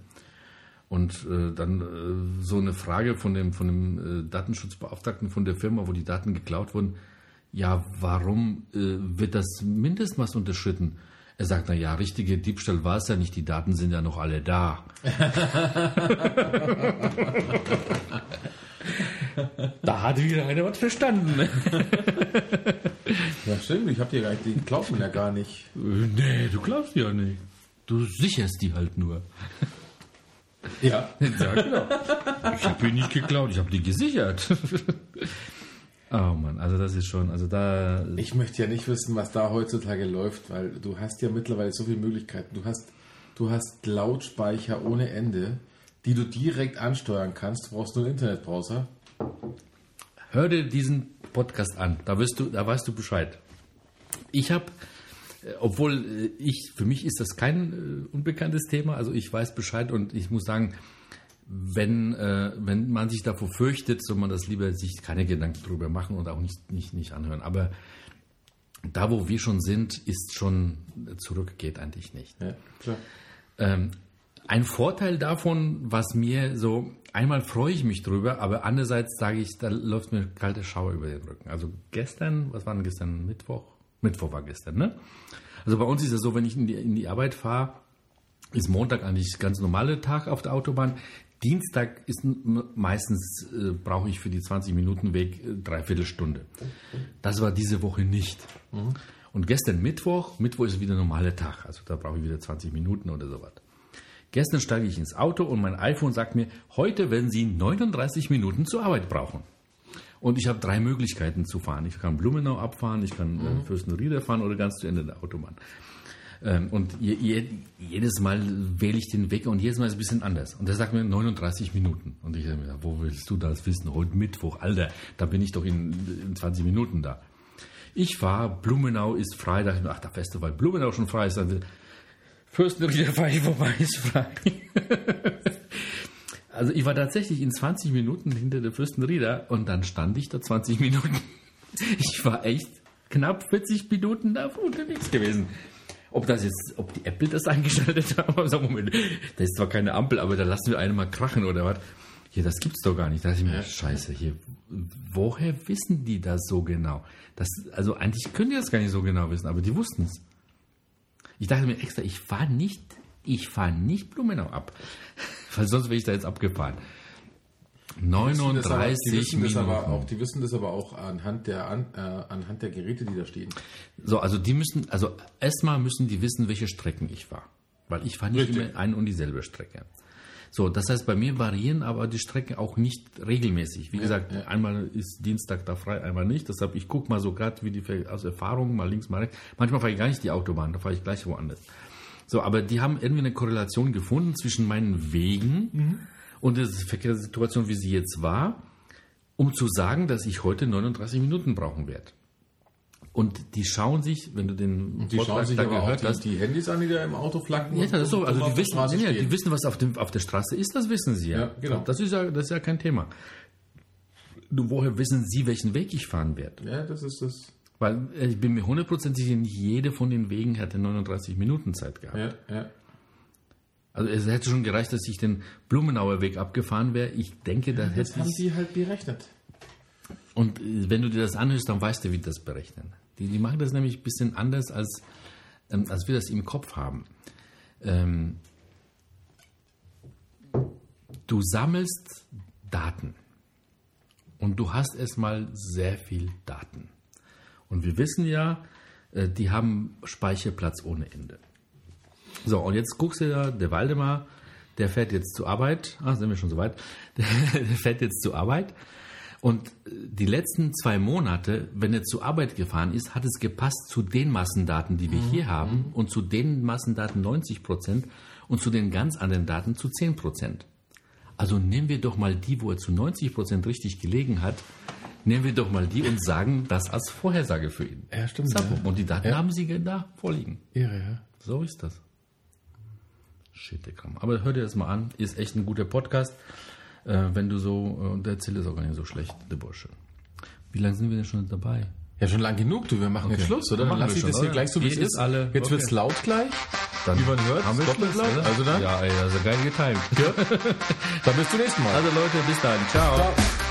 Und äh, dann äh, so eine Frage von dem, von dem äh, Datenschutzbeauftragten von der Firma, wo die Daten geklaut wurden, ja, warum äh, wird das Mindestmaß unterschritten? Er sagt, na ja, richtige Diebstahl war es ja nicht, die Daten sind ja noch alle da. da hat wieder einer was verstanden. Ja, stimmt. Ich hab dir gar nicht, die glaubt man ja gar nicht. Nee, du glaubst ja nicht. Du sicherst die halt nur. Ja. Ja, genau. Ich habe die nicht geklaut, ich habe die gesichert. Oh Mann, also das ist schon, also da. Ich möchte ja nicht wissen, was da heutzutage läuft, weil du hast ja mittlerweile so viele Möglichkeiten. Du hast, du hast Lautsprecher ohne Ende, die du direkt ansteuern kannst. Du brauchst nur einen Internetbrowser. Hör dir diesen Podcast an, da wirst du, da weißt du Bescheid. Ich habe, obwohl äh, ich, für mich ist das kein äh, unbekanntes Thema, also ich weiß Bescheid und ich muss sagen, wenn, äh, wenn man sich davor fürchtet, soll man das lieber sich keine Gedanken drüber machen und auch nicht, nicht, nicht anhören. Aber da, wo wir schon sind, ist schon zurück, geht eigentlich nicht. Ja. Ähm, ein Vorteil davon, was mir so, einmal freue ich mich drüber, aber andererseits sage ich, da läuft mir kalte Schauer über den Rücken. Also gestern, was war denn gestern? Mittwoch? Mittwoch war gestern, ne? Also bei uns ist es so, wenn ich in die, in die Arbeit fahre, ist Montag eigentlich ganz normaler Tag auf der Autobahn. Dienstag ist meistens, äh, brauche ich für die 20 Minuten Weg äh, dreiviertel Stunde. Das war diese Woche nicht. Und gestern Mittwoch, Mittwoch ist wieder normaler Tag, also da brauche ich wieder 20 Minuten oder sowas. Gestern steige ich ins Auto und mein iPhone sagt mir, heute werden Sie 39 Minuten zur Arbeit brauchen. Und ich habe drei Möglichkeiten zu fahren. Ich kann Blumenau abfahren, ich kann äh, Fürstenrieder fahren oder ganz zu Ende der Autobahn. Ähm, und je, je, jedes Mal wähle ich den Weg und jedes Mal ist es ein bisschen anders. Und der sagt mir 39 Minuten. Und ich sage mir, wo willst du das wissen? Heute Mittwoch, Alter, da bin ich doch in, in 20 Minuten da. Ich fahre, Blumenau ist frei, da ich mir, ach, der Festival Blumenau schon frei ist, dann Fürstenrieder fahre ich vorbei, ist frei. Also ich war tatsächlich in 20 Minuten hinter der Fürstenrieder und dann stand ich da 20 Minuten. Ich war echt knapp 40 Minuten da unterwegs gewesen. Ob das jetzt, ob die Apple das eingeschaltet hat, aber sag Moment, da ist zwar keine Ampel, aber da lassen wir eine mal krachen oder was. Hier, das gibt's doch gar nicht. Da dachte ich mir, scheiße, hier, woher wissen die das so genau? Das, also eigentlich können die das gar nicht so genau wissen, aber die wussten es. Ich dachte mir extra, ich fahre nicht, ich fahre nicht Blumenau ab. Weil sonst wäre ich da jetzt abgefahren. Die wissen das aber- 39 die wissen das Minuten. aber auch, die wissen das aber auch anhand der, an, äh, anhand der Geräte, die da stehen. So, also die müssen, also erstmal müssen die wissen, welche Strecken ich fahre. Weil ich fahre nicht Richtig. immer ein und dieselbe Strecke. So, das heißt, bei mir variieren aber die Strecken auch nicht regelmäßig. Wie gesagt, einmal ist Dienstag da frei, einmal nicht. Deshalb, ich gucke mal so gerade, wie die aus Erfahrung, mal links, mal rechts. Manchmal fahre ich gar nicht die Autobahn, da fahre ich gleich woanders. So, aber die haben irgendwie eine Korrelation gefunden zwischen meinen Wegen und der Verkehrssituation, wie sie jetzt war, um zu sagen, dass ich heute 39 Minuten brauchen werde. Und die schauen sich, wenn du den Die schauen sich da aber auch gehört die, hast, die Handys an, die da im Auto flacken. ja, das ist so. Also die wissen, ja, die wissen, was auf, dem, auf der Straße ist, das wissen sie ja. Ja, genau. Das ist ja, das ist ja kein Thema. Nur woher wissen sie, welchen Weg ich fahren werde? Ja, das ist das. Weil äh, ich bin mir hundertprozentig sicher, nicht jede von den Wegen hätte 39 Minuten Zeit gehabt. Ja, ja. Also es hätte schon gereicht, dass ich den Blumenauer Weg abgefahren wäre. Ich denke, da Das hätte haben ich... die halt berechnet. Und äh, wenn du dir das anhörst, dann weißt du, wie die das berechnen. Die, die machen das nämlich ein bisschen anders, als, ähm, als wir das im Kopf haben. Ähm, du sammelst Daten und du hast erstmal sehr viel Daten. Und wir wissen ja, äh, die haben Speicherplatz ohne Ende. So, und jetzt guckst du da, der Waldemar, der fährt jetzt zur Arbeit. Ah, sind wir schon soweit. Der, der fährt jetzt zur Arbeit. Und die letzten zwei Monate, wenn er zur Arbeit gefahren ist, hat es gepasst zu den Massendaten, die wir hier haben und zu den Massendaten 90 Prozent und zu den ganz anderen Daten zu 10 Prozent. Also nehmen wir doch mal die, wo er zu 90 Prozent richtig gelegen hat, nehmen wir doch mal die und sagen das als Vorhersage für ihn. Ja, stimmt, ja. Und die Daten Ja. haben sie da vorliegen. Irre, ja. So ist das. Shit, der Kram. Aber hör dir das mal an. Ist echt ein guter Podcast. Äh, wenn du so, äh, und der erzählt ist auch gar nicht so schlecht, der Bursche. Wie lange sind wir denn schon dabei? Ja, schon lang genug, du. Wir machen jetzt Schluss, oder? Machen Dann lass ich schon, das hier gleich so, wie es ist. alle? Jetzt Okay. wird's laut gleich. Dann Wie man hört, haben wir doppelt laut. oder? Also dann, Ja, ey, also geil getimt. dann bis zum nächsten Mal. Also Leute, bis dann. Ciao. Ciao.